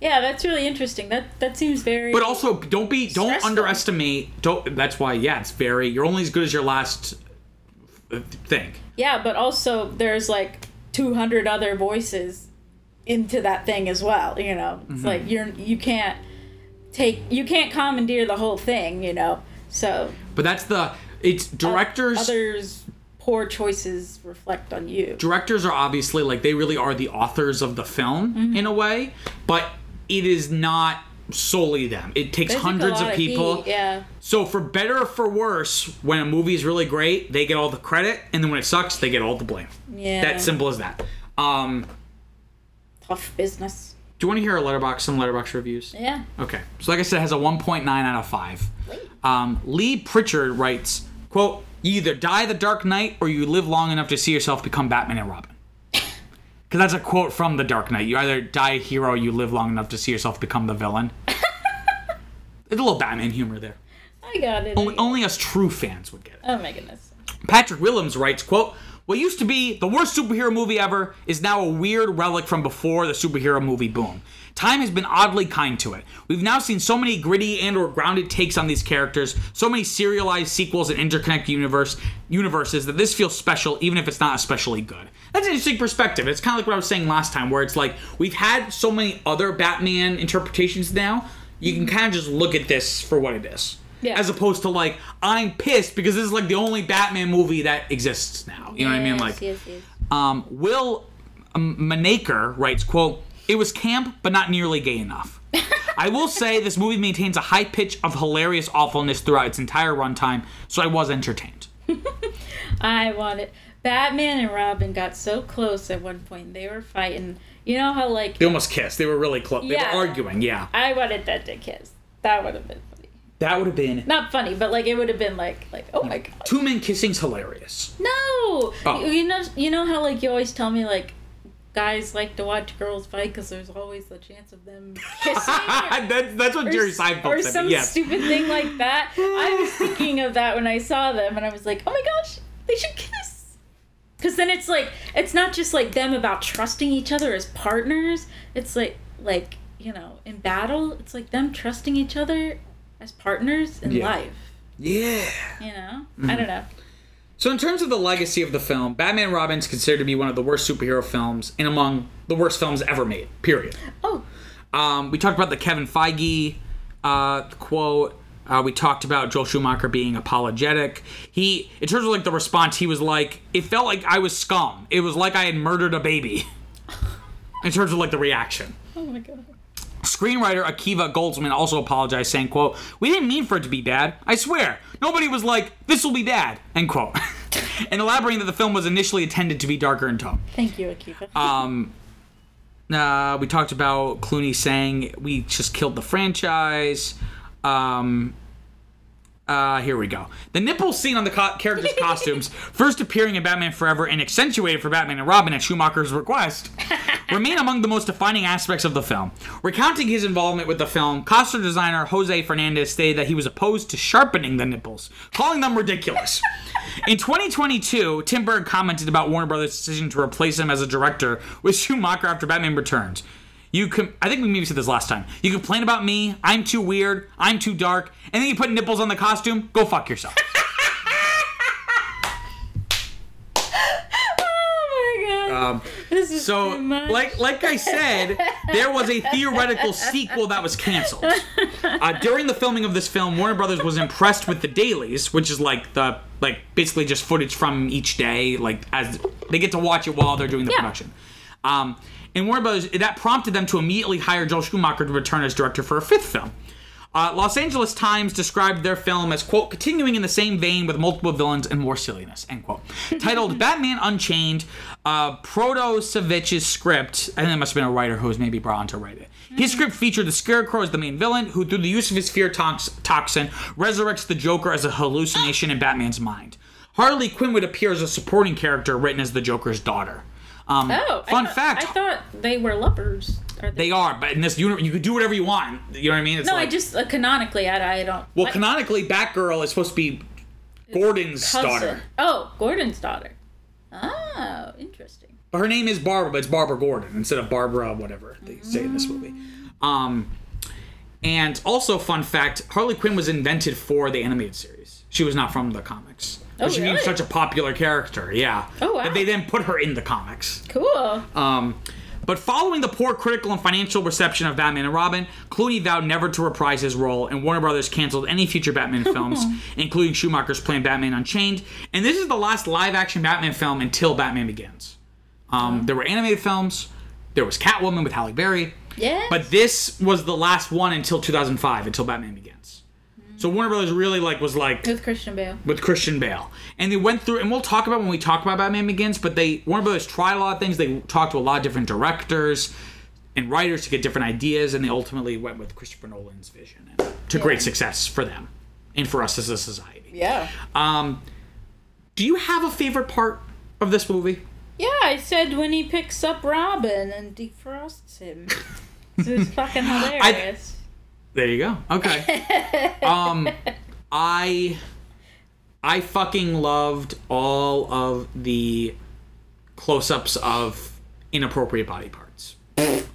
Yeah, that's really interesting. That that seems very. but also don't be don't Stressful. underestimate. Don't. That's why yeah, it's very. You're only as good as your last uh, thing. Yeah, but also there's like 200 other voices into that thing as well. You know, Mm-hmm. it's like you're you can't take you can't commandeer the whole thing. You know, so But that's the. It's directors. others poor choices reflect on you. directors are obviously like they really are the authors of the film Mm-hmm. in a way, but it is not solely them. It takes hundreds of people. heat, yeah. So for better or for worse, when a movie is really great, they get all the credit, and then when it sucks, they get all the blame. Yeah. That simple as that. Um, Tough business. do you want to hear a Letterboxd some Letterboxd reviews? Yeah. Okay. So like I said, it has a 1.9 out of 5. Um, Lee Pritchard writes, quote, You either die the Dark Knight or you live long enough to see yourself become Batman and Robin. Because that's a quote from The Dark Knight. You either die a hero, or you live long enough to see yourself become the villain. There's a little Batman humor there. I got it. Only, only us true fans would get it. Oh my goodness. Patrick Willems writes, quote, What used to be the worst superhero movie ever is now a weird relic from before the superhero movie boom. Time has been oddly kind to it. We've now seen so many gritty and or grounded takes on these characters, so many serialized sequels and interconnected universe universes that this feels special even if it's not especially good. That's an interesting perspective. It's kind of like what I was saying last time where it's like we've had so many other Batman interpretations now, you can kind of just look at this for what it is Yeah. as opposed to like I'm pissed because this is like the only Batman movie that exists now. You know what I mean? Like, yes, yes. um, Will Menaker writes, "quote It was camp, but not nearly gay enough." I will say this movie maintains a high pitch of hilarious awfulness throughout its entire runtime, so I was entertained. I want it. Batman and Robin got so close at one point. They were fighting. You know how like They almost kissed. They were really close. Yeah. They were arguing. Yeah, I wanted that to kiss. That would have been funny. that would have been Not funny, but like it would have been like like oh my god. two men kissing's hilarious. No. Oh. You know you know how like you always tell me like guys like to watch girls fight because there's always the chance of them kissing. or- that's, that's what Jerry or Seinfeld said. some yes. stupid thing like that. I was thinking of that when I saw them, and I was like, oh my gosh, they should kiss. Because then it's like it's not just like them about trusting each other as partners. It's like like you know in battle, it's like them trusting each other as partners in Yeah. life. yeah. You know, Mm-hmm. I don't know. So, in terms of the legacy of the film, Batman Robin is considered to be one of the worst superhero films and among the worst films ever made. Period. Oh, Um, we talked about the Kevin Feige uh, quote. Uh, we talked about Joel Schumacher being apologetic. He, in terms of like the response, he was like, "It felt like I was scum. It was like I had murdered a baby." in terms of like the reaction. oh my god. Screenwriter Akiva Goldsman also apologized, saying, quote, We didn't mean for it to be bad. I swear. Nobody was like, this will be bad, end quote. and elaborating that the film was initially intended to be darker in tone. Thank you, Akiva. Um, uh, we talked about Clooney saying we just killed the franchise. Um, uh, here we go. The nipples seen on the co- characters' costumes, first appearing in Batman Forever and accentuated for Batman and Robin at Schumacher's request, remain among the most defining aspects of the film. Recounting his involvement with the film, costume designer Jose Fernandez stated that he was opposed to sharpening the nipples, calling them ridiculous. In 2022, Tim Burton commented about Warner Brothers' decision to replace him as a director with Schumacher after Batman Returns. You com- I think we maybe said this last time. You complain about me, I'm too weird, I'm too dark, and then you put nipples on the costume, go fuck yourself. oh my god. Um, this is so, too much. like like I said, there was a theoretical sequel that was canceled. Uh, during the filming of this film, Warner Brothers was impressed with the dailies, which is like the like basically just footage from each day, like as they get to watch it while they're doing the Yeah. production. Um, and Warner Brothers that prompted them to immediately hire Joel Schumacher to return as director for a fifth film. Uh, Los Angeles Times described their film as, quote, continuing in the same vein with multiple villains and more silliness, end quote. Titled Batman Unchained, uh, Protosevich's script, and it must have been a writer who was maybe brought on to write it. His script featured the Scarecrow as the main villain, who, through the use of his fear tox- toxin, resurrects the Joker as a hallucination in Batman's mind. Harley Quinn would appear as a supporting character written as the Joker's daughter. Um, Oh, I fun thought- fact, I thought they were lovers. Are they are, but in this universe, you could do whatever you want. You know what I mean? It's No, like, I just uh, canonically, I, I don't. Well, canonically, Batgirl is supposed to be Gordon's cousin. daughter. Oh, Gordon's daughter. Oh, interesting. But her name is Barbara, but it's Barbara Gordon instead of Barbara whatever they say in this movie. Um, and also, fun fact: Harley Quinn was invented for the animated series. She was not from the comics. Oh, she became such a popular character, yeah. Oh, wow. That they then put her in the comics. Cool. Um, but following the poor critical and financial reception of Batman and Robin, Clooney vowed never to reprise his role, and Warner Brothers canceled any future Batman films, including Schumacher's planned Batman Unchained. And this is the last live-action Batman film until Batman Begins. Um, there were animated films. There was Catwoman with Halle Berry. Yeah. But this was the last one until 2005, until Batman Begins. So Warner Brothers really like was like with Christian Bale. with Christian Bale. And they went through, and we'll talk about when we talk about Batman Begins, but they, Warner Brothers tried a lot of things. They talked to a lot of different directors and writers to get different ideas, and they ultimately went with Christopher Nolan's vision and to great success for them and for us as a society. Yeah. Um, do you have a favorite part of this movie? Yeah, I said when he picks up Robin and defrosts him. so it's fucking hilarious. There you go. Okay. um, I I fucking loved all of the close-ups of inappropriate body parts.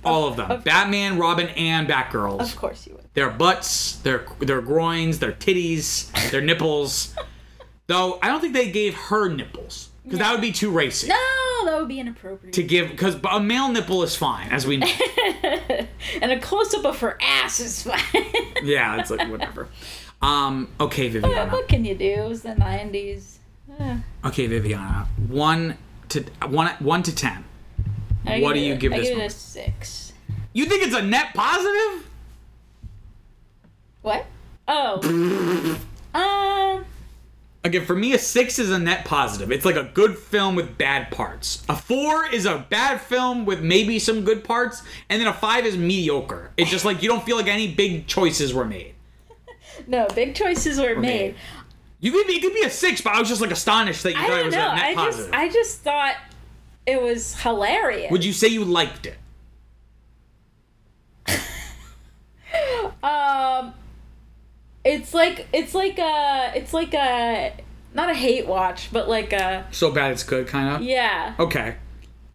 All of them. Batman, Robin, and Batgirls. of course you would. Their butts, their their groins, their titties, their nipples. Though I don't think they gave her nipples because that would be too racy. No, that would be inappropriate. To give because a male nipple is fine, as we know. and a close up of her ass is fine. yeah, it's like whatever. Um, okay, Viviana. what can you do? It was the nineties. Okay, Viviana. One to one one to ten. What do you give I this give it a six. You think it's a net positive? What? Oh. um. Again, for me, a six is a net positive. It's like a good film with bad parts. A four is a bad film with maybe some good parts, and then a five is mediocre. It's just like you don't feel like any big choices were made. No, big choices were made. made. You could be, it could be a six, but I was just like astonished that you I thought it was know. a net I positive. just I just thought it was hilarious. Would you say you liked it? Um, it's like it's like a it's like a not a hate watch, but like a So bad it's good, kind of. yeah Okay.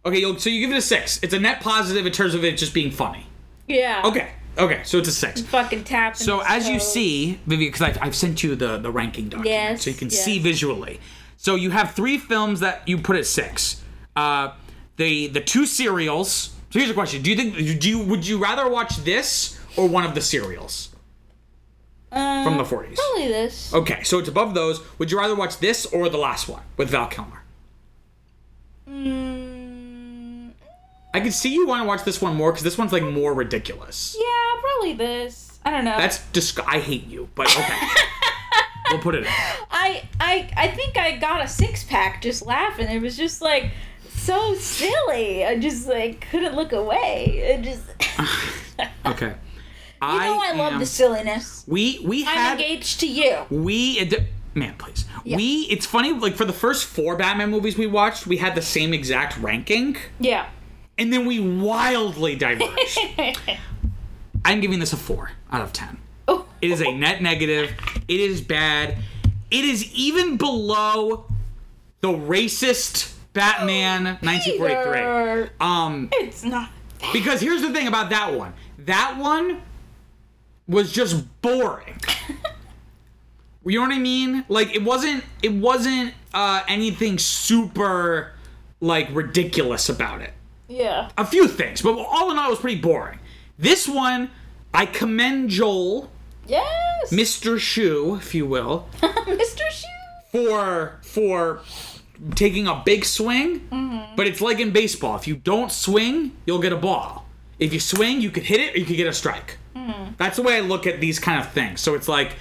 Okay, you'll- so you give it a six. It's a net positive in terms of it just being funny. yeah. Okay. Okay, so it's a six. Fucking tapping. So as you see, Vivian, because I've, I've sent you the the ranking document, Yes, so you can yes. see visually. So you have three films that you put at six. Uh, the the two serials. So here's a question: Do you think do you would you rather watch this or one of the serials Um, from the 40s? Probably this. Okay, so it's above those. Would you rather watch this or the last one with Val Kilmer? Mm, I can see you want to watch this one more because this one's like more ridiculous. yeah, probably this. I don't know. That's just I hate you, but okay. we'll put it in. I I I think I got a six pack just laughing. It was just like so silly. I just like couldn't look away. It just. Okay. You know I love am- the silliness. We we I'm had engaged to you. we man please we it's funny like for the first four Batman movies we watched we had the same exact ranking Yeah. and then we wildly diverged. I'm giving this a four out of ten. Oh. It is a net negative. It is bad. It is even below the racist Batman 1943. Um, It's not. because here's the thing about that one. That one was just boring. you know what I mean? Like it wasn't it wasn't uh anything super like ridiculous about it. Yeah. A few things, but all in all it was pretty boring. This one I commend Joel, Yes. Mr. Shoe, if you will, Mr. Shoe. for for taking a big swing. But it's like in baseball. If you don't swing, you'll get a ball. If you swing, you could hit it or you could get a strike. That's the way I look at these kind of things. So it's like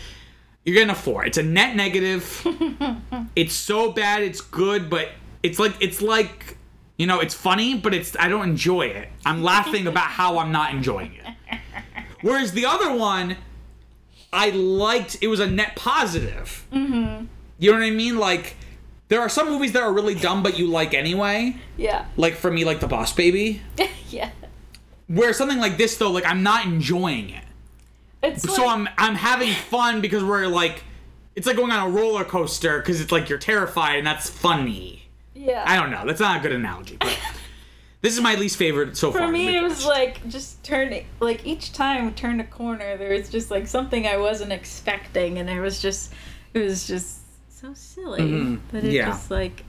you're getting a four. It's a net negative. it's so bad it's good, but it's like it's like you know, it's funny, but it's I don't enjoy it. I'm laughing about how I'm not enjoying it. Whereas the other one, I liked. It was a net positive. Mm-hmm. You know what I mean? Like, there are some movies that are really dumb, but you like anyway. Yeah. Like for me, like The Boss Baby. yeah. Where something like this, though, like I'm not enjoying it. It's So like, I'm I'm having fun because we're like, it's like going on a roller coaster because it's like you're terrified and that's funny. yeah. I don't know. That's not a good analogy, but this is my least favorite so far. For me, it was like just turning, like each time we turned a corner, there was just like something I wasn't expecting, and it was just, it was just so silly mm-hmm. that it Yeah. just like,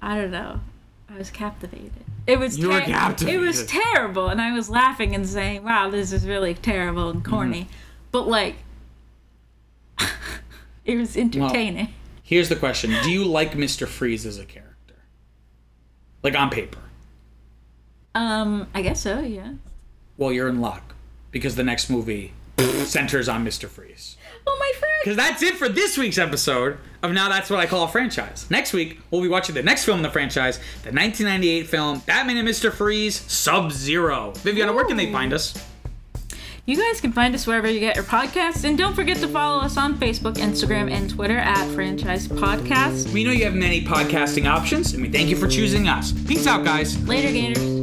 I don't know, I was captivated. It was You were ter- It was terrible, and I was laughing and saying, "Wow, this is really terrible and corny," Mm-hmm. but like, it was entertaining. Here's the question: Do you like Mister Freeze as a character? Like on paper? um, I guess so. Yeah. Well, you're in luck because the next movie centers on Mister Freeze. Oh, my friend. Because that's it for this week's episode of Now That's What I Call a Franchise. Next week, we'll be watching the next film in the franchise, the 1998 film Batman and Mr. Freeze Sub Zero. Viviana, where can they find us? You guys can find us wherever you get your podcasts. And don't forget to follow us on Facebook, Instagram, and Twitter at Franchise Podcast. We know you have many podcasting options, and we thank you for choosing us. Peace out, guys. Later, Gators.